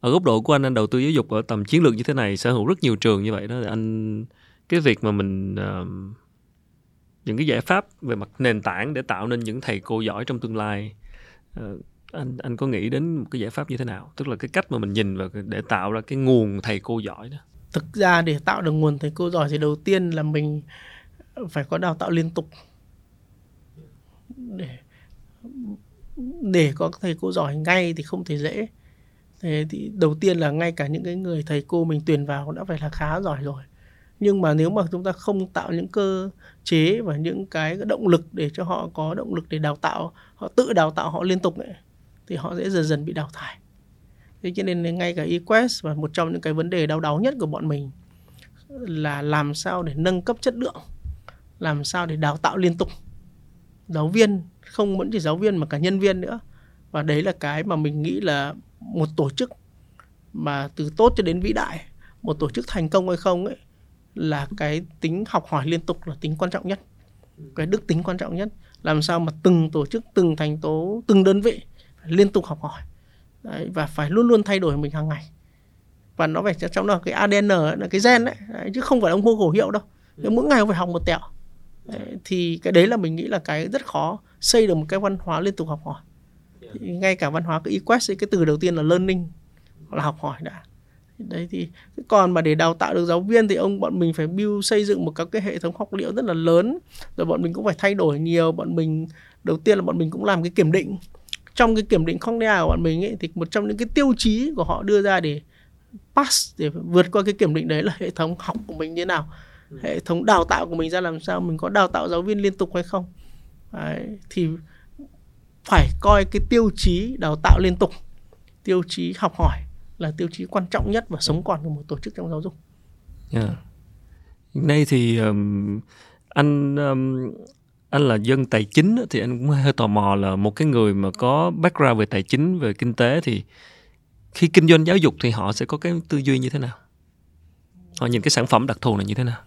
Ở góc độ của anh anh đầu tư giáo dục ở tầm chiến lược như thế này sở hữu rất nhiều trường như vậy đó. Thì anh cái việc mà mình ờ, những cái giải pháp về mặt nền tảng để tạo nên những thầy cô giỏi trong tương lai ờ, anh anh có nghĩ đến một cái giải pháp như thế nào? Tức là cái cách mà mình nhìn vào cái- để tạo ra cái nguồn thầy cô giỏi đó thực ra để tạo được nguồn thầy cô giỏi thì đầu tiên là mình phải có đào tạo liên tục. Để để có thầy cô giỏi ngay thì không thể dễ. Thế thì đầu tiên là ngay cả những cái người thầy cô mình tuyển vào đã phải là khá giỏi rồi. Nhưng mà nếu mà chúng ta không tạo những cơ chế và những cái động lực để cho họ có động lực để đào tạo họ tự đào tạo họ liên tục ấy, thì họ sẽ dần dần bị đào thải thế cho nên ngay cả eQuest và một trong những cái vấn đề đau đáu nhất của bọn mình là làm sao để nâng cấp chất lượng, làm sao để đào tạo liên tục. Giáo viên, không vẫn chỉ giáo viên mà cả nhân viên nữa. Và đấy là cái mà mình nghĩ là một tổ chức mà từ tốt cho đến vĩ đại, một tổ chức thành công hay không ấy, là cái tính học hỏi liên tục là tính quan trọng nhất. Cái đức tính quan trọng nhất. Làm sao mà từng tổ chức, từng thành tố, từng đơn vị liên tục học hỏi đấy, và phải luôn luôn thay đổi mình hàng ngày. Và nó phải trong đó cái ADN là cái gen đấy, đấy chứ không phải là ông hô khẩu hiệu đâu. Ừ. mỗi ngày ông phải học một tẹo. Đấy, thì cái đấy là mình nghĩ là cái rất khó xây được một cái văn hóa liên tục học hỏi. Thì ngay cả văn hóa cái equest cái từ đầu tiên là learning là học hỏi đã. Đấy thì còn mà để đào tạo được giáo viên thì ông bọn mình phải build xây dựng một các cái hệ thống học liệu rất là lớn. Rồi bọn mình cũng phải thay đổi nhiều. Bọn mình đầu tiên là bọn mình cũng làm cái kiểm định trong cái kiểm định Cornell của bọn mình ấy, thì một trong những cái tiêu chí của họ đưa ra để pass để vượt qua cái kiểm định đấy là hệ thống học của mình như thế nào hệ thống đào tạo của mình ra làm sao mình có đào tạo giáo viên liên tục hay không đấy, thì phải coi cái tiêu chí đào tạo liên tục tiêu chí học hỏi là tiêu chí quan trọng nhất và sống còn của một tổ chức trong giáo dục. Yeah. Hiện nay thì um, anh um, anh là dân tài chính thì anh cũng hơi tò mò là một cái người mà có background về tài chính về kinh tế thì khi kinh doanh giáo dục thì họ sẽ có cái tư duy như thế nào? Họ nhìn cái sản phẩm đặc thù này như thế nào?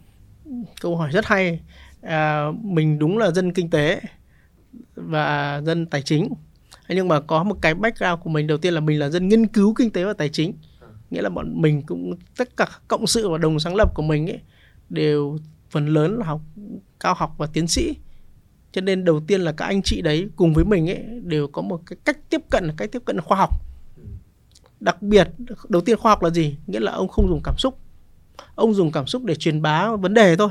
Câu hỏi rất hay. À, mình đúng là dân kinh tế và dân tài chính nhưng mà có một cái background của mình đầu tiên là mình là dân nghiên cứu kinh tế và tài chính nghĩa là bọn mình cũng tất cả cộng sự và đồng sáng lập của mình ấy đều phần lớn là học cao học và tiến sĩ cho nên đầu tiên là các anh chị đấy cùng với mình ấy, đều có một cái cách tiếp cận, cách tiếp cận khoa học. Đặc biệt, đầu tiên khoa học là gì? Nghĩa là ông không dùng cảm xúc. Ông dùng cảm xúc để truyền bá vấn đề thôi.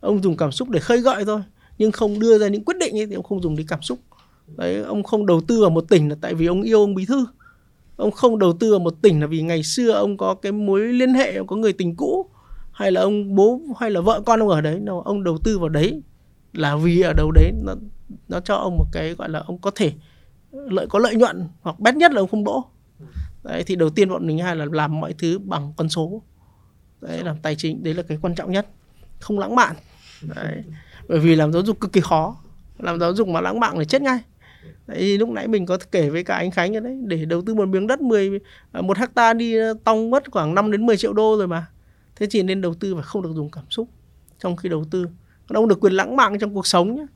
Ông dùng cảm xúc để khơi gợi thôi. Nhưng không đưa ra những quyết định ấy thì ông không dùng đến cảm xúc. Đấy, ông không đầu tư vào một tỉnh là tại vì ông yêu ông bí thư. Ông không đầu tư vào một tỉnh là vì ngày xưa ông có cái mối liên hệ, ông có người tình cũ, hay là ông bố, hay là vợ con ông ở đấy. Đâu, ông đầu tư vào đấy là vì ở đâu đấy nó nó cho ông một cái gọi là ông có thể lợi có lợi nhuận hoặc bét nhất là ông không đỗ đấy thì đầu tiên bọn mình hay là làm mọi thứ bằng con số. Đấy làm tài chính đấy là cái quan trọng nhất. Không lãng mạn. Đấy bởi vì làm giáo dục cực kỳ khó. Làm giáo dục mà lãng mạn thì chết ngay. Đấy, lúc nãy mình có kể với cả anh Khánh đấy để đầu tư một miếng đất 10 một hecta đi tông mất khoảng 5 đến 10 triệu đô rồi mà. Thế chỉ nên đầu tư và không được dùng cảm xúc. Trong khi đầu tư ông được quyền lãng mạn trong cuộc sống nhé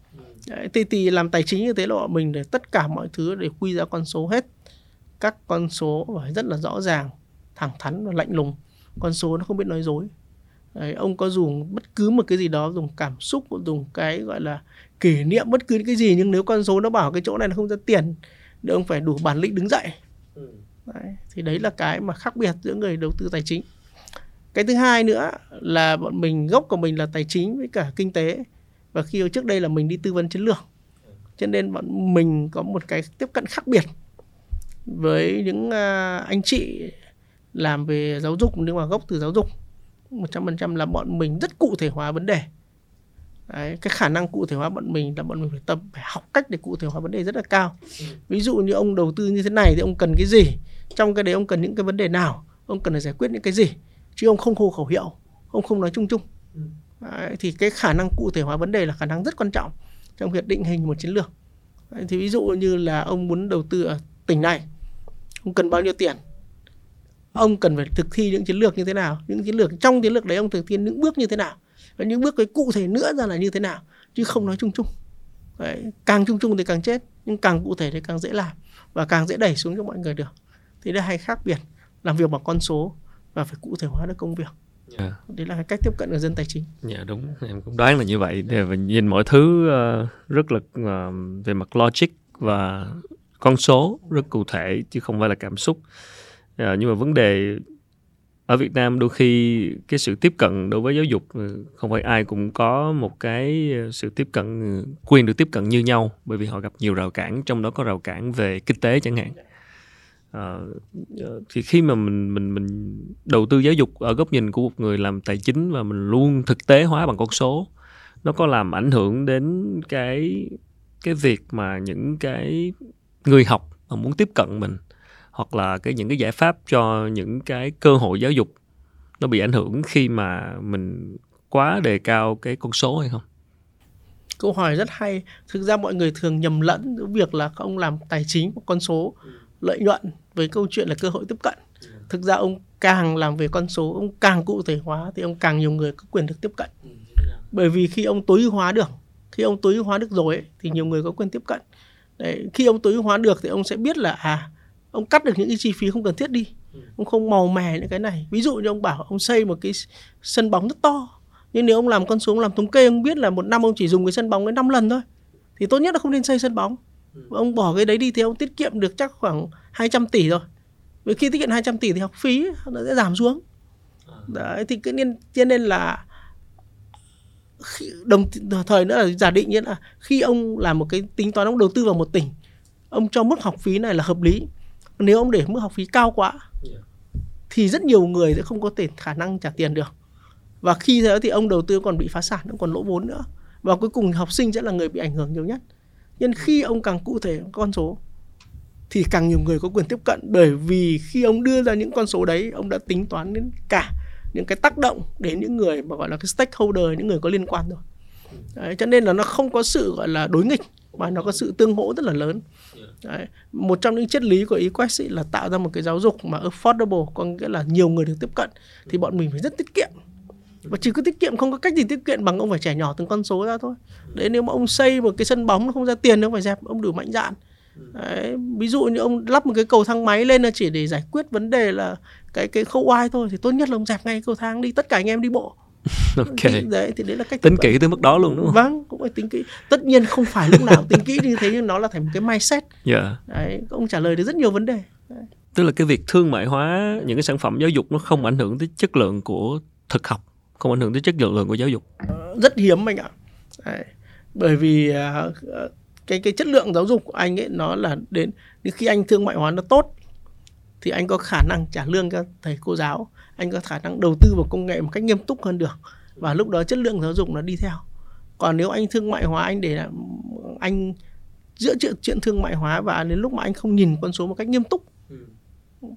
đấy, thì, thì làm tài chính như thế là bọn mình để tất cả mọi thứ để quy ra con số hết. Các con số phải rất là rõ ràng thẳng thắn và lạnh lùng. Con số nó không biết nói dối. Đấy, ông có dùng bất cứ một cái gì đó dùng cảm xúc dùng cái gọi là kỷ niệm bất cứ cái gì nhưng nếu con số nó bảo cái chỗ này nó không ra tiền thì ông phải đủ bản lĩnh đứng dậy. Ừ. đấy, thì đấy là cái mà khác biệt giữa người đầu tư tài chính cái thứ hai nữa là bọn mình gốc của mình là tài chính với cả kinh tế. Và khi trước đây là mình đi tư vấn chiến lược. Cho nên bọn mình có một cái tiếp cận khác biệt với những à, anh chị làm về giáo dục nhưng mà gốc từ giáo dục. 100% là bọn mình rất cụ thể hóa vấn đề. Đấy, cái khả năng cụ thể hóa bọn mình là bọn mình phải tập phải học cách để cụ thể hóa vấn đề rất là cao. Ví dụ như ông đầu tư như thế này thì ông cần cái gì? Trong cái đấy ông cần những cái vấn đề nào? Ông cần phải giải quyết những cái gì? Chứ ông không hô khẩu hiệu ông không nói chung chung. Đấy, thì cái khả năng cụ thể hóa vấn đề là khả năng rất quan trọng trong việc định hình một chiến lược. Đấy, thì ví dụ như là ông muốn đầu tư ở tỉnh này ông cần bao nhiêu tiền? Ông cần phải thực thi những chiến lược như thế nào? Những chiến lược trong chiến lược đấy ông thực thi những bước như thế nào? Và những bước cái cụ thể nữa ra là như thế nào? Chứ không nói chung chung. Đấy, càng chung chung thì càng chết nhưng càng cụ thể thì càng dễ làm và càng dễ đẩy xuống cho mọi người được. Thì đây hay khác biệt làm việc bằng con số và phải cụ thể hóa được công việc. Yeah. Dạ. đấy là cái cách tiếp cận của dân tài chính. Dạ yeah, đúng. Em cũng đoán là như vậy. Để nhìn mọi thứ uh, rất là uh, về mặt logic và con số rất cụ thể chứ không phải là cảm xúc. À, nhưng mà vấn đề ở Việt Nam đôi khi cái sự tiếp cận đối với giáo dục ừ, không phải ai cũng có một cái ờ, sự tiếp cận ừ, quyền được tiếp cận như nhau bởi vì họ gặp nhiều rào cản trong đó có rào cản về kinh tế chẳng hạn à, thì khi mà mình mình mình đầu tư giáo dục ở góc nhìn của một người làm tài chính và mình luôn thực tế hóa bằng con số nó có làm ảnh hưởng đến cái cái việc mà những cái người học mà muốn tiếp cận mình hoặc là cái những cái giải pháp cho những cái cơ hội giáo dục nó bị ảnh hưởng khi mà mình quá đề cao cái con số hay không? Câu hỏi rất hay. Thực ra mọi người thường nhầm lẫn giữa việc là ông làm tài chính một con số lợi nhuận với câu chuyện là cơ hội tiếp cận. Thực ra ông càng làm về con số, ông càng cụ thể hóa thì ông càng nhiều người có quyền được tiếp cận. Bởi vì khi ông tối ưu hóa được, khi ông tối ưu hóa được rồi ấy, thì nhiều người có quyền tiếp cận. Đấy, khi ông tối ưu hóa được thì ông sẽ biết là à ông cắt được những cái chi phí không cần thiết đi ừ. ông không màu mè những cái này ví dụ như ông bảo ông xây một cái sân bóng rất to nhưng nếu ông làm con số ông làm thống kê ông biết là một năm ông chỉ dùng cái sân bóng đến 5 lần thôi thì tốt nhất là không nên xây sân bóng ừ. ông bỏ cái đấy đi thì ông tiết kiệm được chắc khoảng 200 tỷ rồi vì khi tiết kiệm 200 tỷ thì học phí nó sẽ giảm xuống. À. đấy thì cái nên cho nên là đồng thời nữa là giả định như là khi ông làm một cái tính toán ông đầu tư vào một tỉnh ông cho mức học phí này là hợp lý. Nếu ông để mức học phí cao quá thì rất nhiều người sẽ không có thể khả năng trả tiền được. Và khi thế thì ông đầu tư còn bị phá sản nó còn lỗ vốn nữa. Và cuối cùng học sinh sẽ là người bị ảnh hưởng nhiều nhất. Nên khi ông càng cụ thể con số thì càng nhiều người có quyền tiếp cận bởi vì khi ông đưa ra những con số đấy ông đã tính toán đến cả những cái tác động đến những người mà gọi là cái stakeholder những người có liên quan rồi. Đấy, cho nên là nó không có sự gọi là đối nghịch mà nó có sự tương hỗ rất là lớn. Đấy. một trong những triết lý của Equest là tạo ra một cái giáo dục mà affordable có nghĩa là nhiều người được tiếp cận thì bọn mình phải rất tiết kiệm. Và chỉ có tiết kiệm không có cách gì tiết kiệm bằng ông phải trẻ nhỏ từng con số ra thôi. Đấy nếu mà ông xây một cái sân bóng nó không ra tiền ông phải dẹp ông đủ mạnh dạn đấy, ví dụ như ông lắp một cái cầu thang máy lên là chỉ để giải quyết vấn đề là cái cái khâu oai thôi thì tốt nhất là ông dẹp ngay cầu thang đi tất cả anh em đi bộ ok thì, đấy thì đấy là cách tính kỹ tới mức đó luôn đúng không vâng cũng phải tính kỹ tất nhiên không phải lúc nào tính kỹ như thế nhưng nó là thành một cái mindset yeah. Dạ. đấy ông trả lời được rất nhiều vấn đề đấy. tức là cái việc thương mại hóa những cái sản phẩm giáo dục nó không ảnh hưởng tới chất lượng của thực học không ảnh hưởng tới chất lượng của giáo dục ờ, rất hiếm anh ạ đấy. bởi vì uh, cái cái chất lượng giáo dục của anh ấy nó là đến khi anh thương mại hóa nó tốt thì anh có khả năng trả lương cho thầy cô giáo anh có khả năng đầu tư vào công nghệ một cách nghiêm túc hơn được và lúc đó chất lượng giáo dục nó đi theo. Còn nếu anh thương mại hóa anh để là anh giữa chuyện chuyện thương mại hóa và đến lúc mà anh không nhìn con số một cách nghiêm túc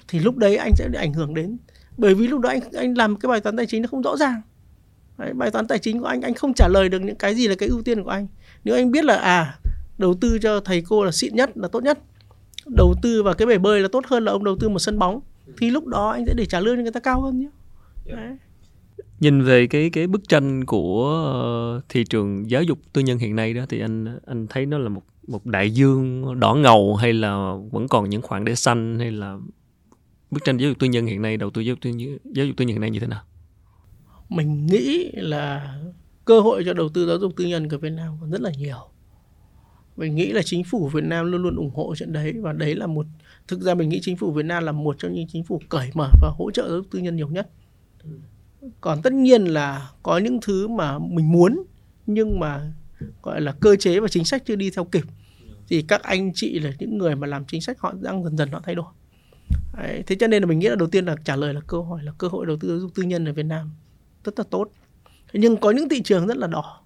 thì lúc đấy anh sẽ bị ảnh hưởng đến. Bởi vì lúc đó anh anh làm cái bài toán tài chính nó không rõ ràng. Đấy, bài toán tài chính của anh anh không trả lời được những cái gì là cái ưu tiên của anh. Nếu anh biết là à đầu tư cho thầy cô là xịn nhất là tốt nhất. Đầu tư vào cái bể bơi là tốt hơn là ông đầu tư một sân bóng. Thì lúc đó anh sẽ để trả lương cho người ta cao hơn nhé. Yeah. Đấy. nhìn về cái cái bức tranh của ờ, thị trường giáo dục tư nhân hiện nay đó thì anh anh thấy nó là một một đại dương đỏ ngầu hay là vẫn còn những khoảng để xanh hay là bức tranh giáo dục tư nhân hiện nay đầu tư giáo dục tư nhân, giáo dục tư nhân hiện nay như thế nào? Mình nghĩ là cơ hội cho đầu tư giáo dục tư nhân của Việt Nam còn rất là nhiều mình nghĩ là chính phủ Việt Nam luôn luôn ủng hộ chuyện đấy và đấy là một thực ra mình nghĩ chính phủ Việt Nam là một trong những chính phủ cởi mở và hỗ trợ giáo dục tư nhân nhiều nhất. Còn tất nhiên là có những thứ mà mình muốn nhưng mà gọi là cơ chế và chính sách chưa đi theo kịp. Thì các anh chị là những người mà làm chính sách họ đang dần dần họ thay đổi. Đấy, thế cho nên là mình nghĩ là đầu tiên là trả lời là câu hỏi là cơ hội đầu tư giáo dục tư nhân ở Việt Nam rất là tốt. Thế nhưng có những thị trường rất là đỏ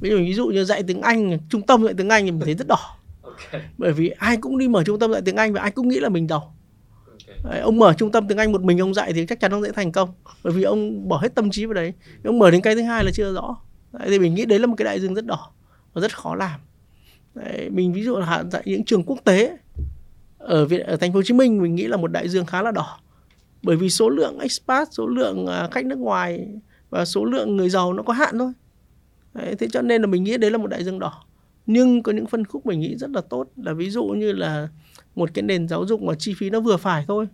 ví dụ ví dụ như dạy tiếng Anh trung tâm dạy tiếng Anh thì mình thấy rất đỏ. Okay. bởi vì ai cũng đi mở trung tâm dạy tiếng Anh và ai cũng nghĩ là mình đầu Đấy, ông mở trung tâm tiếng Anh một mình ông dạy thì chắc chắn ông sẽ thành công. Bởi vì ông bỏ hết tâm trí vào đấy. Ông mở đến cái thứ hai là chưa rõ. Đấy, thì mình nghĩ đấy là một cái đại dương rất đỏ và rất khó làm. Đấy, mình ví dụ là dạy những trường quốc tế ở Việt ở thành phố Hồ Chí Minh mình nghĩ là một đại dương khá là đỏ. Bởi vì số lượng expat số lượng à, khách nước ngoài và số lượng người giàu nó có hạn thôi đấy, thế cho nên là mình nghĩ đấy là một đại dương đỏ. Nhưng có những phân khúc mình nghĩ rất là tốt là ví dụ như là một cái nền giáo dục mà chi phí nó vừa phải thôi.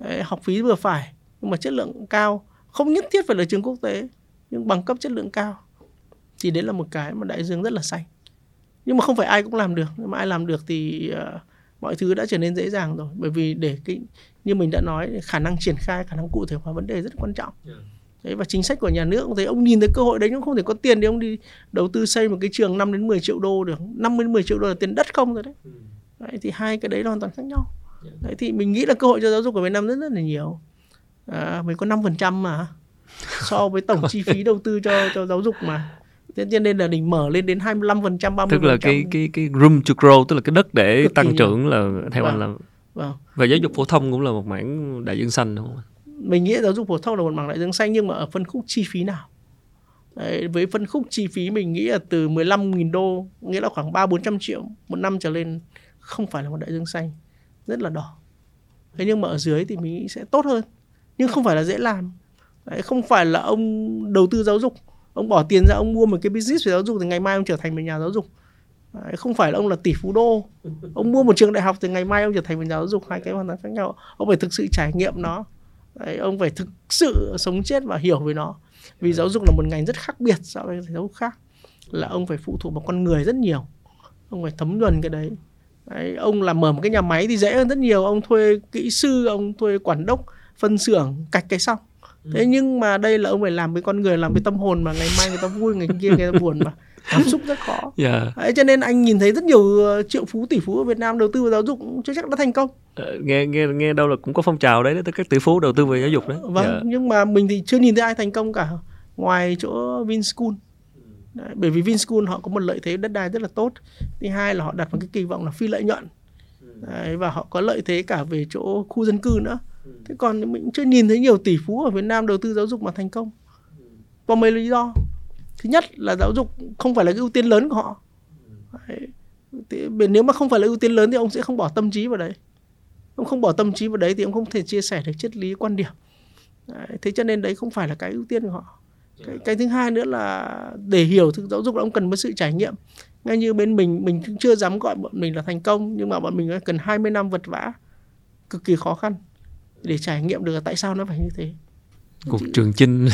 Đấy, học phí vừa phải nhưng mà chất lượng cao. Không nhất thiết phải là trường quốc tế nhưng bằng cấp chất lượng cao. Thì đấy là một cái mà đại dương rất là xanh. Nhưng mà không phải ai cũng làm được. Nhưng mà ai làm được thì uh, mọi thứ đã trở nên dễ dàng rồi. Bởi vì để cái như mình đã nói khả năng triển khai khả năng cụ thể hóa vấn đề rất quan trọng. Yeah đấy và chính sách của nhà nước thấy ông nhìn thấy cơ hội đấy nhưng không thể có tiền để ông đi đầu tư xây một cái trường 5 đến 10 triệu đô được 5 đến 10 triệu đô là tiền đất không rồi đấy, ừ. đấy thì hai cái đấy là hoàn toàn khác nhau yeah. đấy thì mình nghĩ là cơ hội cho giáo dục của Việt Nam rất rất là nhiều à, mình có 5% mà so với tổng chi phí đầu tư cho cho giáo dục mà thế cho nên là định mở lên đến 25% 30% tức là cái cái cái room to grow tức là cái đất để Cực tăng trưởng là theo vâng. anh là vâng. và giáo dục phổ thông cũng là một mảng đại dương xanh đúng không mình nghĩ giáo dục phổ thông là một mảng đại dương xanh nhưng mà ở phân khúc chi phí nào? Đấy, với phân khúc chi phí mình nghĩ là từ 15.000 đô nghĩa là khoảng 3 400 triệu một năm trở lên không phải là một đại dương xanh rất là đỏ. Thế nhưng mà ở dưới thì mình nghĩ sẽ tốt hơn nhưng không phải là dễ làm. Đấy, không phải là ông đầu tư giáo dục ông bỏ tiền ra ông mua một cái business về giáo dục thì ngày mai ông trở thành một nhà giáo dục. Đấy, không phải là ông là tỷ phú đô. Ông mua một trường đại học thì ngày mai ông trở thành một nhà giáo dục hai cái hoàn toàn khác nhau. Ông phải thực sự trải nghiệm nó. Đấy, ông phải thực sự sống chết và hiểu về nó. Vì giáo dục là một ngành rất khác biệt so với giáo dục khác. Là ông phải phụ thuộc vào con người rất nhiều. Ông phải thấm nhuần cái đấy. đấy ông làm mở một cái nhà máy thì dễ hơn rất nhiều. Ông thuê kỹ sư ông thuê quản đốc phân xưởng cạch cái xong. Thế nhưng mà đây là ông phải làm với con người làm với tâm hồn mà ngày mai người ta vui ngày kia người ta buồn mà cảm xúc rất khó yeah. Dạ. Đấy, cho nên anh nhìn thấy rất nhiều ờ, triệu phú tỷ phú ở Việt Nam đầu tư vào giáo dục chưa chắc đã thành công ờ, nghe nghe nghe đâu là cũng có phong trào đấy tất các tỷ phú đầu tư vào giáo dục đấy vâng yeah. Dạ. nhưng mà mình thì chưa nhìn thấy ai thành công cả ngoài chỗ Vinschool đấy, bởi vì Vinschool họ có một lợi thế đất đai rất là tốt thứ hai là họ đặt một cái kỳ vọng là phi lợi nhuận đấy, và họ có lợi thế cả về chỗ khu dân cư nữa thế còn mình chưa nhìn thấy nhiều tỷ phú ở Việt Nam đầu tư giáo dục mà thành công có mấy lý do thứ nhất là giáo dục không phải là cái ưu tiên lớn của họ. Đấy. nếu mà không phải là ưu tiên lớn thì ông sẽ không bỏ tâm trí vào đấy. Ông không bỏ tâm trí vào đấy thì ông không thể chia sẻ được triết lý quan điểm. Đấy. thế cho nên đấy không phải là cái ưu tiên của họ. Cái, cái thứ hai nữa là để hiểu thực giáo dục là ông cần một sự trải nghiệm. Ngay như bên mình mình chưa dám gọi bọn mình là thành công nhưng mà bọn mình cần 20 năm vật vã cực kỳ khó khăn để trải nghiệm được tại sao nó phải như thế cuộc trường chinh.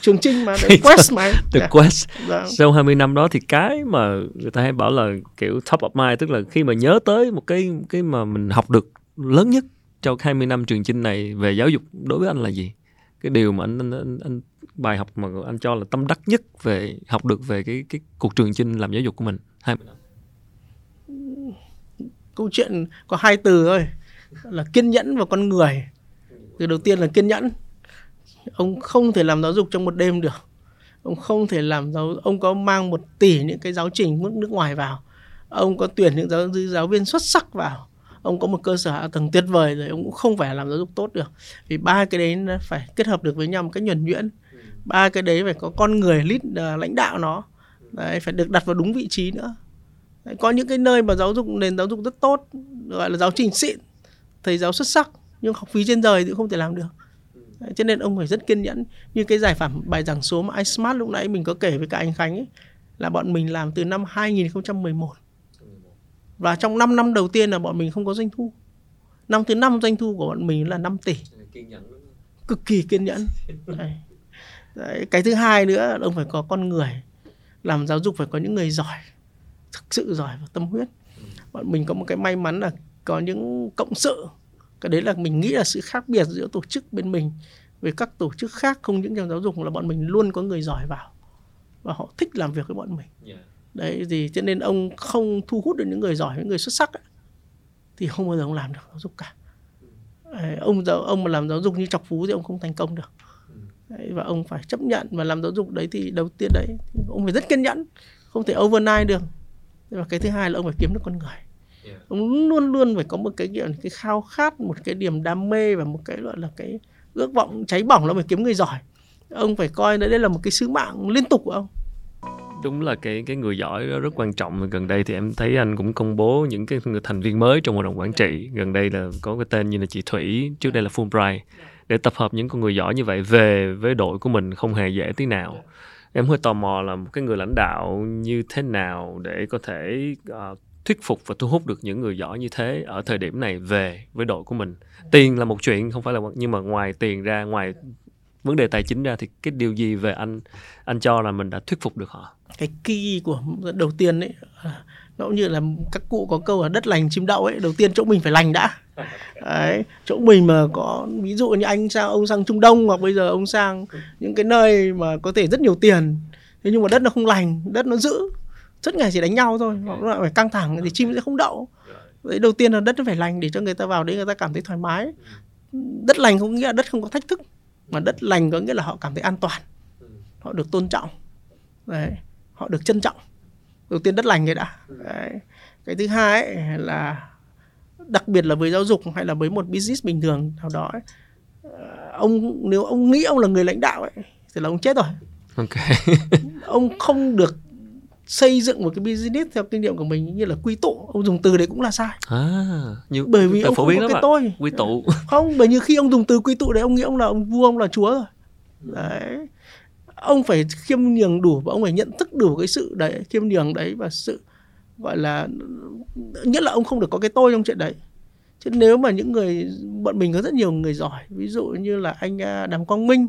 Trường chinh mà the quest mà. The yeah. quest. Dạ. sau 20 năm đó thì cái mà người ta hay bảo là kiểu top of mind tức là khi mà nhớ tới một cái cái mà mình học được lớn nhất trong 20 năm trường chinh này về giáo dục đối với anh là gì? Cái điều mà anh anh, anh, anh bài học mà anh cho là tâm đắc nhất về học được về cái cái cuộc trường chinh làm giáo dục của mình 20 năm. Câu chuyện có hai từ thôi. Là kiên nhẫn và con người. Từ đầu tiên là kiên nhẫn ông không thể làm giáo dục trong một đêm được. Ông không thể làm giáo ông có mang một tỷ những cái giáo trình mức nước ngoài vào. Ông có tuyển những giáo giáo viên xuất sắc vào. Ông có một cơ sở hạ tầng tuyệt vời rồi ông cũng không phải làm giáo dục tốt được. Vì ba cái đấy nó phải kết hợp được với nhau một cách nhuần nhuyễn. Ba cái đấy phải có con người lead uh, lãnh đạo nó. Đấy, phải được đặt vào đúng vị trí nữa. Đấy, có những cái nơi mà giáo dục nền giáo dục rất tốt gọi là giáo trình xịn thầy giáo xuất sắc nhưng học phí trên đời thì không thể làm được cho nên ông phải rất kiên nhẫn. Như cái giải pháp bài giảng số mà iSmart lúc nãy mình có kể với cả anh Khánh ấy, là bọn mình làm từ năm 2011 và trong 5 năm đầu tiên là bọn mình không có doanh thu. Năm thứ năm doanh thu của bọn mình là 5 tỷ. Cực kỳ kiên nhẫn. Đấy. Đấy, cái thứ hai nữa là ông phải có con người. Làm giáo dục phải có những người giỏi thực sự giỏi và tâm huyết. Bọn mình có một cái may mắn là có những cộng sự cái đấy là mình nghĩ là sự khác biệt giữa tổ chức bên mình với các tổ chức khác không những trong giáo dục là bọn mình luôn có người giỏi vào và họ thích làm việc với bọn mình. Yeah. đấy thì cho nên ông không thu hút được những người giỏi những người xuất sắc ấy, thì không bao giờ ông làm được giáo dục cả. Đấy, ông giáo ông mà làm giáo dục như chọc phú thì ông không thành công được. Đấy, và ông phải chấp nhận và làm giáo dục đấy thì đầu tiên đấy ông phải rất kiên nhẫn không thể overnight được. Và cái thứ hai là ông phải kiếm được con người Yeah. ông luôn luôn phải có một cái kiểu cái khao khát một cái điểm đam mê và một cái gọi là cái ước vọng cháy bỏng là phải kiếm người giỏi. Ông phải coi đấy là một cái sứ mạng liên tục của ông. Đúng là cái cái người giỏi đó rất quan trọng. Gần đây thì em thấy anh cũng công bố những cái người thành viên mới trong hội đồng quản trị. Gần đây là có cái tên như là chị Thủy trước đây là Fulbright. Để tập hợp những con người giỏi như vậy về với đội của mình không hề dễ tí nào. Em hơi tò mò là một cái người lãnh đạo như thế nào để có thể uh, thuyết phục và thu hút được những người giỏi như thế ở thời điểm này về với đội của mình. Tiền là một chuyện, không phải là nhưng mà ngoài tiền ra, ngoài vấn đề tài chính ra thì cái điều gì về anh anh cho là mình đã thuyết phục được họ? Cái key của đầu tiên ấy à, nó cũng như là các cụ có câu là đất lành chim đậu ấy, đầu tiên chỗ mình phải lành đã. Đấy, chỗ mình mà có, ví dụ như anh sang, ông sang Trung Đông hoặc bây giờ ông sang những cái nơi mà có thể rất nhiều tiền, thế nhưng mà đất nó không lành, đất nó giữ suốt ngày chỉ đánh nhau thôi hoặc là phải căng thẳng thì chim sẽ không đậu. Đấy đầu tiên là đất nó phải lành để cho người ta vào đấy người ta cảm thấy thoải mái. Đất lành không nghĩa là đất không có thách thức mà đất lành có nghĩa là họ cảm thấy an toàn. Họ được tôn trọng. Đấy họ được trân trọng. Đầu tiên đất lành cái đã. Đấy. cái thứ hai ấy là đặc biệt là với giáo dục hay là với một business bình thường nào đó ấy, ờ, ông nếu ông nghĩ ông là người lãnh đạo ấy thì là ông chết rồi. Ok. Ông không được xây dựng một cái business theo kinh nghiệm của mình như là quy tụ ông dùng từ đấy cũng là sai. À như bởi vì ông phổ biến có cái tôi. Quy tụ. Không bởi như khi ông dùng từ quy tụ đấy ông nghĩ ông là ông vua ông là chúa rồi. Đấy. Ông phải khiêm nhường đủ và ông phải nhận thức đủ cái sự đấy khiêm nhường đấy và sự gọi là nhất là ông không được có cái tôi trong chuyện đấy. Chứ nếu mà những người bọn mình có rất nhiều người giỏi ví dụ như là anh à, đàm quang minh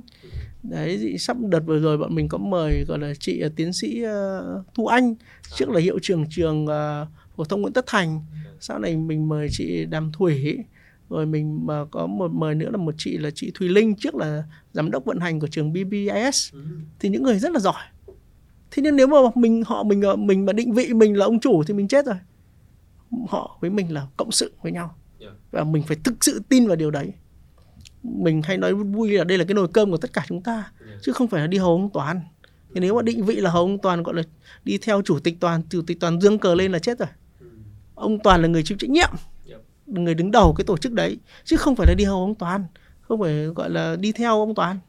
đấy thì sắp đợt vừa rồi bọn mình có mời gọi là chị à, tiến sĩ à, thu anh trước là hiệu trưởng trường à, phổ thông nguyễn tất thành. Sau này mình mời chị đàm thủy. Rồi mình mà có một mời nữa là một chị là chị Thùy Linh trước là giám đốc vận hành của trường BBIS thì những người rất là giỏi. Thế nhưng nếu mà mình họ mình ờ, mình mà định vị mình là ông chủ thì mình chết rồi. Họ với mình là cộng sự với nhau. Yeah. và mình phải thực sự tin vào điều đấy mình hay nói vui là đây là cái nồi cơm của tất cả chúng ta chứ không phải là đi hầu ông toàn. Thì nếu mà định vị là hầu ông toàn gọi là đi theo chủ tịch toàn chủ tịch toàn dương cờ lên là chết rồi. Ông toàn là người chịu trách nhiệm Yep. người đứng đầu cái tổ chức đấy chứ không phải là đi hầu ông toàn không phải gọi là đi theo ông toàn.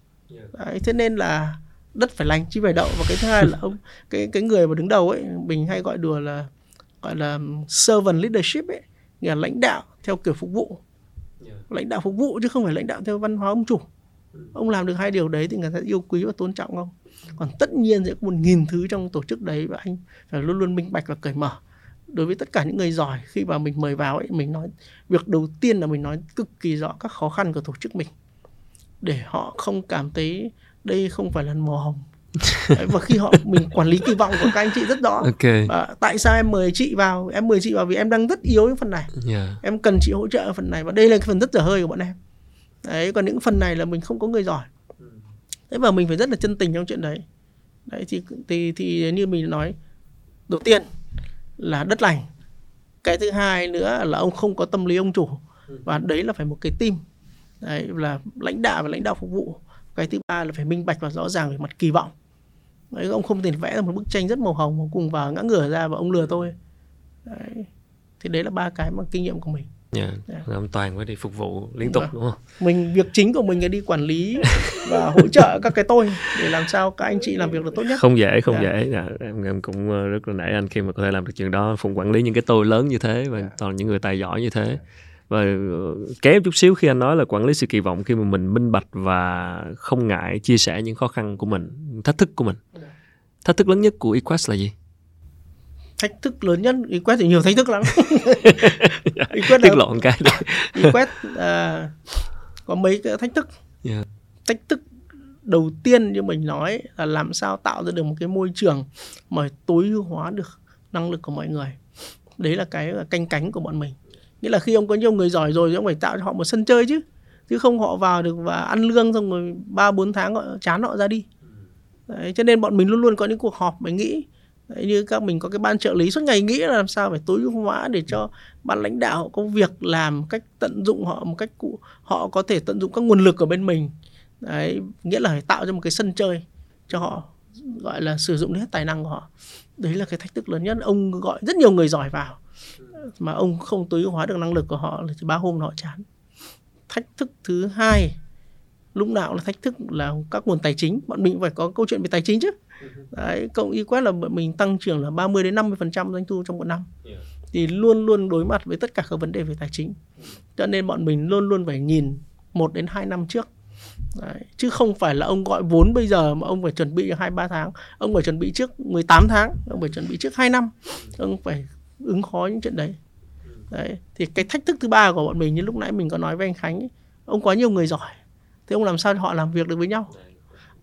Đấy, thế nên là đất phải lành chứ phải đậu. Và cái thứ hai là ông cái cái người mà đứng đầu ấy mình hay gọi đùa là gọi là servant leadership ấy nghĩa là lãnh đạo theo kiểu phục vụ lãnh đạo phục vụ chứ không phải lãnh đạo theo văn hóa ông chủ. Ông làm được hai điều đấy thì người ta yêu quý và tôn trọng ông. Còn tất nhiên sẽ có một nghìn thứ trong tổ chức đấy và anh phải luôn luôn minh bạch và cởi mở. Đối với tất cả những người giỏi, khi mà mình mời vào ấy, mình nói, việc đầu tiên là mình nói cực kỳ rõ các khó khăn của tổ chức mình. Để họ không cảm thấy đây không phải là màu hồng Đấy, và khi họ mình quản lý kỳ vọng của các anh chị rất rõ. Ok. Và tại sao em mời chị vào? Em mời chị vào vì em đang rất yếu cái phần này. Yeah. em cần chị hỗ trợ ở phần này và đây là cái phần rất dở hơi của bọn em. Đấy còn những phần này là mình không có người giỏi. Thế và mình phải rất là chân tình trong chuyện đấy. Đấy thì thì thì như mình nói đầu tiên là đất lành. Cái thứ hai nữa là ông không có tâm lý ông chủ. Và đấy là phải một cái team. Đấy là lãnh đạo và lãnh đạo phục vụ. Cái thứ ba là phải minh bạch và rõ ràng về mặt kỳ vọng đấy ông không thể vẽ ra một bức tranh rất màu hồng mà cùng vào ngã ngửa ra và ông lừa tôi đấy thì đấy là ba cái mà kinh nghiệm của mình Yeah. Yeah. Ông Toàn phải đi phục vụ liên tục Vâng. đúng không? mình việc chính của mình là đi quản lý và hỗ trợ các cái tôi để làm sao các anh chị làm việc được tốt nhất Không dễ, không Dạ. dễ. Dạ, em em cũng ờ, rất là nể anh khi mà có thể làm được chuyện đó, phụng quản lý những cái tôi lớn như thế và Dạ. toàn là những người tài giỏi như thế. Và ờ, kém chút xíu khi anh nói là quản lý sự kỳ vọng khi mà mình minh bạch và không ngại chia sẻ những khó khăn của mình, thách thức của mình. Thách thức lớn nhất của Equest là gì? thách thức lớn nhất ý quét thì nhiều thách thức lắm ý quét Tiết là lộ một cái quét à, có mấy cái thách thức Dạ. thách thức đầu tiên như mình nói là làm sao tạo ra được một cái môi trường mà tối ưu hóa được năng lực của mọi người đấy là cái canh cánh của bọn mình nghĩa là khi ông có nhiều người giỏi rồi thì ông phải tạo cho họ một sân chơi chứ. Chứ không họ vào được và ăn lương xong rồi ba bốn tháng họ chán họ ra đi. Đấy, cho nên bọn mình luôn luôn có những cuộc họp để nghĩ. Đấy, như các mình có cái ban trợ lý suốt ngày nghĩ là làm sao phải tối ưu hóa để cho ban lãnh đạo họ có việc làm cách tận dụng họ một cách cụ họ có thể tận dụng các nguồn lực của bên mình. Đấy, nghĩa là phải tạo ra một cái sân chơi cho họ gọi là sử dụng hết tài năng của họ. Đấy là cái thách thức lớn nhất. Ông gọi rất nhiều người giỏi vào mà ông không tối ưu hóa được năng lực của họ thì ba hôm họ chán. Thách thức thứ hai lúc nào là thách thức là các nguồn tài chính. Bọn mình phải có câu chuyện về tài chính chứ. Đấy cộng y quét là bọn mình tăng trưởng là 30 đến 50 phần trăm doanh thu trong một năm. Thì luôn luôn đối mặt với tất cả các vấn đề về tài chính. Cho nên bọn mình luôn luôn phải nhìn một đến hai năm trước. Đấy. chứ không phải là ông gọi vốn bây giờ mà ông phải chuẩn bị hai ba tháng. Ông phải chuẩn bị trước 18 tháng ông phải chuẩn bị trước 2 năm. Ông phải ứng khó những chuyện đấy. Đấy thì cái thách thức thứ ba của bọn mình như lúc nãy mình có nói với anh Khánh ấy, ông quá nhiều người giỏi thế ông làm sao họ làm việc được với nhau?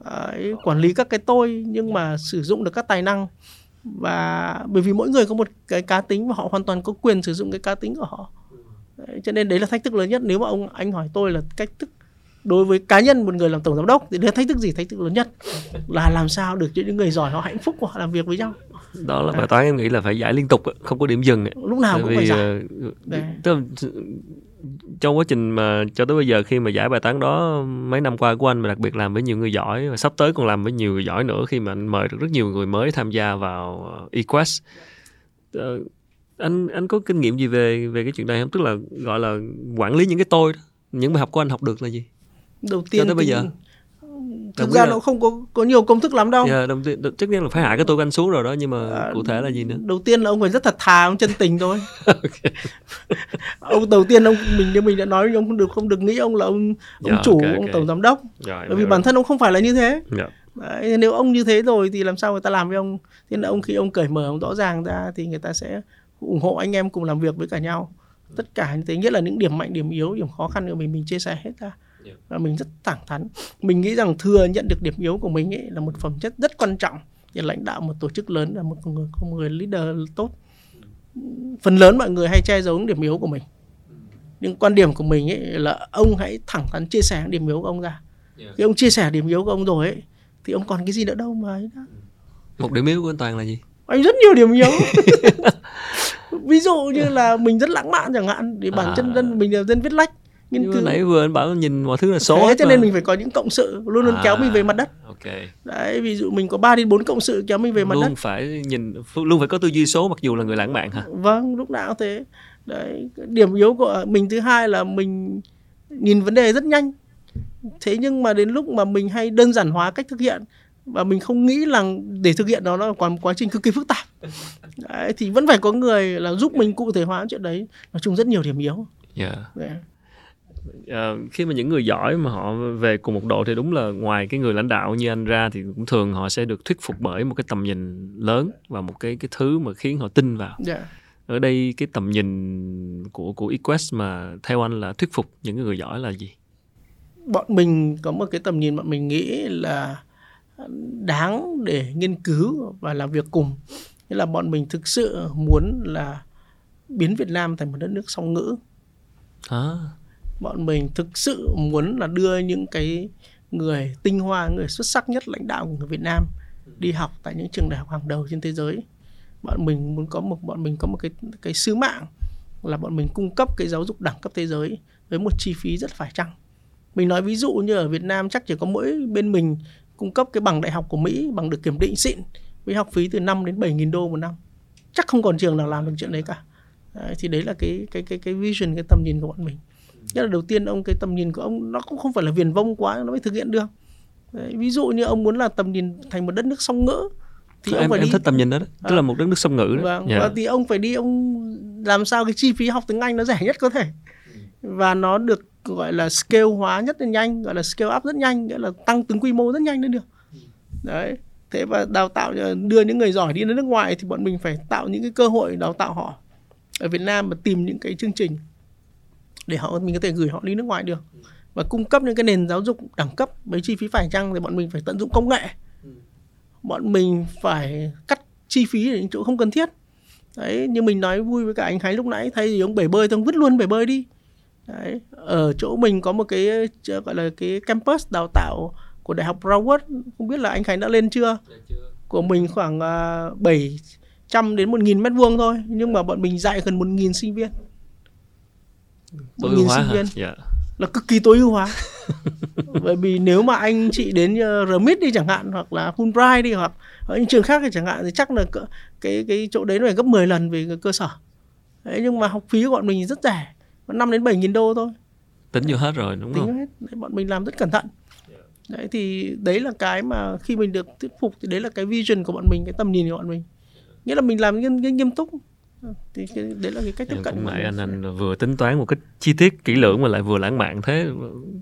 Đấy, quản lý các cái tôi nhưng mà sử dụng được các tài năng. Và bởi vì mỗi người có một cái cá tính và họ hoàn toàn có quyền sử dụng cái cá tính của họ. Đấy, cho nên đấy là thách thức lớn nhất. Nếu mà ông anh hỏi tôi là cách thức đối với cá nhân một người làm tổng giám đốc thì đấy thách thức gì? Thách thức lớn nhất là làm sao được cho những người giỏi họ hạnh phúc và họ làm việc với nhau đó là bài toán em nghĩ là phải giải liên tục không có điểm dừng lúc nào cũng phải giải. uh, trong quá trình mà cho tới bây giờ khi mà giải bài toán đó mấy năm qua của anh mà đặc biệt làm với nhiều người giỏi và sắp tới còn làm với nhiều người giỏi nữa khi mà anh mời được rất nhiều người mới tham gia vào eQuest. Uh, anh anh có kinh nghiệm gì về về cái chuyện này không? Tức là gọi là quản lý những cái tôi những bài học của anh học được là gì? Đầu tiên cho tới bây giờ thực ra nó không có có nhiều công thức lắm đâu. Yeah, đầu tiên chắc chắn là phải hạ cái tôi anh xuống rồi đó nhưng mà à, cụ thể là gì nữa? đầu tiên là ông phải rất thật thà ông chân tình thôi. Ông đầu tiên ông mình như mình đã nói ông không được không được nghĩ ông là ông ông yeah, chủ okay, ông okay. tổng giám đốc. Rồi, bởi vì bản thân ông không phải là như thế. Yeah. Đấy, nếu ông như thế rồi thì làm sao người ta làm với ông? Thế là ông khi ông cởi mở ông rõ ràng ra thì người ta sẽ ủng hộ anh em cùng làm việc với cả nhau. Tất cả như thế nghĩa là những điểm mạnh điểm yếu điểm khó khăn của mình mình chia sẻ hết ra và mình rất thẳng thắn. Mình nghĩ rằng thừa nhận được điểm yếu của mình ấy là một phẩm chất rất quan trọng. Để lãnh đạo một tổ chức lớn là một người một người leader tốt. Phần lớn mọi người hay che giấu điểm yếu của mình. Nhưng quan điểm của mình ấy là ông hãy thẳng thắn chia sẻ điểm yếu của ông ra. Khi ông chia sẻ điểm yếu của ông rồi ấy thì ông còn cái gì nữa đâu mà ấy đó. một điểm yếu của anh toàn là gì? Anh rất nhiều điểm yếu. Ví dụ như là mình rất lãng mạn chẳng hạn để bản à. chân dân mình là dân viết lách nghiên cứu. nãy vừa anh bảo nhìn mọi thứ là số thế cho nên mình phải có những cộng sự luôn luôn à, kéo mình về mặt đất. Ok. Đấy ví dụ mình có 3 đến 4 cộng sự kéo mình về mặt luôn đất. luôn phải nhìn luôn phải có tư duy số mặc dù là người lãng mạn hả? Vâng lúc nào thế. Đấy điểm yếu của mình thứ hai là mình nhìn vấn đề rất nhanh. Thế nhưng mà đến lúc mà mình hay đơn giản hóa cách thực hiện và mình không nghĩ là để thực hiện đó nó là quá, quá trình cực kỳ phức tạp. Đấy, thì vẫn phải có người là giúp mình cụ thể hóa chuyện đấy. Nói chung rất nhiều điểm yếu. Yeah. Yeah uh, khi mà những người giỏi mà họ về cùng một độ thì đúng là ngoài cái người lãnh đạo như anh ra thì cũng thường họ sẽ được thuyết phục bởi một cái tầm nhìn lớn và một cái cái thứ mà khiến họ tin vào. Yeah. ở đây cái tầm nhìn của của Equest mà theo anh là thuyết phục những người giỏi là gì? Bọn mình có một cái tầm nhìn bọn mình nghĩ là đáng để nghiên cứu và làm việc cùng. Nghĩa là bọn mình thực sự muốn là biến Việt Nam thành một đất nước song ngữ. À bọn mình thực sự muốn là đưa những cái người tinh hoa người xuất sắc nhất lãnh đạo của người Việt Nam đi học tại những trường đại học hàng đầu trên thế giới. Bọn mình muốn có một bọn mình có một cái cái sứ mạng là bọn mình cung cấp cái giáo dục đẳng cấp thế giới với một chi phí rất phải chăng? Mình nói ví dụ như ở Việt Nam chắc chỉ có mỗi bên mình cung cấp cái bằng đại học của Mỹ bằng được kiểm định xịn với học phí từ 5 đến 7 nghìn đô một năm. Chắc không còn trường nào làm được chuyện đấy cả. Đấy, thì đấy là cái cái cái cái vision cái tầm nhìn của bọn mình nhất là đầu tiên ông cái tầm nhìn của ông nó cũng không phải là viền vông quá nó mới thực hiện được Đấy, ví dụ như ông muốn là tầm nhìn thành một đất nước song ngữ thì em, ông phải em đi thích tầm nhìn đó, đó. tức à. là một đất nước song ngữ đó. Vâng, yeah. và thì ông phải đi ông làm sao cái chi phí học tiếng Anh nó rẻ nhất có thể và nó được gọi là scale hóa nhất là nhanh gọi là scale up rất nhanh nghĩa là tăng từng quy mô rất nhanh lên được đấy thế và đào tạo đưa những người giỏi đi đến nước ngoài thì bọn mình phải tạo những cái cơ hội đào tạo họ ở Việt Nam và tìm những cái chương trình để họ mình có thể gửi họ đi nước ngoài được. Và cung cấp những cái nền giáo dục đẳng cấp với chi phí phải chăng thì bọn mình phải tận dụng công nghệ. Bọn mình phải cắt chi phí ở những chỗ không cần thiết. Đấy như mình nói vui với cả anh Khánh lúc nãy thay vì ông bể bơi thì ông vứt luôn bể bơi đi. Đấy ở chỗ mình có một cái gọi là cái campus đào tạo của đại học Broward không biết là anh Khánh đã lên chưa? Của mình khoảng uh, 700 đến 1.000 mét vuông thôi nhưng mà bọn mình dạy gần 1.000 sinh viên tối ưu hóa viên. Yeah. là cực kỳ tối ưu hóa. Bởi vì nếu mà anh chị đến uh, RMIT đi chẳng hạn hoặc là Fulbright đi hoặc ở những trường khác thì chẳng hạn thì chắc là cái cái chỗ đấy nó phải gấp 10 lần về cơ sở. Đấy, nhưng mà học phí của bọn mình rất rẻ 5 đến 7 nghìn đô thôi. Tính vô hết rồi đúng tính không? hết. Đấy, bọn mình làm rất cẩn thận. Đấy thì đấy là cái mà khi mình được thuyết phục thì đấy là cái vision của bọn mình cái tầm nhìn của bọn mình. Nghĩa là mình làm nghiêm, nghiêm túc thì cái, đấy là cái cách tiếp cận của anh anh vừa tính toán một cách chi tiết kỹ lưỡng mà lại vừa lãng mạn thế.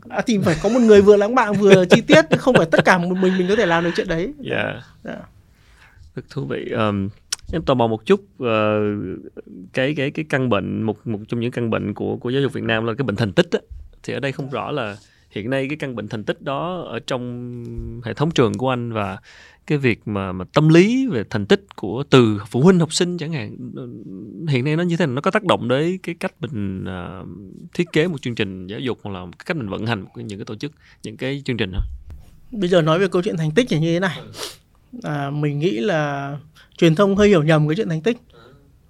À, thì phải có một người vừa lãng mạn vừa chi tiết không phải tất cả một mình mình có thể làm được chuyện đấy. Dạ. Yeah. yeah. rất thú vị. Um, em tò mò một chút uh, cái cái cái căn bệnh một một trong những căn bệnh của của giáo dục Việt Nam là cái bệnh thành tích á. Thì ở đây không rõ là hiện nay cái căn bệnh thành tích đó ở trong hệ thống trường của anh và cái việc mà mà tâm lý về thành tích của từ phụ huynh học sinh chẳng hạn hiện nay nó như thế nào? Nó có tác động đến cái cách mình uh, thiết kế một chương trình giáo dục hoặc là cái cách mình vận hành những cái tổ chức những cái chương trình không bây giờ nói về câu chuyện thành tích thì như thế này. À, mình nghĩ là truyền thông hơi hiểu nhầm cái chuyện thành tích.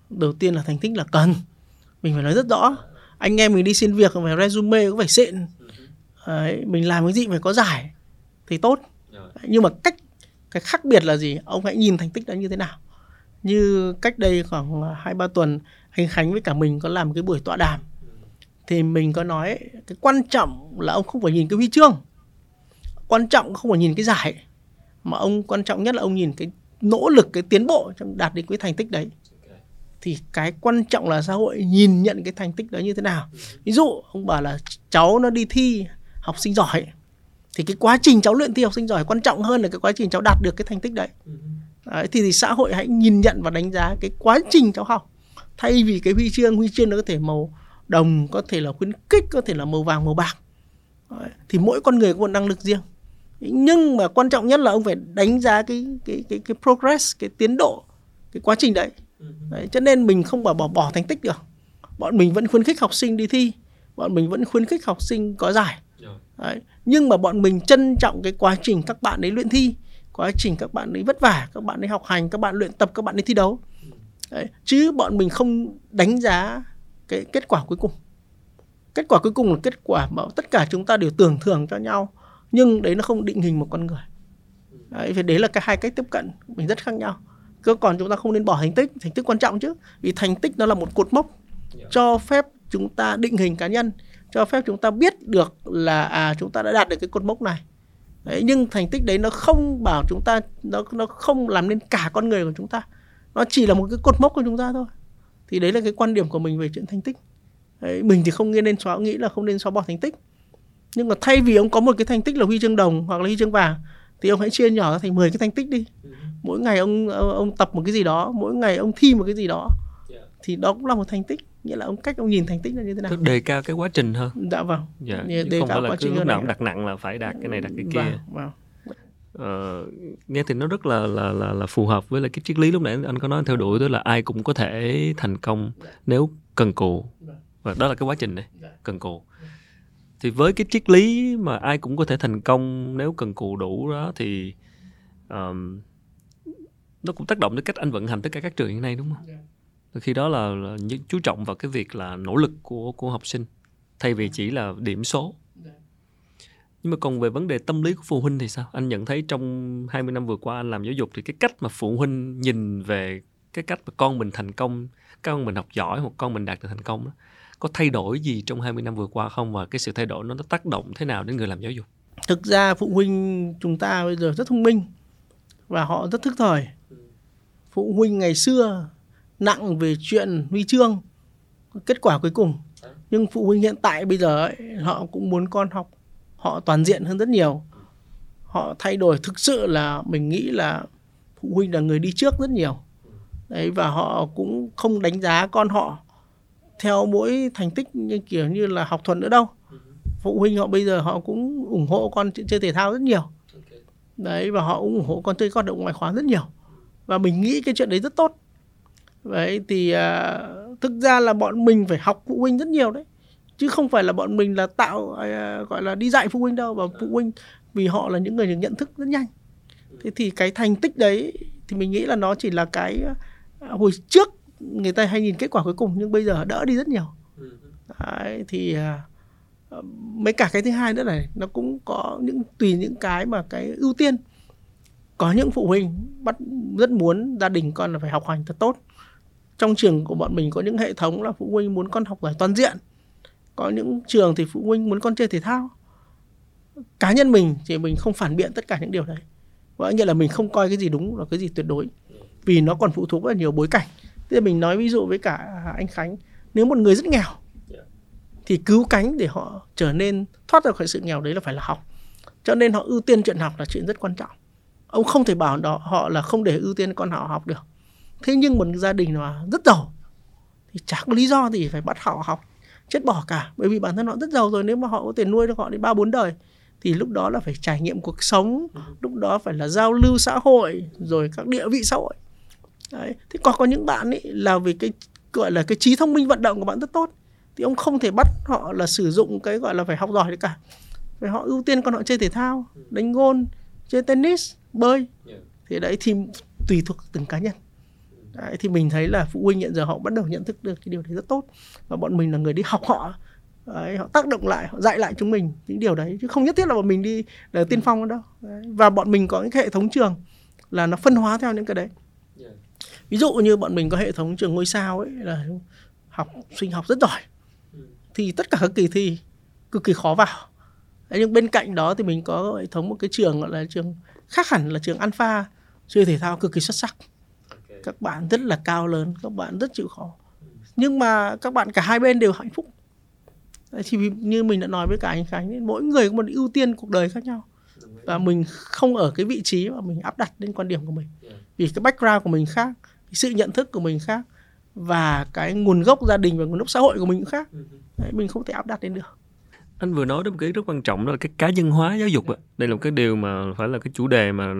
Đầu tiên là thành tích là cần. Mình phải nói rất rõ. Anh em mình đi xin việc phải resume cũng phải xịn. Đấy, mình làm cái gì phải có giải thì tốt. Nhưng mà cách cái khác biệt là gì? Ông hãy nhìn thành tích đó như thế nào. Như cách đây khoảng à, hai, ba tuần anh Khánh với cả mình có làm cái buổi tọa đàm. Thì mình có nói cái quan trọng là ông không phải nhìn cái huy chương. Quan trọng không phải nhìn cái giải, mà ông quan trọng nhất là ông nhìn cái nỗ lực, cái tiến bộ trong đạt được cái thành tích đấy. Thì cái quan trọng là xã hội nhìn nhận cái thành tích đó như thế nào. Ví dụ, ông bảo là cháu nó đi thi, học sinh giỏi thì cái quá trình cháu luyện thi học sinh giỏi quan trọng hơn là cái quá trình cháu đạt được cái thành tích đấy, đấy thì, thì xã hội hãy nhìn nhận và đánh giá cái quá trình cháu học. Thay vì cái huy chương huy chương nó có thể màu đồng có thể là khuyến khích có thể là màu vàng màu bạc. Đấy. thì mỗi con người có một năng lực riêng. Nhưng mà quan trọng nhất là ông phải đánh giá cái cái cái cái progress cái tiến độ cái quá trình đấy, đấy cho nên mình không bỏ bỏ bỏ thành tích được. Bọn mình vẫn khuyến khích học sinh đi thi bọn mình vẫn khuyến khích học sinh có giải đấy. nhưng mà bọn mình trân trọng cái quá trình các bạn ấy luyện thi quá trình các bạn ấy vất vả các bạn ấy học hành các bạn luyện tập các bạn ấy thi đấu. Đấy. chứ bọn mình không đánh giá cái kết quả cuối cùng. Kết quả cuối cùng là kết quả mà tất cả chúng ta đều tưởng thưởng cho nhau nhưng đấy nó không định hình một con người. Đấy, vì đấy là cái hai cách tiếp cận mình rất khác nhau. Cơ còn chúng ta không nên bỏ thành tích thành tích quan trọng chứ. Vì thành tích nó là một cột mốc cho phép chúng ta định hình cá nhân cho phép chúng ta biết được là à chúng ta đã đạt được cái cột mốc này. Đấy, nhưng thành tích đấy nó không bảo chúng ta nó nó không làm nên cả con người của chúng ta. Nó chỉ là một cái cột mốc của chúng ta thôi. Thì đấy là cái quan điểm của mình về chuyện thành tích. Đấy, mình thì không nên xóa nghĩ là không nên xóa bỏ thành tích. Nhưng mà thay vì ông có một cái thành tích là huy chương đồng hoặc là huy chương vàng thì ông hãy chia nhỏ thành 10 cái thành tích đi. Mỗi ngày ông ông tập một cái gì đó mỗi ngày ông thi một cái gì đó dạ. thì đó cũng là một thành tích nghĩa là ông cách ông nhìn thành tích là như thế nào? Tức đề cao cái quá trình hơn dạ vâng. Dạ, đề không cao phải là cứ lúc nào cũng đặt nặng là phải đạt cái này đặt cái kia. Vâng, vâng. Ờ, nghe thì nó rất là là là là phù hợp với lại cái triết lý lúc nãy anh có nói theo đuổi đó là ai cũng có thể thành công nếu cần cù. Và đó là cái quá trình này cần cù. Thì với cái triết lý mà ai cũng có thể thành công nếu cần cù đủ đó thì um, nó cũng tác động đến cách anh vận hành tất cả các trường hiện nay đúng không? Khi đó là, là chú trọng vào cái việc là nỗ lực của của học sinh thay vì chỉ là điểm số. Nhưng mà còn về vấn đề tâm lý của phụ huynh thì sao? Anh nhận thấy trong 20 năm vừa qua anh làm giáo dục thì cái cách mà phụ huynh nhìn về cái cách mà con mình thành công, con mình học giỏi hoặc con mình đạt được thành công đó, có thay đổi gì trong 20 năm vừa qua không và cái sự thay đổi nó, nó tác động thế nào đến người làm giáo dục? Thực ra phụ huynh chúng ta bây giờ rất thông minh và họ rất thức thời. Phụ huynh ngày xưa nặng về chuyện huy chương, kết quả cuối cùng. Nhưng phụ huynh hiện tại bây giờ ấy, họ cũng muốn con học, họ toàn diện hơn rất nhiều. Họ thay đổi thực sự là mình nghĩ là phụ huynh là người đi trước rất nhiều. Đấy và họ cũng không đánh giá con họ theo mỗi thành tích như kiểu như là học thuật nữa đâu phụ huynh họ bây giờ họ cũng ủng hộ con chơi thể thao rất nhiều đấy và họ cũng ủng hộ con chơi con động ngoại khóa rất nhiều và mình nghĩ cái chuyện đấy rất tốt đấy thì uh, thực ra là bọn mình phải học phụ huynh rất nhiều đấy. Chứ không phải là bọn mình là tạo uh, gọi là đi dạy phụ huynh đâu và phụ huynh vì họ là những người được nhận thức rất nhanh. Thế thì cái thành tích đấy thì mình nghĩ là nó chỉ là cái uh, hồi trước người ta hay nhìn kết quả cuối cùng nhưng bây giờ đỡ đi rất nhiều. Đấy, thì uh, mấy cả cái thứ hai nữa này nó cũng có những tùy những cái mà cái ưu tiên. Có những phụ huynh bắt rất muốn gia đình con là phải học hành thật tốt trong trường của bọn mình có những hệ thống là phụ huynh muốn con học giỏi toàn diện. Có những trường thì phụ huynh muốn con chơi thể thao. Cá nhân mình thì mình không phản biện tất cả những điều đấy. Có nghĩa là mình không coi cái gì đúng là cái gì tuyệt đối. Vì nó còn phụ thuộc rất là nhiều bối cảnh. Thế mình nói ví dụ với cả anh khánh, nếu một người rất nghèo thì cứu cánh để họ trở nên thoát ra khỏi sự nghèo đấy là phải là học. Cho nên họ ưu tiên chuyện học là chuyện rất quan trọng. Ông không thể bảo đó, họ là không để ưu tiên con họ học được thế nhưng một gia đình mà rất giàu thì chả có lý do gì phải bắt họ học chết bỏ cả. Bởi vì bản thân họ rất giàu rồi nếu mà họ có thể nuôi được họ đến ba bốn đời thì lúc đó là phải trải nghiệm cuộc sống lúc đó phải là giao lưu xã hội rồi các địa vị xã hội. Đấy thế còn có những bạn ấy là vì cái gọi là cái trí thông minh vận động của bạn rất tốt thì ông không thể bắt họ là sử dụng cái gọi là phải học giỏi được cả. Phải họ ưu tiên con họ chơi thể thao đánh gôn chơi tennis bơi. Thì đấy thì tùy thuộc từng cá nhân đấy, thì mình thấy là phụ huynh hiện giờ họ bắt đầu nhận thức được cái điều đấy rất tốt. Và bọn mình là người đi học họ. Đấy, họ tác động lại họ dạy lại chúng mình những điều đấy chứ không nhất thiết là bọn mình đi là tiên phong đâu. Đấy. và bọn mình có những hệ thống trường là nó phân hóa theo những cái đấy. Ví dụ như bọn mình có hệ thống trường ngôi sao ấy là học sinh học rất giỏi. Thì tất cả các kỳ thi cực kỳ khó vào. Đấy, nhưng bên cạnh đó thì mình có hệ thống một cái trường gọi là trường khác hẳn là trường alpha chơi thể thao cực kỳ xuất sắc các bạn rất là cao lớn các bạn rất chịu khó. Nhưng mà các bạn cả hai bên đều hạnh phúc. Thì như mình đã nói với cả anh Khánh mỗi người có một ưu tiên cuộc đời khác nhau. Và mình không ở cái vị trí mà mình áp đặt lên quan điểm của mình. Vì cái background của mình khác sự nhận thức của mình khác và cái nguồn gốc gia đình và nguồn gốc xã hội của mình cũng khác. Đấy, mình không thể áp đặt lên được anh vừa nói đến một cái rất quan trọng đó là cái cá nhân hóa giáo dục đây là một cái điều mà phải là cái chủ đề mà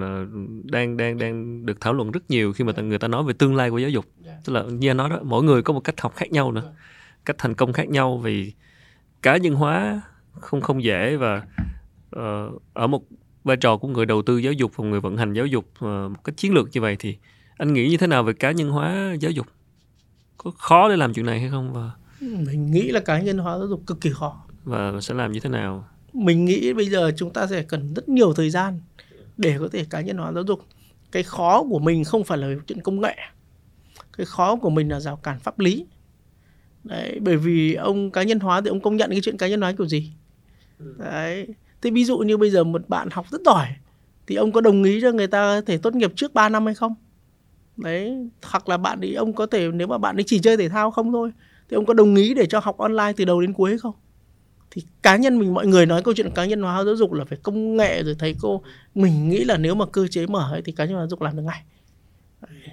đang đang đang được thảo luận rất nhiều khi mà người ta nói về tương lai của giáo dục. Dạ. tức là như anh nói đó mỗi người có một cách học khác nhau nữa cách thành công khác nhau vì cá nhân hóa không không dễ và uh, ở một vai trò của người đầu tư giáo dục và người vận hành giáo dục uh, một cách chiến lược như vậy thì anh nghĩ như thế nào về cá nhân hóa giáo dục? Có khó để làm chuyện này hay không? Và mình nghĩ là cá nhân hóa giáo dục cực kỳ khó và sẽ làm như thế nào? Mình nghĩ bây giờ chúng ta sẽ cần rất nhiều thời gian để có thể cá nhân hóa giáo dục. Cái khó của mình không phải là chuyện công nghệ. Cái khó của mình là rào cản pháp lý. Đấy, bởi vì ông cá nhân hóa thì ông công nhận cái chuyện cá nhân hóa kiểu gì? Đấy, thế ví dụ như bây giờ một bạn học rất giỏi thì ông có đồng ý cho người ta thể tốt nghiệp trước 3 năm hay không? Đấy, hoặc là bạn ấy ông có thể, nếu mà bạn ấy chỉ chơi thể thao không thôi, thì ông có đồng ý để cho học online từ đầu đến cuối không? Thì cá nhân mình mọi người nói câu chuyện cá nhân hóa giáo dục là phải công nghệ rồi thầy cô. Mình nghĩ là nếu mà cơ chế mở ấy, thì cá nhân hóa giáo dục làm được ngay.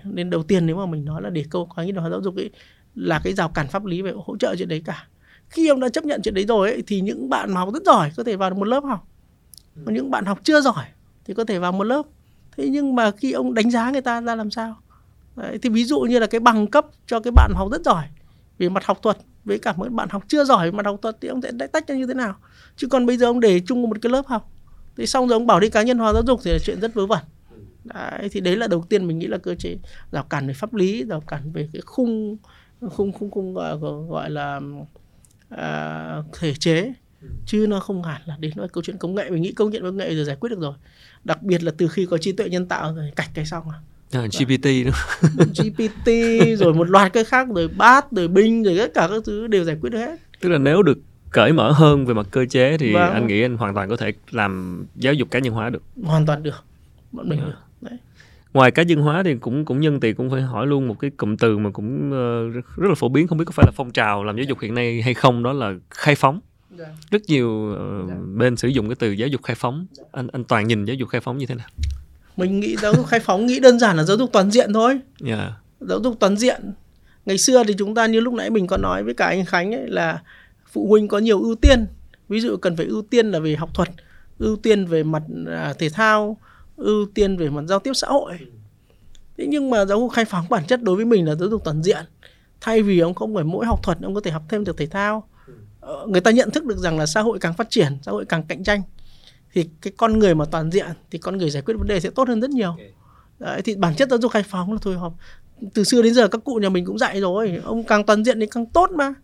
Nên đầu tiên nếu mà mình nói là để câu cá nhân hóa giáo dục ấy là cái rào cản pháp lý về hỗ trợ chuyện đấy cả. Khi ông đã chấp nhận chuyện đấy rồi ấy, thì những bạn mà học rất giỏi có thể vào được một lớp học. Còn những bạn học chưa giỏi thì có thể vào một lớp. Thế nhưng mà khi ông đánh giá người ta ra làm sao? Đấy, thì ví dụ như là cái bằng cấp cho cái bạn học rất giỏi về mặt học thuật với cả mấy bạn học chưa giỏi mặt học thuật thì ông sẽ tách ra như thế nào? Chứ còn bây giờ ông để chung một cái lớp học thì xong rồi ông bảo đi cá nhân hóa giáo dục thì là chuyện rất vớ vẩn. Đấy, thì đấy là đầu tiên mình nghĩ là cơ chế rào cản về pháp lý rào cản về cái khung khung khung khung gọi, gọi là à, thể chế. Chứ nó không hẳn là đến nói câu chuyện công nghệ. Mình nghĩ công nhận công nghệ rồi giải quyết được rồi. Đặc biệt là từ khi có trí tuệ nhân tạo rồi cạch cái xong à À, GPT đó GPT rồi một loạt cái khác rồi bát rồi binh rồi tất cả các thứ đều giải quyết được hết. Tức là nếu được cởi mở hơn về mặt cơ chế thì vâng. anh nghĩ anh hoàn toàn có thể làm giáo dục cá nhân hóa được. Hoàn toàn được. Bọn mình yeah. được. Đấy. ngoài cá nhân hóa thì cũng cũng nhân tiện cũng phải hỏi luôn một cái cụm từ mà cũng uh, rất là phổ biến không biết có phải là phong trào làm giáo dục hiện nay hay không đó là khai phóng. Yeah. rất nhiều uh, bên sử dụng cái từ giáo dục khai phóng. Anh anh toàn nhìn giáo dục khai phóng như thế nào mình nghĩ giáo dục khai phóng nghĩ đơn giản là giáo dục toàn diện thôi. Yeah. giáo dục toàn diện. Ngày xưa thì chúng ta như lúc nãy mình có nói với cả anh Khánh ấy là phụ huynh có nhiều ưu tiên. Ví dụ cần phải ưu tiên là về học thuật ưu tiên về mặt à, thể thao ưu tiên về mặt giao tiếp xã hội. Thế nhưng mà giáo dục khai phóng bản chất đối với mình là giáo dục toàn diện. Thay vì ông không phải mỗi học thuật ông có thể học thêm được thể thao. Ờ, người ta nhận thức được rằng là xã hội càng phát triển xã hội càng cạnh tranh thì cái con người mà toàn diện thì con người giải quyết vấn đề sẽ tốt hơn rất nhiều. Đấy, thì bản chất giáo dục khai phóng là thôi học từ xưa đến giờ các cụ nhà mình cũng dạy rồi ông càng toàn diện thì càng tốt mà.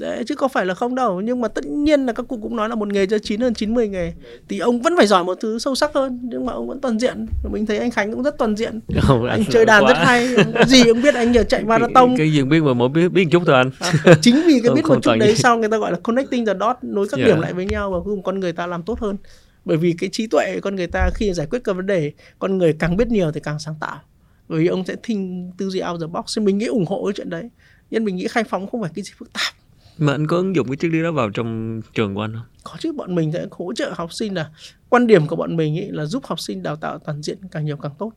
Đấy chứ có phải là không đâu nhưng mà tất nhiên là các cụ cũng nói là một nghề cho chín hơn 90 nghề. Thì ông vẫn phải giỏi một thứ sâu sắc hơn nhưng mà ông vẫn toàn diện. Mình thấy anh Khánh cũng rất toàn diện. Không, anh chơi đàn rất hay gì ông biết anh nhờ chạy marathon. Cái, cái gì biết mà mỗi biết biết một chút thôi anh. À, chính vì cái biết không một chút đấy sau người ta gọi là connecting the dot nối các Yeah. điểm lại với nhau và cuối cùng con người ta làm tốt hơn bởi vì cái trí tuệ con người ta khi giải quyết các vấn đề con người càng biết nhiều thì càng sáng tạo. Bởi vì ông sẽ think tư duy out the box. Thì mình nghĩ ủng hộ cái chuyện đấy. Nên mình nghĩ khai phóng không phải cái gì phức tạp. Mà anh có ứng dụng cái triết lý đó vào trong trường của anh không? Có chứ bọn mình sẽ hỗ trợ học sinh là quan điểm của bọn mình ý là giúp học sinh đào tạo toàn diện càng nhiều càng tốt.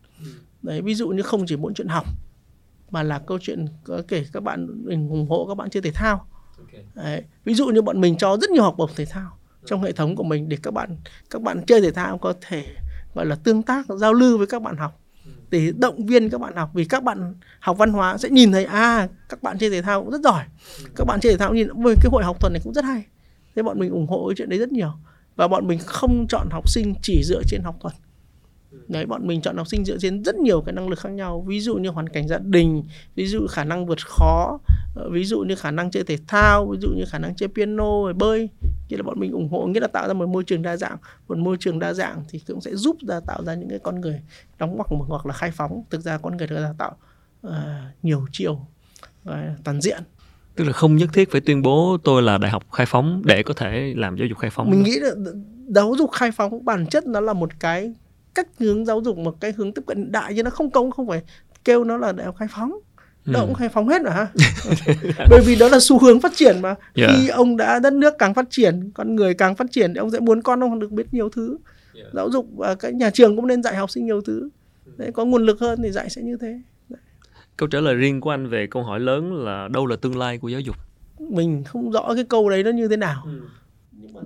Đấy ví dụ như không chỉ mỗi chuyện học mà là câu chuyện có kể các bạn mình ủng hộ các bạn chơi thể thao. Đấy. Ví dụ như bọn mình cho rất nhiều học bổng thể thao trong hệ thống của mình để các bạn các bạn chơi thể thao có thể gọi là tương tác giao lưu với các bạn học. Để động viên các bạn học vì các bạn học văn hóa sẽ nhìn thấy à các bạn chơi thể thao cũng rất giỏi. Các bạn chơi thể thao nhìn với cái hội học thuật này cũng rất hay. Thế bọn mình ủng hộ cái chuyện đấy rất nhiều. Và bọn mình không chọn học sinh chỉ dựa trên học thuật đấy bọn mình chọn học sinh dựa trên rất nhiều cái năng lực khác nhau. Ví dụ như hoàn cảnh gia đình ví dụ khả năng vượt khó ờ, ví dụ như khả năng chơi thể thao ví dụ như khả năng chơi piano bơi. Thì là bọn mình ủng hộ nghĩa là tạo ra một môi trường đa dạng. Một môi trường đa dạng thì cũng sẽ giúp ra tạo ra những cái con người đóng ngoặc hoặc là khai phóng. Thực ra con người được đào tạo ờ, nhiều chiều và toàn diện. Tức là không nhất thiết phải tuyên bố tôi là đại học khai phóng để có thể làm giáo dục khai phóng. Mình nghĩ là giáo dục khai phóng bản chất nó là một cái cách hướng giáo dục một cái hướng tiếp cận đại chứ nó không công không phải kêu nó là đại học khai phóng. Đâu Ừ. cũng khai phóng hết mà ha bởi vì đó là xu hướng phát triển mà. Yeah. khi ông đã đất nước càng phát triển con người càng phát triển thì ông sẽ muốn con ông được biết nhiều thứ. Giáo dục và các nhà trường cũng nên dạy học sinh nhiều thứ. Đấy có nguồn lực hơn thì dạy sẽ như thế. Câu trả lời riêng của anh về câu hỏi lớn là đâu là tương lai của giáo dục? Mình không rõ cái câu đấy nó như thế nào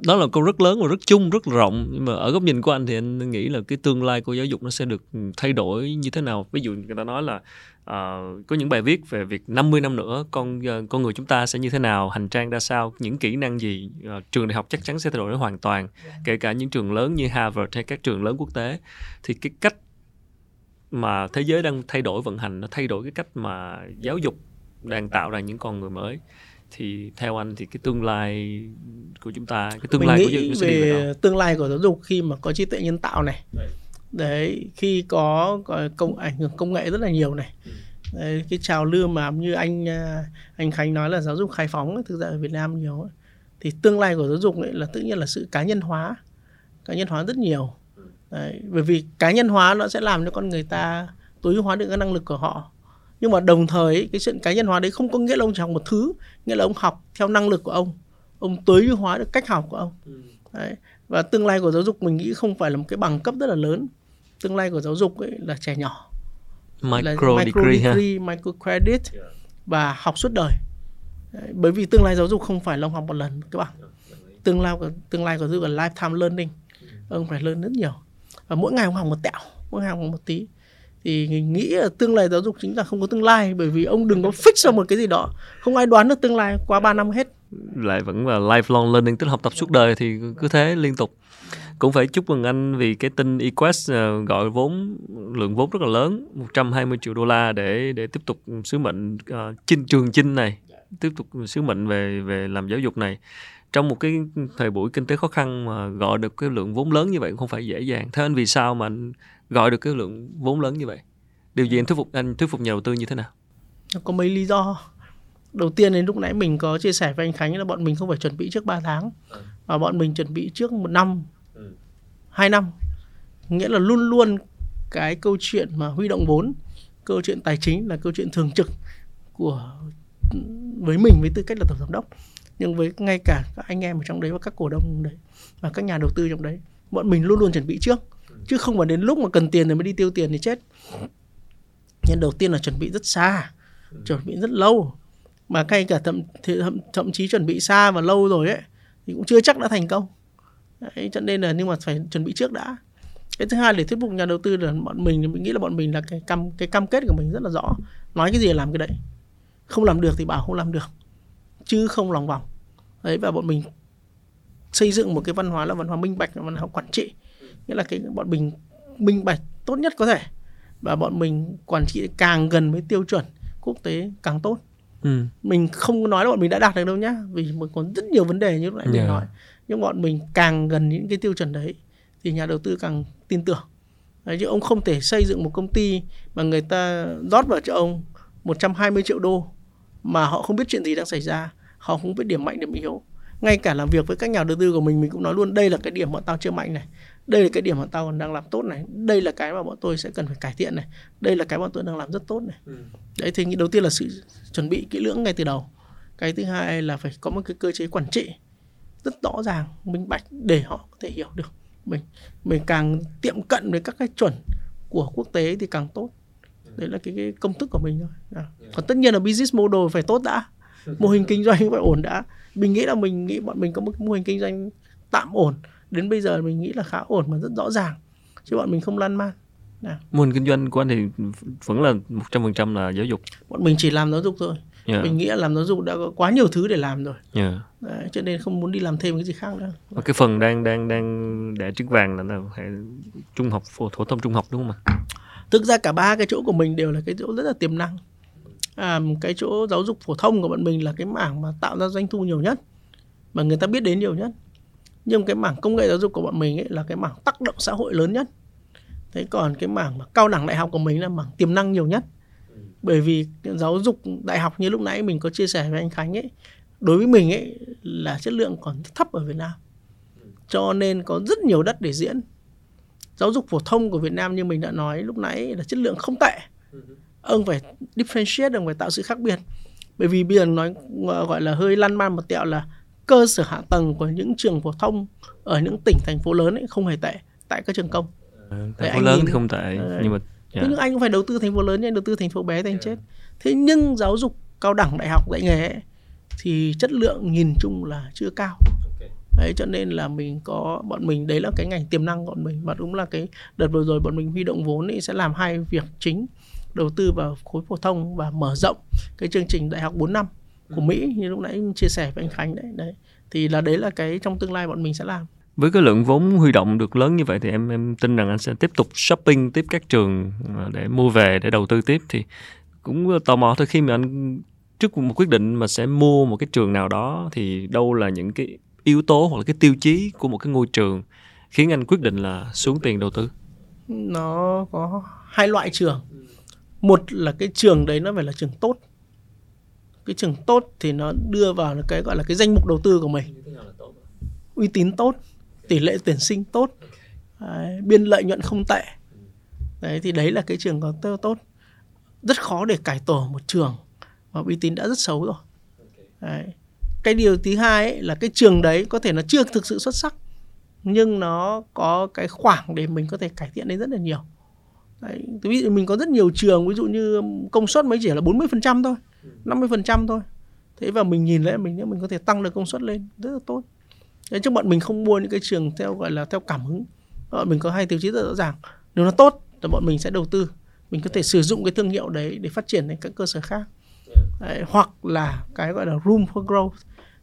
đó là câu rất lớn và rất chung rất rộng. Nhưng mà ở góc nhìn của anh thì anh nghĩ là cái tương lai của giáo dục nó sẽ được thay đổi như thế nào? Ví dụ người ta nói là ờ, có những bài viết về việc 50 năm nữa con ờ, con người chúng ta sẽ như thế nào hành trang ra sao những kỹ năng gì Ờ, trường đại học chắc chắn sẽ thay đổi hoàn toàn kể cả những trường lớn như Harvard hay các trường lớn quốc tế. Thì cái cách mà thế giới đang thay đổi vận hành nó thay đổi cái cách mà giáo dục đang tạo ra những con người mới thì theo anh thì cái tương lai của chúng ta cái tương mình lai của giáo nghĩ dục sẽ đi về đâu tương lai của giáo dục khi mà có trí tuệ nhân tạo này Đấy. đấy khi có, có công ảnh hưởng công nghệ rất là nhiều này Ừ. đấy, cái trào lưu mà như anh à, anh Khánh nói là giáo dục khai phóng ấy, thực ra ở Việt Nam nhiều ấy. thì tương lai của giáo dục ấy là tự nhiên là sự cá nhân hóa cá nhân hóa rất nhiều đấy, bởi vì cá nhân hóa nó sẽ làm cho con người ta tối ưu hóa được các năng lực của họ nhưng mà đồng thời ấy, cái chuyện cá nhân hóa đấy không có nghĩa là ông chỉ học một thứ nghĩa là ông học theo năng lực của ông ông tối ưu hóa được cách học của ông Đấy. Và tương lai của giáo dục mình nghĩ không phải là một cái bằng cấp rất là lớn. Tương lai của giáo dục ấy là trẻ nhỏ, là micro, degree ha degree, micro credit và học suốt đời. Đấy. Bởi vì tương lai giáo dục không phải là ông học một lần các bạn. Tương lai của tương lai của giáo dục là lifetime learning. Ông phải learn rất nhiều. Và mỗi ngày ông học một tẹo, mỗi ngày ông học một tí. Thì nghĩ là tương lai giáo dục chính là không có tương lai bởi vì ông đừng có fix ra một cái gì đó. Không ai đoán được tương lai qua 3 năm hết. lại vẫn là lifelong learning tức là học tập suốt đời thì cứ thế liên tục cũng phải chúc mừng anh vì cái tin Equest ờ, gọi vốn lượng vốn rất là lớn 120 triệu đô la để để tiếp tục sứ mệnh ờ, uh, chinh trường chinh này tiếp tục sứ mệnh về về làm giáo dục này trong một cái thời buổi kinh tế khó khăn mà gọi được cái lượng vốn lớn như vậy cũng không phải dễ dàng thế anh vì sao mà anh gọi được cái lượng vốn lớn như vậy. Điều gì anh thuyết phục anh thuyết phục nhà đầu tư như thế nào? Nó có mấy lý do. Đầu tiên đến lúc nãy mình có chia sẻ với anh Khánh là bọn mình không phải chuẩn bị trước 3 tháng mà bọn mình chuẩn bị trước một năm Ừ. hai năm. Nghĩa là luôn luôn cái câu chuyện mà huy động vốn câu chuyện tài chính là câu chuyện thường trực của với mình với tư cách là tổng giám đốc. Nhưng với ngay cả các anh em ở trong đấy và các cổ đông đấy và các nhà đầu tư trong đấy bọn mình luôn luôn chuẩn bị trước chứ không phải đến lúc mà cần tiền thì mới đi tiêu tiền thì chết. Nên đầu tiên là chuẩn bị rất xa chuẩn bị rất lâu. Mà ngay cả thậm thậm, thậm chí chuẩn bị xa và lâu rồi ấy thì cũng chưa chắc đã thành công. Đấy, cho nên là nhưng mà phải chuẩn bị trước đã. Cái thứ hai để thuyết phục nhà đầu tư là bọn mình thì mình nghĩ là bọn mình là cái cam cái cam kết của mình rất là rõ. Nói cái gì là làm cái đấy. Không làm được thì bảo không làm được. Chứ không lòng vòng. Đấy và bọn mình xây dựng một cái văn hóa là văn hóa minh bạch là văn hóa quản trị nghĩa là cái bọn mình minh bạch tốt nhất có thể. Và bọn mình quản trị càng gần với tiêu chuẩn quốc tế càng tốt. Ừ. mình không nói là bọn mình đã đạt được đâu nhá vì mình còn rất nhiều vấn đề như lúc nãy yeah. mình nói. Nhưng bọn mình càng gần những cái tiêu chuẩn đấy thì nhà đầu tư càng tin tưởng. Đấy, chứ ông không thể xây dựng một công ty mà người ta rót vào cho ông 120 triệu đô mà họ không biết chuyện gì đang xảy ra họ không biết điểm mạnh điểm yếu. Ngay cả làm việc với các nhà đầu tư của mình mình cũng nói luôn đây là cái điểm bọn tao chưa mạnh này đây là cái điểm mà tao còn đang làm tốt này. Đây là cái mà bọn tôi sẽ cần phải cải thiện này. Đây là cái bọn tôi đang làm rất tốt này. Ừ. đấy thì đầu tiên là sự chuẩn bị kỹ lưỡng ngay từ đầu. Cái thứ hai là phải có một cái cơ chế quản trị rất rõ ràng minh bạch để họ có thể hiểu được mình. Mình càng tiệm cận với các cái chuẩn của quốc tế thì càng tốt. Đấy là cái, cái công thức của mình thôi. À. còn tất nhiên là business model phải tốt đã. Mô hình kinh doanh phải ổn đã. Mình nghĩ là mình nghĩ bọn mình có một mô hình kinh doanh tạm ổn đến bây giờ mình nghĩ là khá ổn và rất rõ ràng chứ bọn mình không lan man. À. mô hình kinh doanh của anh thì vẫn là một trăm phần trăm là giáo dục. Bọn mình chỉ làm giáo dục thôi. Yeah. mình nghĩ là làm giáo dục đã có quá nhiều thứ để làm rồi. Yeah. Đấy, cho nên không muốn đi làm thêm cái gì khác nữa. Và cái phần đang đang đang để trứng vàng là, hệ trung học phổ thông trung học đúng không ạ? Thực ra cả ba cái chỗ của mình đều là cái chỗ rất là tiềm năng. À, cái chỗ giáo dục phổ thông của bọn mình là cái mảng mà tạo ra doanh thu nhiều nhất mà người ta biết đến nhiều nhất nhưng cái mảng công nghệ giáo dục của bọn mình ấy là cái mảng tác động xã hội lớn nhất. Thế còn cái mảng mà cao đẳng đại học của mình là mảng tiềm năng nhiều nhất. Bởi vì giáo dục đại học như lúc nãy mình có chia sẻ với anh Khánh ấy, đối với mình ấy là chất lượng còn thấp ở Việt Nam. Cho nên có rất nhiều đất để diễn. Giáo dục phổ thông của Việt Nam như mình đã nói lúc nãy là chất lượng không tệ. Ông phải differentiate, ông phải tạo sự khác biệt. Bởi vì bây giờ nói, gọi là hơi lăn man một tẹo là cơ sở hạ tầng của những trường phổ thông ở những tỉnh thành phố lớn ấy không hề tệ tại các trường công. Ừ, thành phố lớn thì không tệ uh, nhưng mà yeah. nhưng anh cũng phải đầu tư thành phố lớn nhưng đầu tư thành phố bé thành yeah. chết. Thế nhưng giáo dục cao đẳng đại học dạy nghề ấy, thì chất lượng nhìn chung là chưa cao. Đấy cho nên là mình có bọn mình đấy là cái ngành tiềm năng của bọn mình và đúng là cái đợt vừa rồi bọn mình huy động vốn ấy sẽ làm hai việc chính đầu tư vào khối phổ thông và mở rộng cái chương trình đại học 4 năm của Mỹ như lúc nãy chia sẻ với anh Khánh đấy đấy. Thì là đấy là cái trong tương lai bọn mình sẽ làm. Với cái lượng vốn huy động được lớn như vậy thì em em tin rằng anh sẽ tiếp tục shopping tiếp các trường ờ, để mua về để đầu tư tiếp. Thì cũng tò mò thôi khi mà anh trước một quyết định mà sẽ mua một cái trường nào đó thì đâu là những cái yếu tố hoặc là cái tiêu chí của một cái ngôi trường khiến anh quyết định là xuống tiền đầu tư? Nó có hai loại trường. Một là cái trường đấy nó phải là trường tốt cái trường tốt thì nó đưa vào cái gọi là cái danh mục đầu tư của mình. Uy tín tốt tỷ lệ tuyển sinh tốt. Đấy, biên lợi nhuận không tệ. Đấy thì đấy là cái trường có tốt. Rất khó để cải tổ một trường mà uy tín đã rất xấu rồi. Đấy. cái điều thứ hai ấy, là cái trường đấy có thể nó chưa thực sự xuất sắc nhưng nó có cái khoảng để mình có thể cải thiện đến rất là nhiều. Đấy, ví dụ mình có rất nhiều trường ví dụ như công suất mới chỉ là 40% thôi. 50% thôi. Thế và mình nhìn lại mình nếu mình có thể tăng được công suất lên rất là tốt. Thế chứ bọn mình không mua những cái trường theo gọi là theo cảm hứng. Bọn mình có hai tiêu chí rất rõ ràng. Nếu nó tốt thì bọn mình sẽ đầu tư. Mình có thể sử dụng cái thương hiệu đấy để phát triển đến các cơ sở khác. Đấy, hoặc là cái gọi là room for growth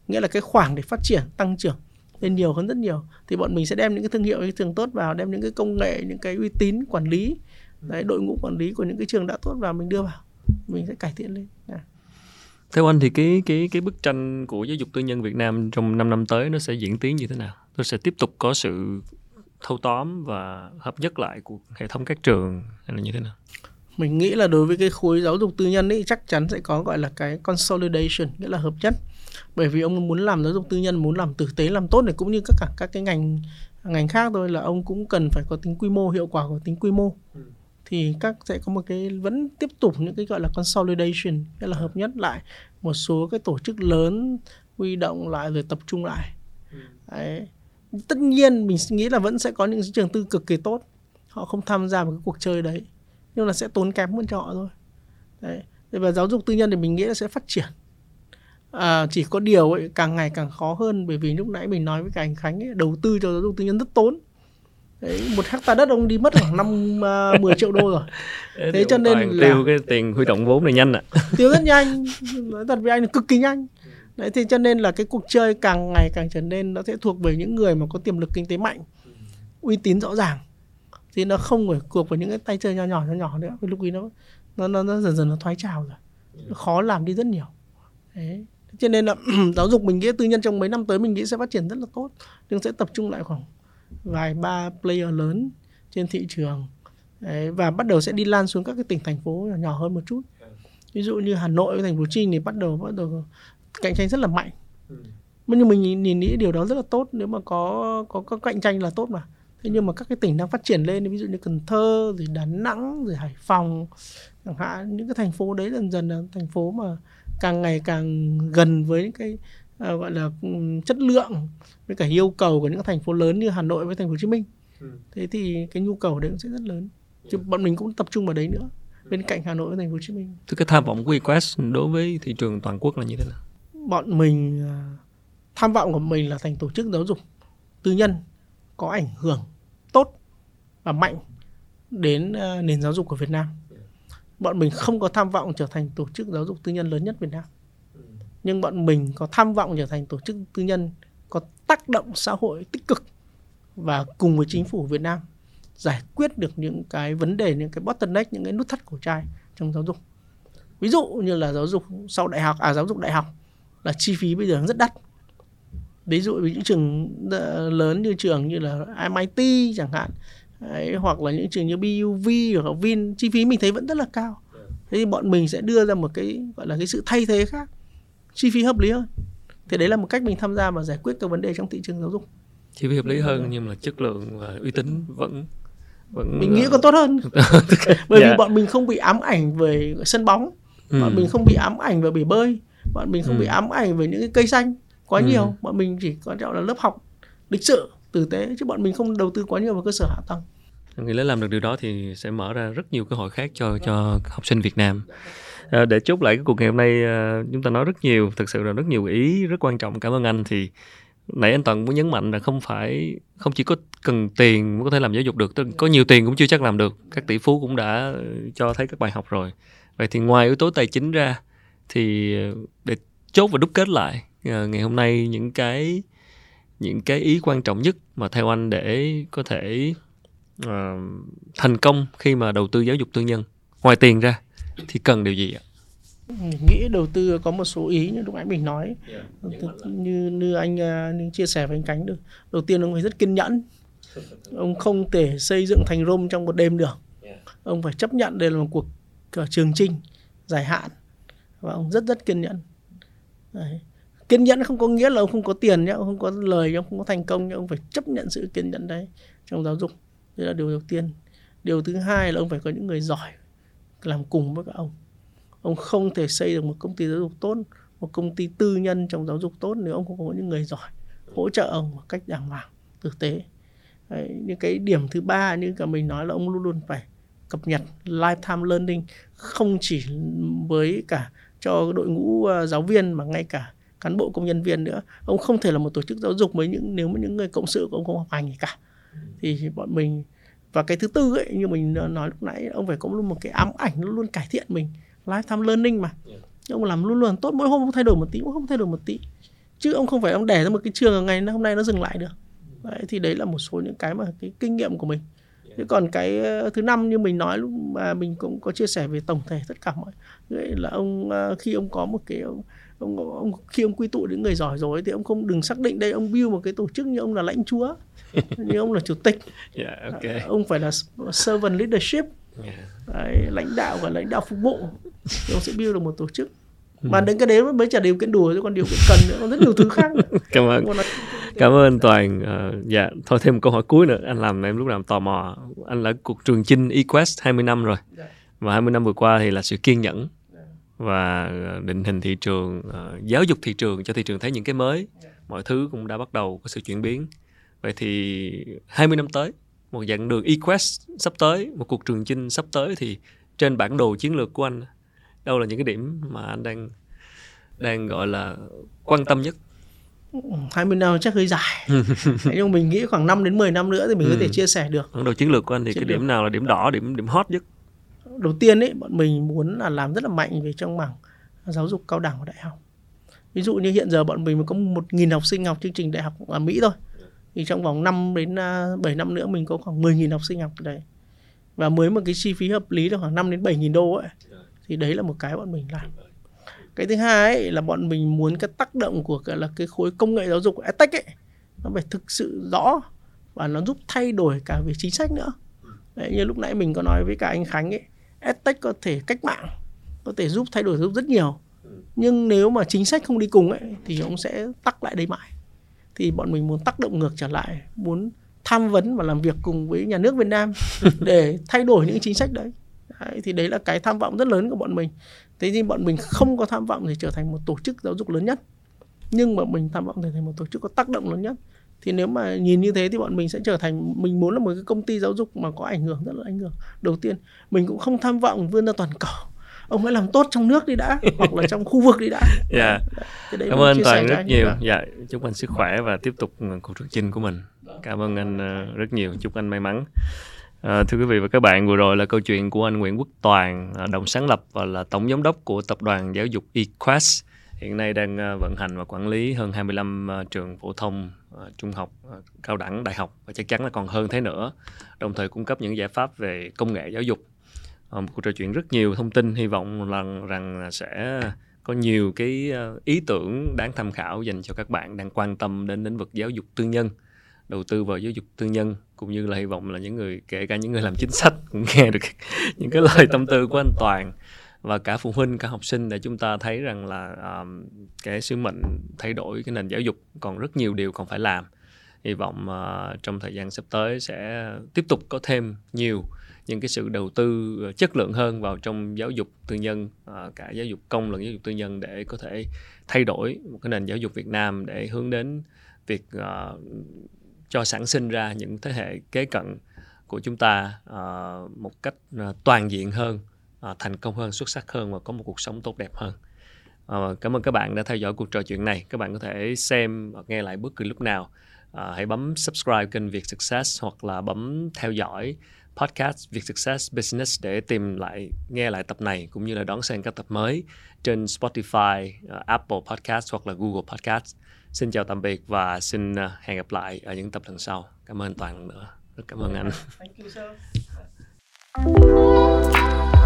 nghĩa là cái khoảng để phát triển tăng trưởng lên nhiều hơn rất nhiều. Thì bọn mình sẽ đem những cái thương hiệu những trường tốt vào đem những cái công nghệ những cái uy tín quản lý đấy, đội ngũ quản lý của những cái trường đã tốt vào mình đưa vào mình sẽ cải thiện lên. À. theo anh thì cái cái cái bức tranh của giáo dục tư nhân Việt Nam trong 5 năm tới nó sẽ diễn tiến như thế nào? Nó sẽ tiếp tục có sự thâu tóm và hợp nhất lại của hệ thống các trường hay là như thế nào? Mình nghĩ là đối với cái khối giáo dục tư nhân ấy chắc chắn sẽ có gọi là cái consolidation nghĩa là hợp nhất. Bởi vì ông muốn làm giáo dục tư nhân muốn làm tử tế làm tốt này cũng như tất cả các cái ngành ngành khác thôi là ông cũng cần phải có tính quy mô hiệu quả của tính quy mô. Ừ thì các sẽ có một cái vẫn tiếp tục những cái gọi là consolidation nghĩa là hợp nhất lại một số cái tổ chức lớn huy động lại rồi tập trung lại. Ừ. Đấy. tất nhiên mình nghĩ là vẫn sẽ có những trường tư cực kỳ tốt. Họ không tham gia vào cái cuộc chơi đấy nhưng là sẽ tốn kém hơn cho họ thôi. Đấy. Và giáo dục tư nhân thì mình nghĩ là sẽ phát triển. À, chỉ có điều ấy, càng ngày càng khó hơn bởi vì lúc nãy mình nói với cả anh Khánh ấy, đầu tư cho giáo dục tư nhân rất tốn Đấy, một hecta đất ông đi mất khoảng năm uh, 10 triệu đô rồi. Thế cho nên là tiêu cái tiền huy động vốn này nhanh ạ. À. tiêu rất nhanh nói thật với anh là cực kỳ nhanh. Đấy thì cho nên là cái cuộc chơi càng ngày càng trở nên nó sẽ thuộc về những người mà có tiềm lực kinh tế mạnh uy tín rõ ràng. Thì nó không phải thuộc vào những cái tay chơi nhỏ nhỏ nhỏ nhỏ nữa. Vì lúc ấy nó nó nó, nó dần dần nó thoái trào rồi. Nó khó làm đi rất nhiều. Đấy cho nên là giáo dục mình nghĩ tư nhân trong mấy năm tới mình nghĩ sẽ phát triển rất là tốt nhưng sẽ tập trung lại khoảng vài ba player lớn trên thị trường. Đấy, và bắt đầu sẽ đi lan xuống các cái tỉnh thành phố nhỏ hơn một chút. Ví dụ như Hà Nội với thành phố Minh thì bắt đầu bắt đầu cạnh tranh rất là mạnh. Nhưng mình nhìn, nhìn nghĩ điều đó rất là tốt nếu mà có có có cạnh tranh là tốt mà. Thế nhưng mà các cái tỉnh đang phát triển lên ví dụ như Cần Thơ rồi Đà Nẵng rồi Hải Phòng chẳng hạn những cái thành phố đấy dần dần là thành phố mà càng ngày càng gần với những cái uh, gọi là chất lượng với cả yêu cầu của những thành phố lớn như Hà Nội với thành phố Hồ Chí Minh ừ. thế thì cái nhu cầu đấy cũng sẽ rất lớn chứ bọn mình cũng tập trung vào đấy nữa bên cạnh Hà Nội với thành phố Hồ Chí Minh. Thế cái tham vọng của Equest đối với thị trường toàn quốc là như thế nào? Bọn mình ờ, tham vọng của mình là thành tổ chức giáo dục tư nhân có ảnh hưởng tốt và mạnh đến ờ, nền giáo dục của Việt Nam. Bọn mình không có tham vọng trở thành tổ chức giáo dục tư nhân lớn nhất Việt Nam. Nhưng bọn mình có tham vọng trở thành tổ chức tư nhân có tác động xã hội tích cực và cùng với chính phủ Việt Nam giải quyết được những cái vấn đề những cái bottleneck những cái nút thắt cổ trai trong giáo dục. Ví dụ như là giáo dục sau đại học à giáo dục đại học là chi phí bây giờ rất đắt. Ví dụ với những trường ờ, lớn như trường như là MIT chẳng hạn Đấy, hoặc là những trường như BUV hoặc Vin chi phí mình thấy vẫn rất là cao. Thế thì bọn mình sẽ đưa ra một cái gọi là cái sự thay thế khác chi phí hợp lý hơn thì đấy là một cách mình tham gia và giải quyết các vấn đề trong thị trường giáo dục chi phí hợp lý hơn nhưng mà chất lượng và uy tín vẫn vẫn mình nghĩ còn tốt hơn bởi yeah. vì dạ. bọn mình không bị ám ảnh về sân bóng ừ. bọn mình không bị ám ảnh về bể bơi bọn mình không ừ. bị ám ảnh về những cái cây xanh quá ừ. nhiều bọn mình chỉ quan trọng là lớp học lịch sự tử tế chứ bọn mình không đầu tư quá nhiều vào cơ sở hạ tầng nghĩ là làm được điều đó thì sẽ mở ra rất nhiều cơ hội khác cho cho học sinh Việt Nam à, để chốt lại cái cuộc ngày hôm nay à, chúng ta nói rất nhiều thực sự là rất nhiều ý rất quan trọng. Cảm ơn anh. Thì nãy anh toàn muốn nhấn mạnh là không phải không chỉ có cần tiền mới có thể làm giáo dục được có nhiều tiền cũng chưa chắc làm được. Các tỷ phú cũng đã cho thấy các bài học rồi. Vậy thì ngoài yếu tố tài chính ra thì ờ, để chốt và đúc kết lại à, ngày hôm nay những cái những cái ý quan trọng nhất mà theo anh để có thể uh, thành công khi mà đầu tư giáo dục tư nhân ngoài tiền ra thì cần điều gì ạ? mình nghĩ đầu tư có một số ý như lúc nãy mình nói. Yeah, như như anh à, như chia sẻ với anh Cánh được. Đầu tiên ông phải rất kiên nhẫn. Ông không thể xây dựng thành Rome trong một đêm được. Ông phải chấp nhận đây là một cuộc trường trinh dài hạn. Và ông rất rất kiên nhẫn. Đấy. kiên nhẫn không có nghĩa là ông không có tiền nhé ông không có lời ông không có thành công nhưng ông phải chấp nhận sự kiên nhẫn đấy trong giáo dục. Đây là điều đầu tiên. Điều thứ hai là ông phải có những người giỏi làm cùng với các ông. Ông không thể xây được một công ty giáo dục tốt một công ty tư nhân trong giáo dục tốt nếu ông không có những người giỏi hỗ trợ ông một cách đàng hoàng thực tế. Đấy, những cái điểm thứ ba như cả mình nói là ông luôn luôn phải cập nhật lifetime learning không chỉ với cả cho đội ngũ à, giáo viên mà ngay cả cán bộ công nhân viên nữa. Ông không thể là một tổ chức giáo dục với những nếu mà những người cộng sự của ông không học hành gì cả. Thì bọn mình và cái thứ tư ấy như mình nói lúc nãy ông phải có luôn một cái ám ảnh luôn luôn cải thiện mình. Lifetime learning mà. Yeah. ông làm luôn luôn tốt mỗi hôm không thay đổi một tí cũng không thay đổi một tí. Chứ ông không phải ông đẻ ra một cái trường ngày hôm nay nó dừng lại được. Đấy, thì đấy là một số những cái mà cái kinh nghiệm của mình. Thế còn cái thứ năm như mình nói lúc mà mình cũng có chia sẻ về tổng thể tất cả mọi vậy là ông khi ông có một cái ông, ông, khi ông quy tụ những người giỏi rồi thì ông không đừng xác định đây ông build một cái tổ chức như ông là lãnh chúa như ông là chủ tịch yeah, okay. ông phải là servant leadership yeah. Đấy, lãnh đạo và lãnh đạo phục vụ thì ông sẽ build được một tổ chức ừ. mà đến cái đấy mới trả điều kiện đủ chứ còn điều kiện cần nữa còn rất nhiều thứ khác cảm ơn cảm ơn toàn uh, dạ thôi thêm một câu hỏi cuối nữa anh làm em lúc nào tò mò anh là cuộc trường chinh equest 20 năm rồi dạ. và 20 năm vừa qua thì là sự kiên nhẫn dạ. Và ờ, định hình thị trường uh, giáo dục thị trường cho thị trường thấy những cái mới. Dạ. mọi thứ cũng đã bắt đầu có sự chuyển biến. Vậy thì 20 năm tới một dạng đường equest sắp tới một cuộc trường chinh sắp tới thì trên bản đồ chiến lược của anh đâu là những cái điểm mà anh đang đang gọi là quan tâm nhất? 20 năm chắc hơi dài. Nhưng mình nghĩ khoảng 5 đến 10 năm nữa thì mình ừ. có thể chia sẻ được. Bản đồ chiến lược của anh thì chiến cái điểm nào là điểm đỏ điểm điểm hot nhất đầu tiên ấy bọn mình muốn là làm rất là mạnh về trong mảng giáo dục cao đẳng và đại học. Ví dụ như hiện giờ bọn mình có một nghìn học sinh học chương trình đại học ở Mỹ thôi thì trong vòng 5 đến à, 7 năm nữa mình có khoảng 10.000 học sinh học ở đây và mới một cái chi phí hợp lý là khoảng 5 đến 7 nghìn đô ấy. Thì đấy là một cái bọn mình làm. Cái thứ hai ấy, là bọn mình muốn cái tác động của cái là cái khối công nghệ giáo dục EdTech ấy nó phải thực sự rõ và nó giúp thay đổi cả về chính sách nữa. Đấy, như lúc nãy mình có nói với cả anh Khánh ấy EdTech có thể cách mạng, có thể giúp thay đổi giúp rất nhiều. Nhưng nếu mà chính sách không đi cùng ấy, thì ông sẽ tắc lại đây mãi. Thì bọn mình muốn tác động ngược trở lại, muốn tham vấn và làm việc cùng với nhà nước Việt Nam để thay đổi những chính sách đấy. đấy, thì đấy là cái tham vọng rất lớn của bọn mình. Thế nhưng bọn mình không có tham vọng để trở thành một tổ chức giáo dục lớn nhất. Nhưng mà mình tham vọng trở thành một tổ chức có tác động lớn nhất thì nếu mà nhìn như thế thì bọn mình sẽ trở thành mình muốn là một cái công ty giáo dục mà có ảnh hưởng rất là ảnh hưởng. Đầu tiên mình cũng không tham vọng vươn ra toàn cầu. Ông hãy làm tốt trong nước đi đã hoặc là trong khu vực đi đã. Dạ. Yeah. cảm ơn toàn rất nhiều. dạ chúc anh sức khỏe và tiếp tục cuộc thuyết trình của mình. Cảm ơn anh ờ, rất nhiều. Chúc anh may mắn. À, thưa quý vị và các bạn, vừa rồi là câu chuyện của anh Nguyễn Quốc Toàn, ờ, đồng sáng lập và là tổng giám đốc của tập đoàn giáo dục eQuest. Hiện nay đang vận hành và quản lý hơn 25 trường phổ thông, Ờ, trung học, ờ, cao đẳng, đại học và chắc chắn là còn hơn thế nữa. Đồng thời cung cấp những giải pháp về công nghệ giáo dục ờ, một cuộc trò chuyện rất nhiều thông tin hy vọng rằng rằng sẽ có nhiều cái ý tưởng đáng tham khảo dành cho các bạn đang quan tâm đến lĩnh vực giáo dục tư nhân đầu tư vào giáo dục tư nhân cũng như là hy vọng là những người kể cả những người làm chính sách cũng nghe được những cái lời tâm tư của anh Toàn và cả phụ huynh cả học sinh để chúng ta thấy rằng là um, cái sứ mệnh thay đổi cái nền giáo dục còn rất nhiều điều còn phải làm. Hy vọng uh, trong thời gian sắp tới sẽ tiếp tục có thêm nhiều những cái sự đầu tư ờ, chất lượng hơn vào trong giáo dục tư nhân uh, cả giáo dục công lẫn giáo dục tư nhân để có thể thay đổi một cái nền giáo dục Việt Nam để hướng đến việc uh, cho sản sinh ra những thế hệ kế cận của chúng ta uh, một cách uh, toàn diện hơn, uh, thành công hơn, xuất sắc hơn và có một cuộc sống tốt đẹp hơn. Uh, cảm ơn các bạn đã theo dõi cuộc trò chuyện này. Các bạn có thể xem và nghe lại bất kỳ lúc nào. Uh, hãy bấm subscribe kênh Việt Success hoặc là bấm theo dõi podcast Việt Success Business để tìm lại nghe lại tập này cũng như là đón xem các tập mới trên Spotify, Apple Podcast hoặc là Google Podcast. Xin chào tạm biệt và xin hẹn gặp lại ở những tập lần sau. Cảm ơn toàn nữa. Rất cảm ơn anh. Thank you, sir.